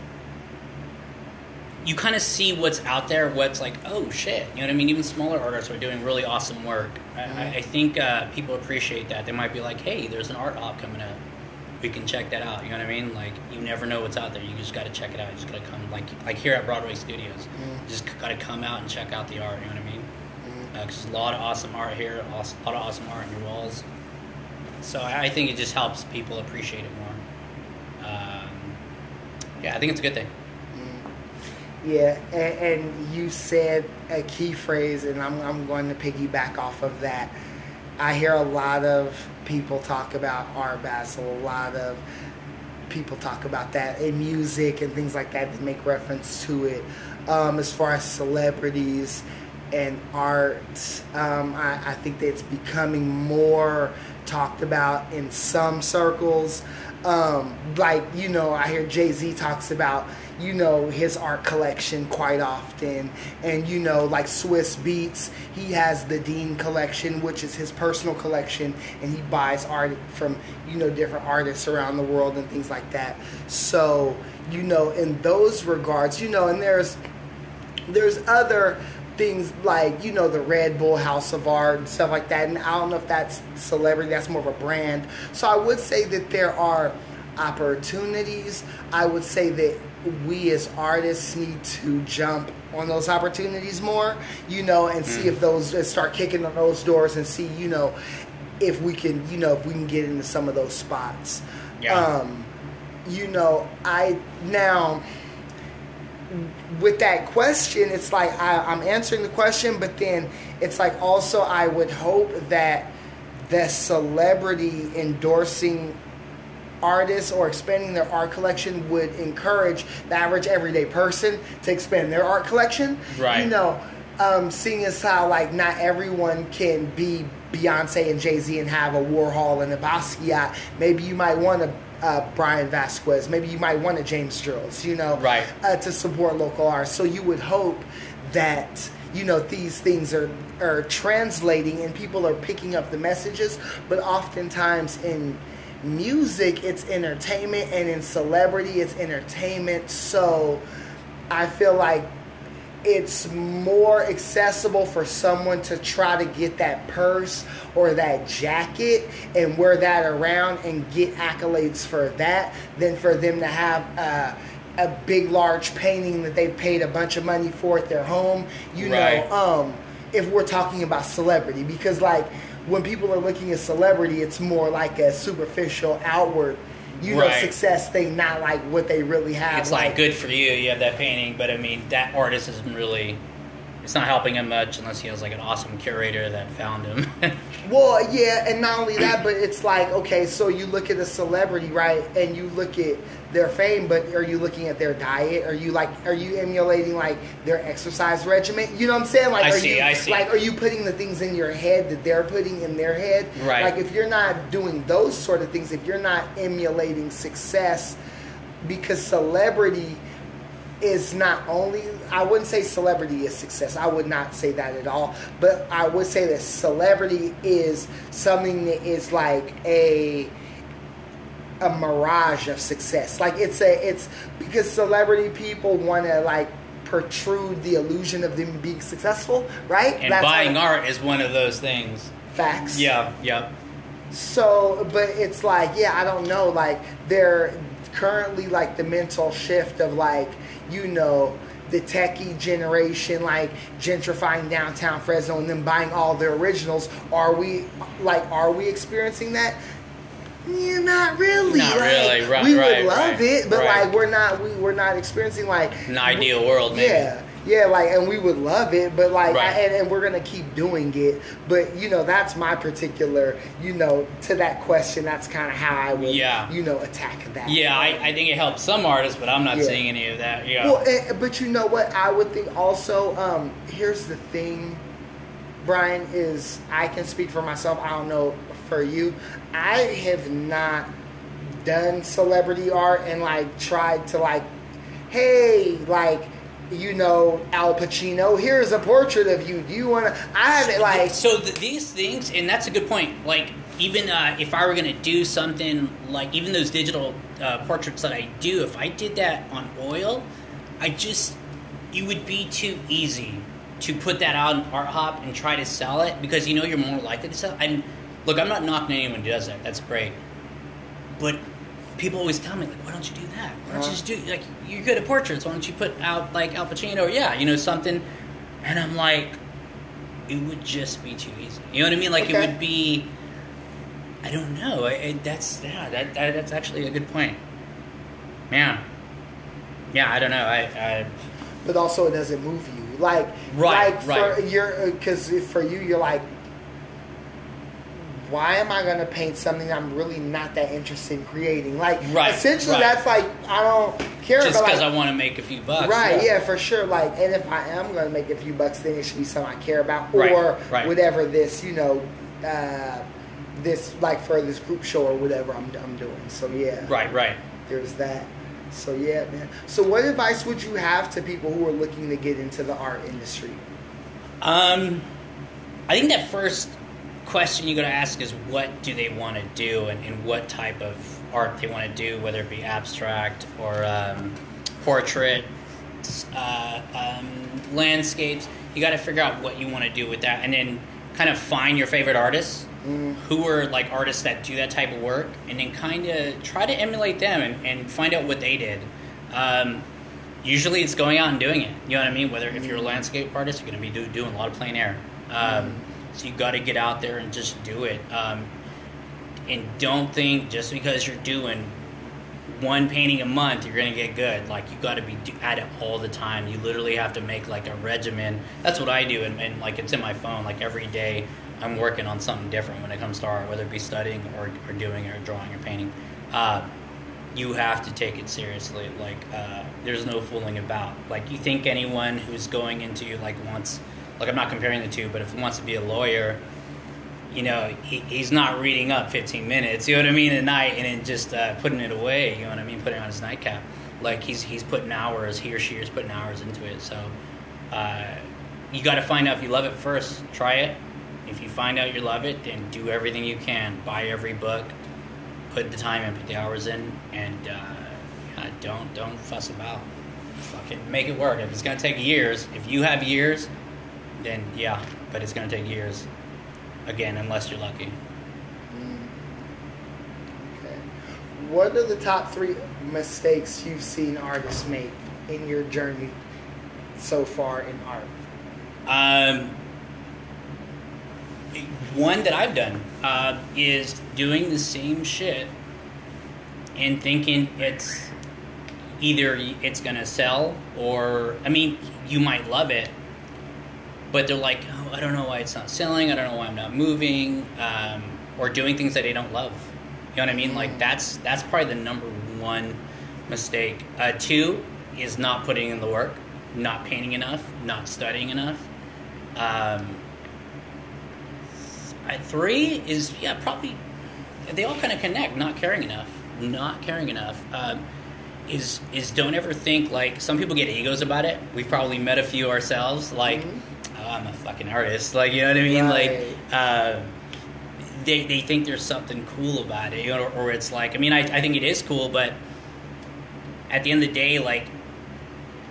You kind of see what's out there, what's like, oh shit, you know what I mean? Even smaller artists are doing really awesome work. I, I, I think uh, people appreciate that. They might be like, hey, there's an Art Hop coming up. We can check that out. You know what I mean? Like, you never know what's out there. You just got to check it out. You just got to come, like, like here at Broadway Studios. You just got to come out and check out the art. You know what I mean? Because there's a lot of awesome art here, a lot of awesome art on your walls. So I I think it just helps people appreciate it more. Um, yeah, I think it's a good thing. Yeah, and, and you said a key phrase, and I'm, I'm going to piggyback off of that. I hear a lot of people talk about Art Basel, a lot of people talk about that in music and things like that that make reference to it. Um, as far as celebrities and art, um, I, I think that it's becoming more talked about in some circles. Um, like, you know, I hear Jay Z talks about, you know, his art collection quite often. And, you know, like Swizz Beatz, he has the Dean collection, which is his personal collection, and he buys art from, you know, different artists around the world and things like that. So, you know, in those regards, you know, and there's there's other things like you know the Red Bull House of Art and stuff like that. And I don't know if that's celebrity. That's more of a brand. So I would say that there are opportunities. I would say that we as artists need to jump on those opportunities more, you know, and see if those and start kicking on those doors and see, you know, if we can, you know, if we can get into some of those spots. Yeah. Um, you know, I now with that question, it's like I, I'm answering the question, but then it's like also I would hope that the celebrity endorsing artists or expanding their art collection would encourage the average everyday person to expand their art collection. Right. You know, um, seeing as how like not everyone can be Beyonce and Jay Z and have a Warhol and a Basquiat. Maybe you might want a uh, Brian Vasquez. Maybe you might want a James Drills. You know, Right. uh, to support local art. So you would hope that you know these things are are translating and people are picking up the messages. But oftentimes in music, it's entertainment, and in celebrity, it's entertainment. So I feel like it's more accessible for someone to try to get that purse or that jacket and wear that around and get accolades for that than for them to have a, a big large painting that they paid a bunch of money for at their home you Right. know um if we're talking about celebrity because like when people are looking at celebrity it's more like a superficial outward you know Right. success thing not like what they really have It's like good for you. You have that painting, but I mean that artist isn't really. It's not helping him much unless he has like an awesome curator that found him. [LAUGHS] Well, yeah, and not only that, but it's like okay, so you look at a celebrity, right, and you look at their fame, but are you looking at their diet? Are you like, are you emulating like their exercise regimen? You know what I'm saying? Like, I are see, you I see. like, are you putting the things in your head that they're putting in their head? Right. Like, if you're not doing those sort of things, if you're not emulating success, because celebrity is not only I wouldn't say celebrity is success. I would not say that at all. But I would say that celebrity is something that is like a a mirage of success. Like it's a it's because celebrity people want to like protrude the illusion of them being successful, right? and That's buying art is one of those things. facts. Yeah, yeah. So, but it's like, yeah, I don't know. Like, they're currently like the mental shift of like, you know, the techie generation, like gentrifying downtown Fresno and then buying all the originals. Are we like, are we experiencing that? Yeah, not really. Not Like, really. Right, we right, would love right, it, but like, we're not. We we're not experiencing like An ideal world, maybe. Yeah, yeah, like, and we would love it, but like, Right. I- and, and we're gonna keep doing it. But you know, that's my particular, you know, to that question. That's kind of how I would, Yeah. you know, attack that. Yeah, I, I think it helps some artists, but I'm not Yeah. seeing any of that. Yeah. Well, and, but you know what? I would think also. Um, here's the thing, Brian. Is I can speak for myself. I don't know for you. I have not done celebrity art and like tried to like, hey, like. You know Al Pacino. Here's a portrait of you. Do you want to? I haven't like. so th- these things, and that's a good point. Like even uh, if I were gonna do something like even those digital uh, portraits that I do, if I did that on oil, I just it would be too easy to put that out on Art Hop and try to sell it because you know you're more likely to sell. And look, I'm not knocking anyone who does that. That's great, but people always tell me like, why don't you do that? Why don't you Uh-huh. just do like you're good at portraits? Why don't you put out like Al Pacino or yeah, you know something? And I'm like, it would just be too easy. You know what I mean? Like it would be. I don't know. I, I, that's yeah. That, that that's actually a good point. Yeah. Yeah. I don't know. I. I but also it doesn't move you. Like, Right, like right. for your, because for you, you're like, why am I gonna paint something I'm really not that interested in creating? Like, Right, essentially, right. that's like I don't care just because Like, I want to make a few bucks. Right, yeah. for sure. Like, and if I am gonna make a few bucks, then it should be something I care about, Right, or whatever this, you know, uh, this like for this group show or whatever I'm, I'm doing. So yeah, Right. Right. there's that. So yeah, man. So what advice would you have to people who are looking to get into the art industry? Um, I think that first question you got to ask is what do they want to do and, and what type of art they want to do, whether it be abstract or um, portrait. uh, um, landscapes. You got to figure out what you want to do with that, and then kind of find your favorite artists who are like artists that do that type of work, and then kind of try to emulate them and, and find out what they did. Um, usually, it's going out and doing it. You know what I mean? Whether if you're a landscape artist, you're going to be do, doing a lot of plein air. Um, so you got to get out there and just do it. Um, and don't think just because you're doing one painting a month you're gonna get good. Like you got to be at it all the time. You literally have to make like a regimen. That's what i do and, and like it's in my phone. Like every day i'm working on something different when it comes to art whether it be studying or, or doing or drawing or painting. Uh, you have to take it seriously. Like uh, there's no fooling about. Like you think anyone who's going into like wants like i'm not comparing the two but if he wants to be a lawyer you know, he, he's not reading up 15 minutes, you know what I mean, at night and then just uh, putting it away, you know what I mean, putting on his nightcap. Like he's he's putting hours, he or she is putting hours into it. So uh, you got to find out if you love it first. Try it. If you find out you love it, then do everything you can. Buy every book, put the time in, put the hours in, and uh, don't don't fuss about. Fucking make it work. If it's gonna take years, if you have years, then yeah, but it's gonna take years. Again, unless you're lucky. Okay. What are the top three mistakes you've seen artists make in your journey so far in art? Um, one that I've done uh, is doing the same shit and thinking it's either it's gonna sell or I mean you might love it, but they're like, oh, I don't know why it's not selling. I don't know why I'm not moving, um, or doing things that they don't love. You know what I mean? Like that's that's probably the number one mistake. Uh, two is not putting in the work, not painting enough, not studying enough. Um, three is yeah probably they all kind of connect. Not caring enough, not caring enough. Um, is is don't ever think like some people get egos about it. We've probably met a few ourselves. Like, Mhm. Oh, I'm a fucking artist. Like you know what I mean? Right. Like. Uh, they, they think there's something cool about it, you know, or, or it's like, I mean, I, I think it is cool, but at the end of the day, like,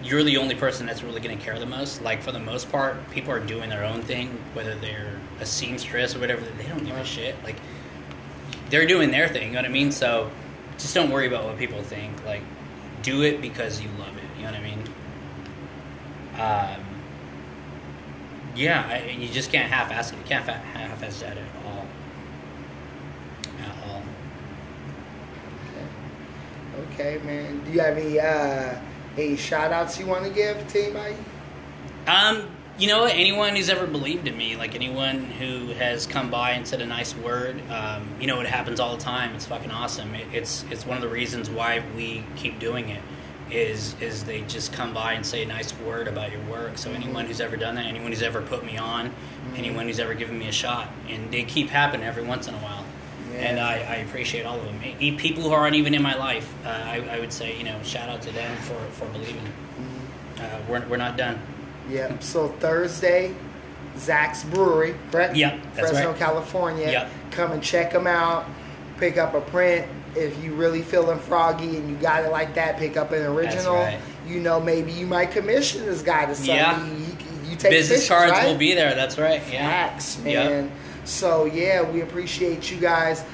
you're the only person that's really going to care the most. Like, for the most part, people are doing their own thing, whether they're a seamstress or whatever, they don't give a shit. Like, they're doing their thing, you know what I mean? So, just don't worry about what people think. Like, do it because you love it, you know what I mean? Um, yeah, I, you just can't half-ass it. You can't fa- half-ass that at all. At all. Okay, man. Do you have any uh, any shout outs you want to give to anybody? Um, you know what? Anyone who's ever believed in me, like anyone who has come by and said a nice word, um, you know, it happens all the time. It's fucking awesome. It, it's it's one of the reasons why we keep doing it. Is is they just come by and say a nice word about your work. So anyone who's ever done that, anyone who's ever put me on, anyone who's ever given me a shot, and they keep happening every once in a while. And I, I appreciate all of them. E- People who aren't even in my life, uh, I, I would say, you know, shout out to them for, for believing. Uh, we're, we're not done. Yep. So Thursday, Zach's Brewery, correct? Yep, Fresno, right. California. Yep. Come and check them out. Pick up a print. If you really feeling froggy and you got it like that, pick up an original. right. You know, maybe you might commission this guy to something. Yeah. You, you, take Business pictures, cards right? will be there. That's right. Yeah. Facts, Yep. man. So yeah, we appreciate you guys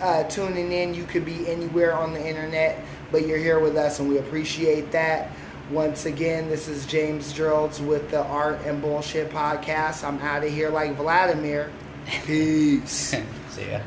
uh, tuning in. You could be anywhere on the internet, but you're here with us, and we appreciate that. Once again, this is James Geralds with the Art and Bullshit podcast. I'm out of here like Vladimir. [LAUGHS] Peace. See ya.